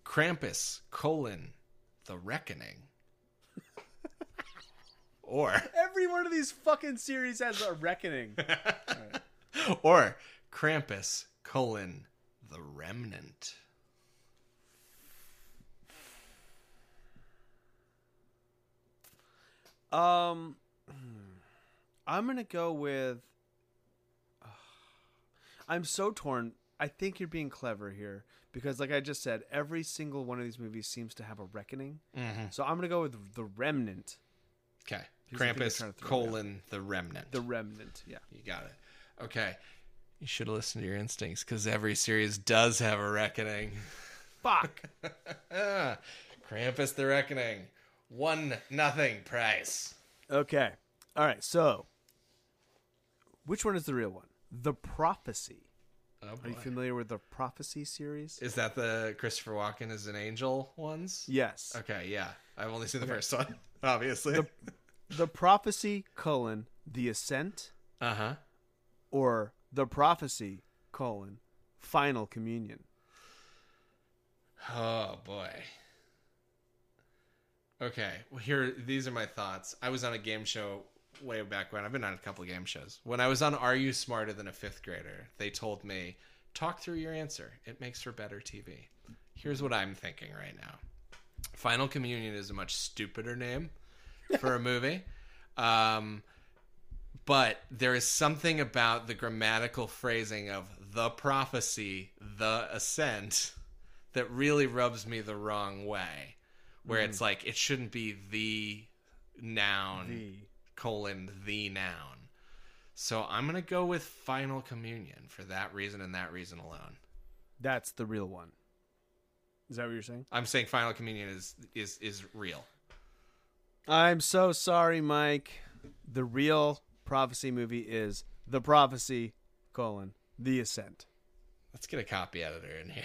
B: Krampus colon the Reckoning. or
A: Every one of these fucking series has a reckoning.
B: or Krampus colon the Remnant.
A: Um, I'm gonna go with. I'm so torn. I think you're being clever here because, like I just said, every single one of these movies seems to have a reckoning.
B: Mm-hmm.
A: So I'm gonna go with the Remnant.
B: Okay. Krampus
A: trying to throw it out.
B: colon the remnant.
A: The Remnant. Yeah.
B: you got it. Okay. You should have listened to your instincts because every series does have a reckoning.
A: Fuck.
B: Krampus the Reckoning. One nothing price.
A: okay. All right. So, which one is the real one? The Prophecy.
B: Oh
A: Are you familiar with the Prophecy series?
B: Is that the Christopher Walken as an angel ones?
A: Yes.
B: Okay, yeah. I've only seen the first one, obviously.
A: The- The Prophecy colon The Ascent
B: Uh huh.
A: or The Prophecy colon Final Communion.
B: Oh boy. Okay, well here these are my thoughts. I was on a game show way back when. I've been on a couple of game shows. When I was on Are You Smarter Than a Fifth Grader, they told me, talk through your answer. It makes for better TV. here's what I'm thinking right now. Final Communion is a much stupider name for a movie. Um, but there is something about the grammatical phrasing of the prophecy, the ascent, that really rubs me the wrong way. Where mm-hmm. it's like it shouldn't be the noun
A: The.
B: colon the noun. So I'm gonna go with final communion for that reason and that reason alone.
A: That's the real one. Is that what you're saying?
B: I'm saying final communion is is is real.
A: I'm so sorry, Mike. The real prophecy movie is The Prophecy, colon, The Ascent.
B: Let's get a copy editor in here.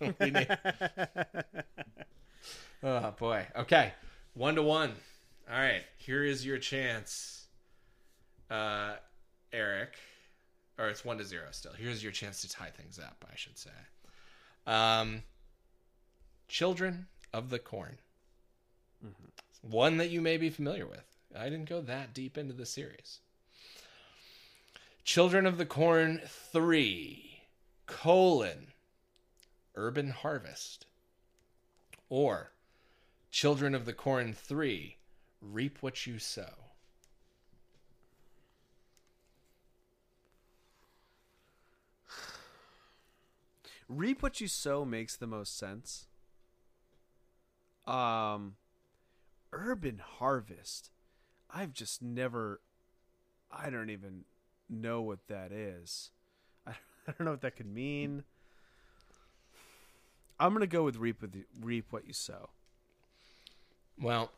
B: Oh boy. Okay. One to one. All right. Here is your chance, uh, Eric. Or it's one to zero still. Here's your chance to tie things up, I should say. Um, Children of the Corn. One that you may be familiar with. I didn't go that deep into the series. Children of the Corn 3, colon, Urban Harvest. Or Children of the Corn 3, Reap What You Sow.
A: Reap what you sow makes the most sense. Um, Urban Harvest. I've just never. I don't even know what that is. I, don't know what that could mean. I'm gonna go with reap with reap what you sow.
B: Well,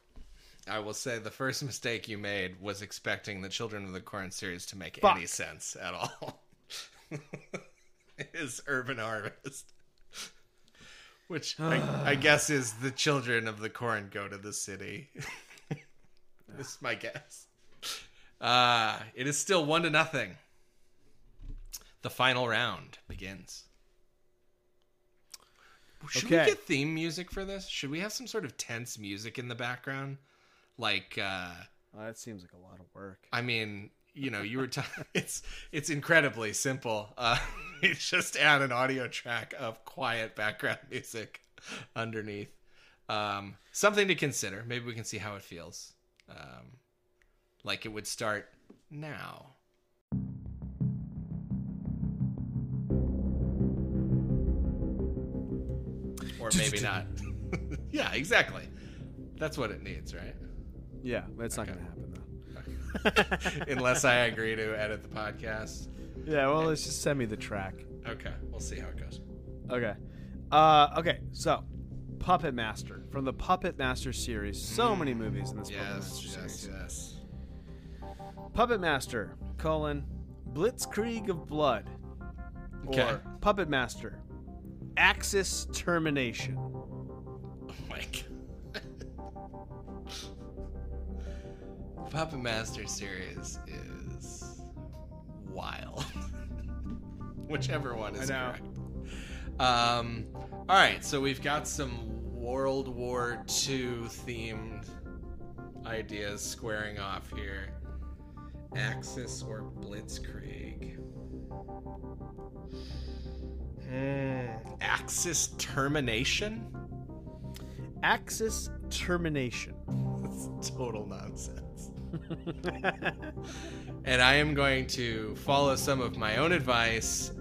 B: I will say the first mistake you made was expecting the Children of the Corn series to make
A: Fuck.
B: any sense at all. is Urban Harvest. Which I, I guess is the children of the corn go to the city. this is my guess. Uh, it is still one to nothing. The final round begins. Should
A: Okay.
B: we get theme music for this? Should we have some sort of tense music in the background? Like, uh,
A: Well, that seems like a lot of work.
B: I mean, you know, you were t- it's it's incredibly simple. Uh, you just add an audio track of quiet background music underneath. Um, something to consider. Maybe we can see how it feels. Um, like it would start now. Or maybe not. yeah, exactly. That's what it needs, right?
A: Yeah, it's not gonna happen though.
B: Unless I agree to edit the podcast.
A: Yeah, well, let's just send me the track.
B: Okay, we'll see how it goes.
A: Okay. Uh, okay, so Puppet Master from the Puppet Master series. So many movies in this Puppet
B: Yes,
A: Master
B: yes,
A: series.
B: yes.
A: Puppet Master, colon, Blitzkrieg of Blood.
B: Okay.
A: Or Puppet Master, Axis Termination.
B: Oh my god. Puppet Master series is wild. Whichever one is
A: I know.
B: correct. Um, all right, so we've got some World War II themed ideas squaring off here. Axis or Blitzkrieg? Axis termination?
A: Axis Termination.
B: That's total nonsense. and I am going to follow some of my own advice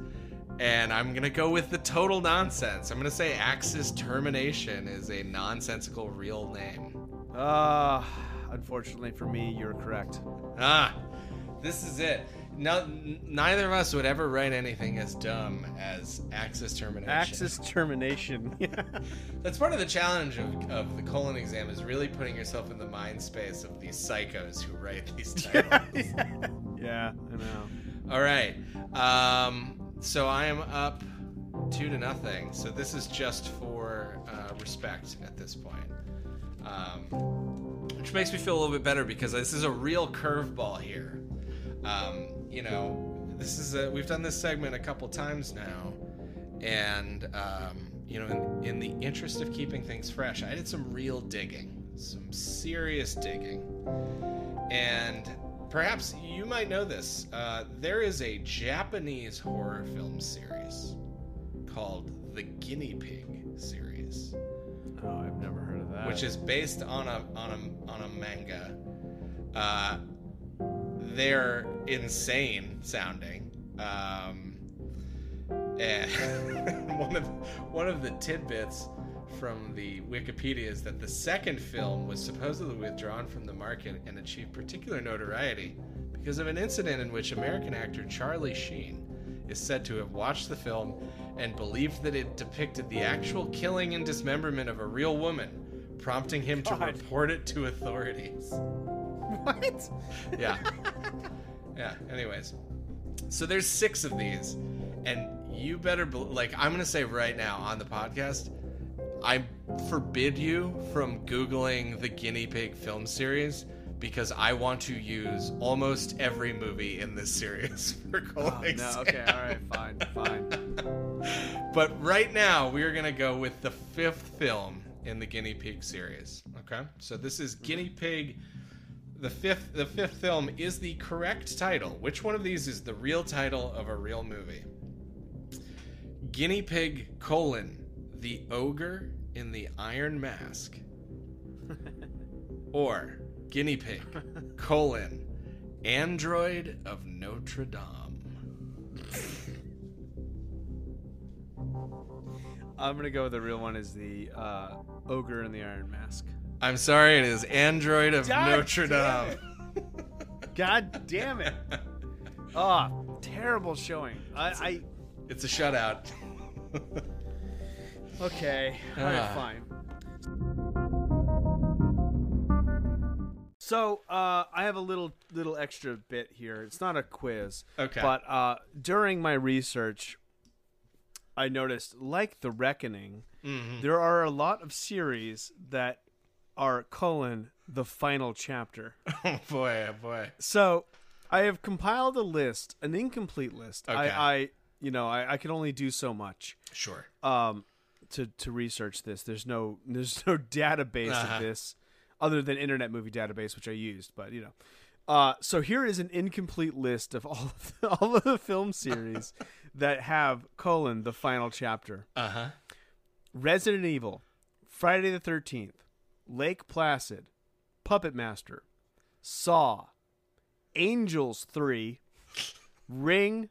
B: and I'm going to go with the total nonsense. I'm going to say Axis Termination is a nonsensical real name.
A: Uh, unfortunately for me, you're correct.
B: Ah, this is it. No, neither of us would ever write anything as dumb as Axis Termination.
A: Axis Termination.
B: That's part of the challenge of, of the colon exam is really putting yourself in the mind space of these psychos who write these titles.
A: yeah, I know.
B: All right. Um, so I am up two to nothing. So this is just for uh, respect at this point, um, which makes me feel a little bit better because this is a real curveball here. Um, you know, this is a, we've done this segment a couple times now, and um, you know, in, in the interest of keeping things fresh, I did some real digging, some serious digging, and perhaps you might know this. Uh, there is a Japanese horror film series called The Guinea Pig. series.
A: Oh, I've never heard of that.
B: which is based on a on a on a manga. Uh, they're insane sounding. Um, and one of one of the tidbits from the Wikipedia is that the second film was supposedly withdrawn from the market and achieved particular notoriety because of an incident in which American actor Charlie Sheen is said to have watched the film and believed that it depicted the actual killing and dismemberment of a real woman, prompting him to report it to authorities.
A: what?
B: Yeah. yeah, anyways. So there's six of these, and you better, bel like, I'm going to say right now on the podcast, I forbid you from Googling the guinea pig film series because I want to use almost every movie in this series for
A: Oh,
B: colon
A: no. Okay. All right. Fine. Fine.
B: But right now, we are going to go with the fifth film in the Guinea Pig series. Okay, so this is mm-hmm. Guinea Pig. The fifth, the fifth film is the correct title. Which one of these is the real title of a real movie? Guinea Pig: colon the ogre in the Iron Mask, or Guinea Pig: colon android of Notre Dame.
A: I'm gonna go with the real one. Is the uh, ogre in the Iron Mask?
B: I'm sorry, it is Android of
A: God
B: Notre Dame.
A: God damn it! Oh, terrible showing. I. I
B: It's a shutout.
A: okay. All right.
B: Ah.
A: Fine. So uh, I have a little little extra bit here. It's not a quiz,
B: Okay.
A: but uh, during my research, I noticed, like The Reckoning,
B: Mhm.
A: there are a lot of series that are colon the final chapter.
B: Oh boy, oh boy.
A: So I have compiled a list, an incomplete list.
B: Okay.
A: I, I you know, I, I can only do so much
B: Sure.
A: um, to to research this. There's no there's no database
B: Uh-huh.
A: of this other than Internet Movie Database, which I used. But you know, uh, so here is an incomplete list of all of the, all of the film series that have colon the final chapter.
B: Uh huh.
A: Resident Evil, Friday the Thirteenth, Lake Placid, Puppet Master, Saw, Angels Three, Ring,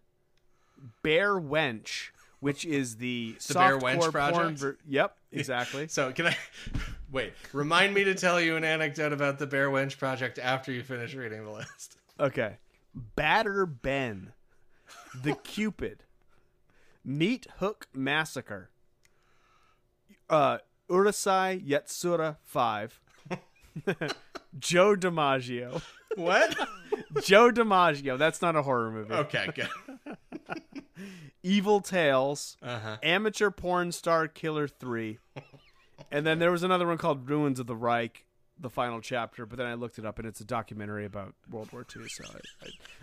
A: Bare Wench, which is the
B: The
A: Bare
B: Wench project?
A: ver- yep, exactly.
B: So can I wait? Remind me to tell you an anecdote about the Bare Wench project after you finish reading the list.
A: okay, Batter Ben, The Cupid, Meat Hook Massacre, uh, Urusei Yatsura Five, Joe DiMaggio.
B: What?
A: Joe DiMaggio. That's not a horror movie.
B: okay, good.
A: Evil Tales,
B: Uh huh.
A: Amateur Porn Star Killer 3. And then there was another one called Ruins of the Reich, the final chapter, but then I looked it up and it's a documentary about World War II, so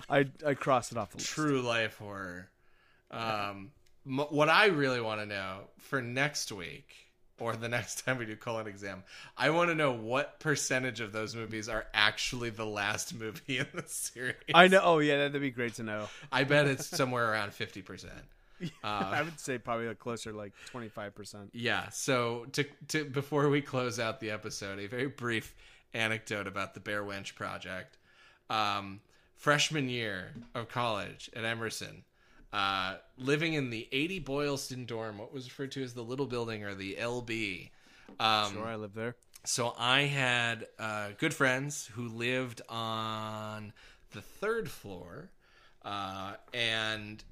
A: I I, I, I crossed it off the list.
B: True life horror. Um, m- what I really want to know for next week or the next time we do colon exam, I want to know what percentage of those movies are actually the last movie in the series.
A: I know. Oh, yeah, that'd be great to know.
B: I bet it's somewhere around fifty percent.
A: I would say probably like closer like 25%.
B: Yeah. So to to before we close out the episode, a very brief anecdote about the Bare Wench project. Um, freshman year of college at Emerson, uh, living in the 80 Boylston dorm, what was referred to as the little building or the LB. Um,
A: Sure, I live there.
B: so I had uh, good friends who lived on the third floor, uh, and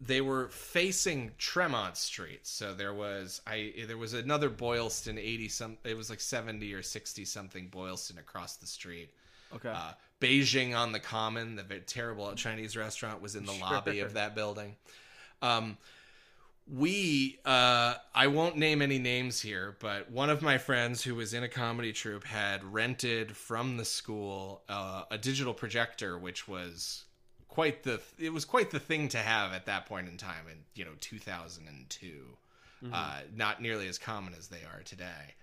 B: they were facing Tremont Street. So there was I there was another Boylston eighty some. It was like seventy or sixty something Boylston across the street.
A: Okay.
B: Uh, Beijing on the Common, the terrible Chinese restaurant, was in the lobby of that building. Um, we, uh, I won't name any names here, but one of my friends who was in a comedy troupe had rented from the school uh, a digital projector, which was quite the it was quite the thing to have at that point in time in you know 2002 uh, not nearly as common as they are today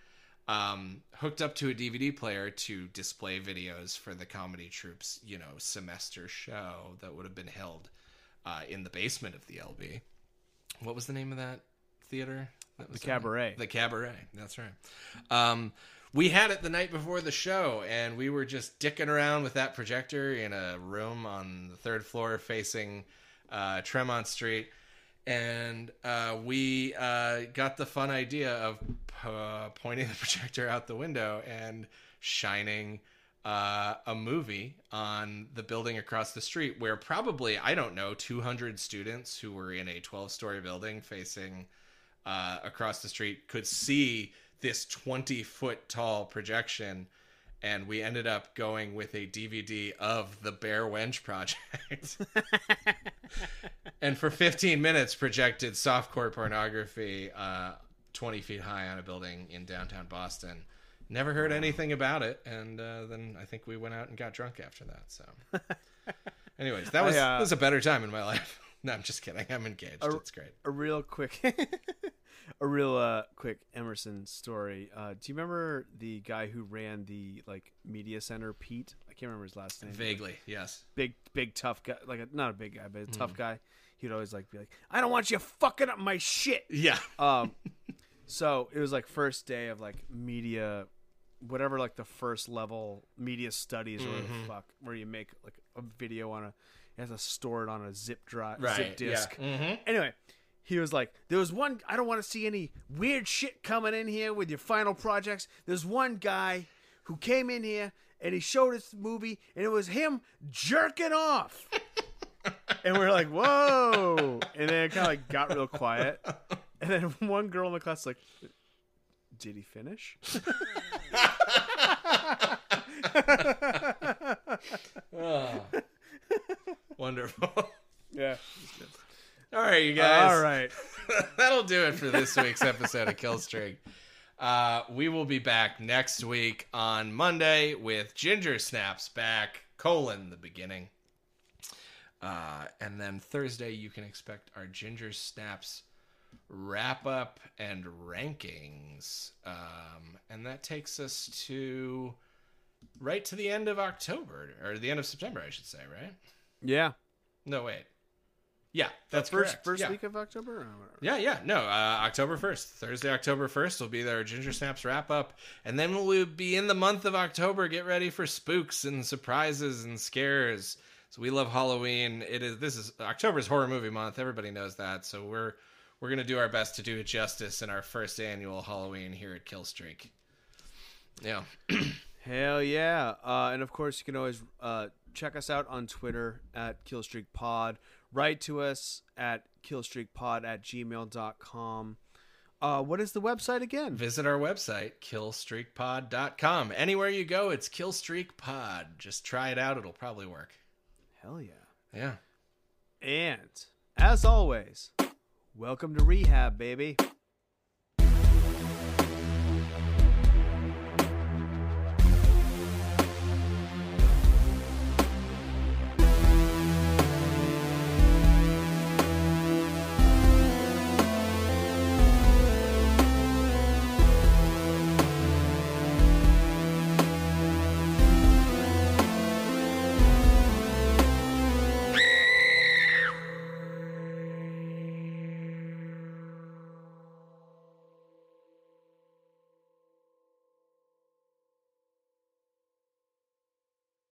B: um, hooked up to a DVD player to display videos for the comedy troupe's, you know, semester show that would have been held uh, in the basement of the LB. What was the name of that theater?
A: the cabaret.
B: The cabaret. That's right. Um, we had it the night before the show, and we were just dicking around with that projector in a room on the third floor facing uh, Tremont Street. And uh, we uh, got the fun idea of uh, pointing the projector out the window and shining uh, a movie on the building across the street where probably, I don't know, 200 students who were in a 12 story building facing uh, across the street could see this 20 foot tall projection and we ended up going with a DVD of the Bare Wench Project. and for 15 minutes projected softcore pornography uh, 20 feet high on a building in downtown Boston. Never heard anything about it, and uh, then I think we went out and got drunk after that. So, anyways, that was
A: I, uh,
B: that was a better time in my life. No, I'm just kidding. I'm engaged.
A: A-
B: it's great.
A: a real quick a real uh quick emerson story uh do you remember the guy who ran the like media center pete i can't remember his last name
B: Vaguely, yes.
A: big big tough guy like a, not a big guy but a
B: Hmm.
A: tough guy he'd always like be like i don't want you fucking up my shit
B: Yeah.
A: um so it was like first day of like media whatever like the first level media studies or
B: Mm-hmm.
A: whatever the fuck where you make like a video on a you have to store it on a zip drive
B: Right.
A: zip disk
B: Yeah. Mm-hmm.
A: Anyway, he was like, there was one. I don't want to see any weird shit coming in here with your final projects. There's one guy who came in here and he showed us the movie, and it was him jerking off. and we are like, whoa! And then it kind of like got real quiet. And then one girl in the class was like, did he finish?
B: Oh. Wonderful.
A: yeah.
B: All right, you guys.
A: All right.
B: That'll do it for this week's episode of Kill Streak. Uh, we will be back next week on Monday with Ginger Snaps back, colon, the beginning. Uh, and then Thursday, you can expect our Ginger Snaps wrap up and rankings. Um, and that takes us to right to the end of October, or the end of September, I should say, right?
A: Yeah.
B: No, wait. Yeah, that's
A: first
B: correct.
A: first
B: Yeah.
A: week of October.
B: Yeah, yeah, no. Uh, October first, Thursday, October first will be their Ginger Snaps wrap up, and then we'll be in the month of October. Get ready for spooks and surprises and scares. So we love Halloween. It is this is October's horror movie month. Everybody knows that. So we're we're gonna do our best to do it justice in our first annual Halloween here at Kill Streak. Yeah,
A: Hell yeah. Uh, and of course, you can always uh, check us out on Twitter at KillstreakPod. Write to us at killstreakpod at gmail.com. Uh, what is the website again?
B: visit our website killstreakpod.com. Anywhere you go, it's killstreakpod. Just try it out; it'll probably work.
A: Hell yeah.
B: Yeah.
A: And as always, welcome to rehab, baby.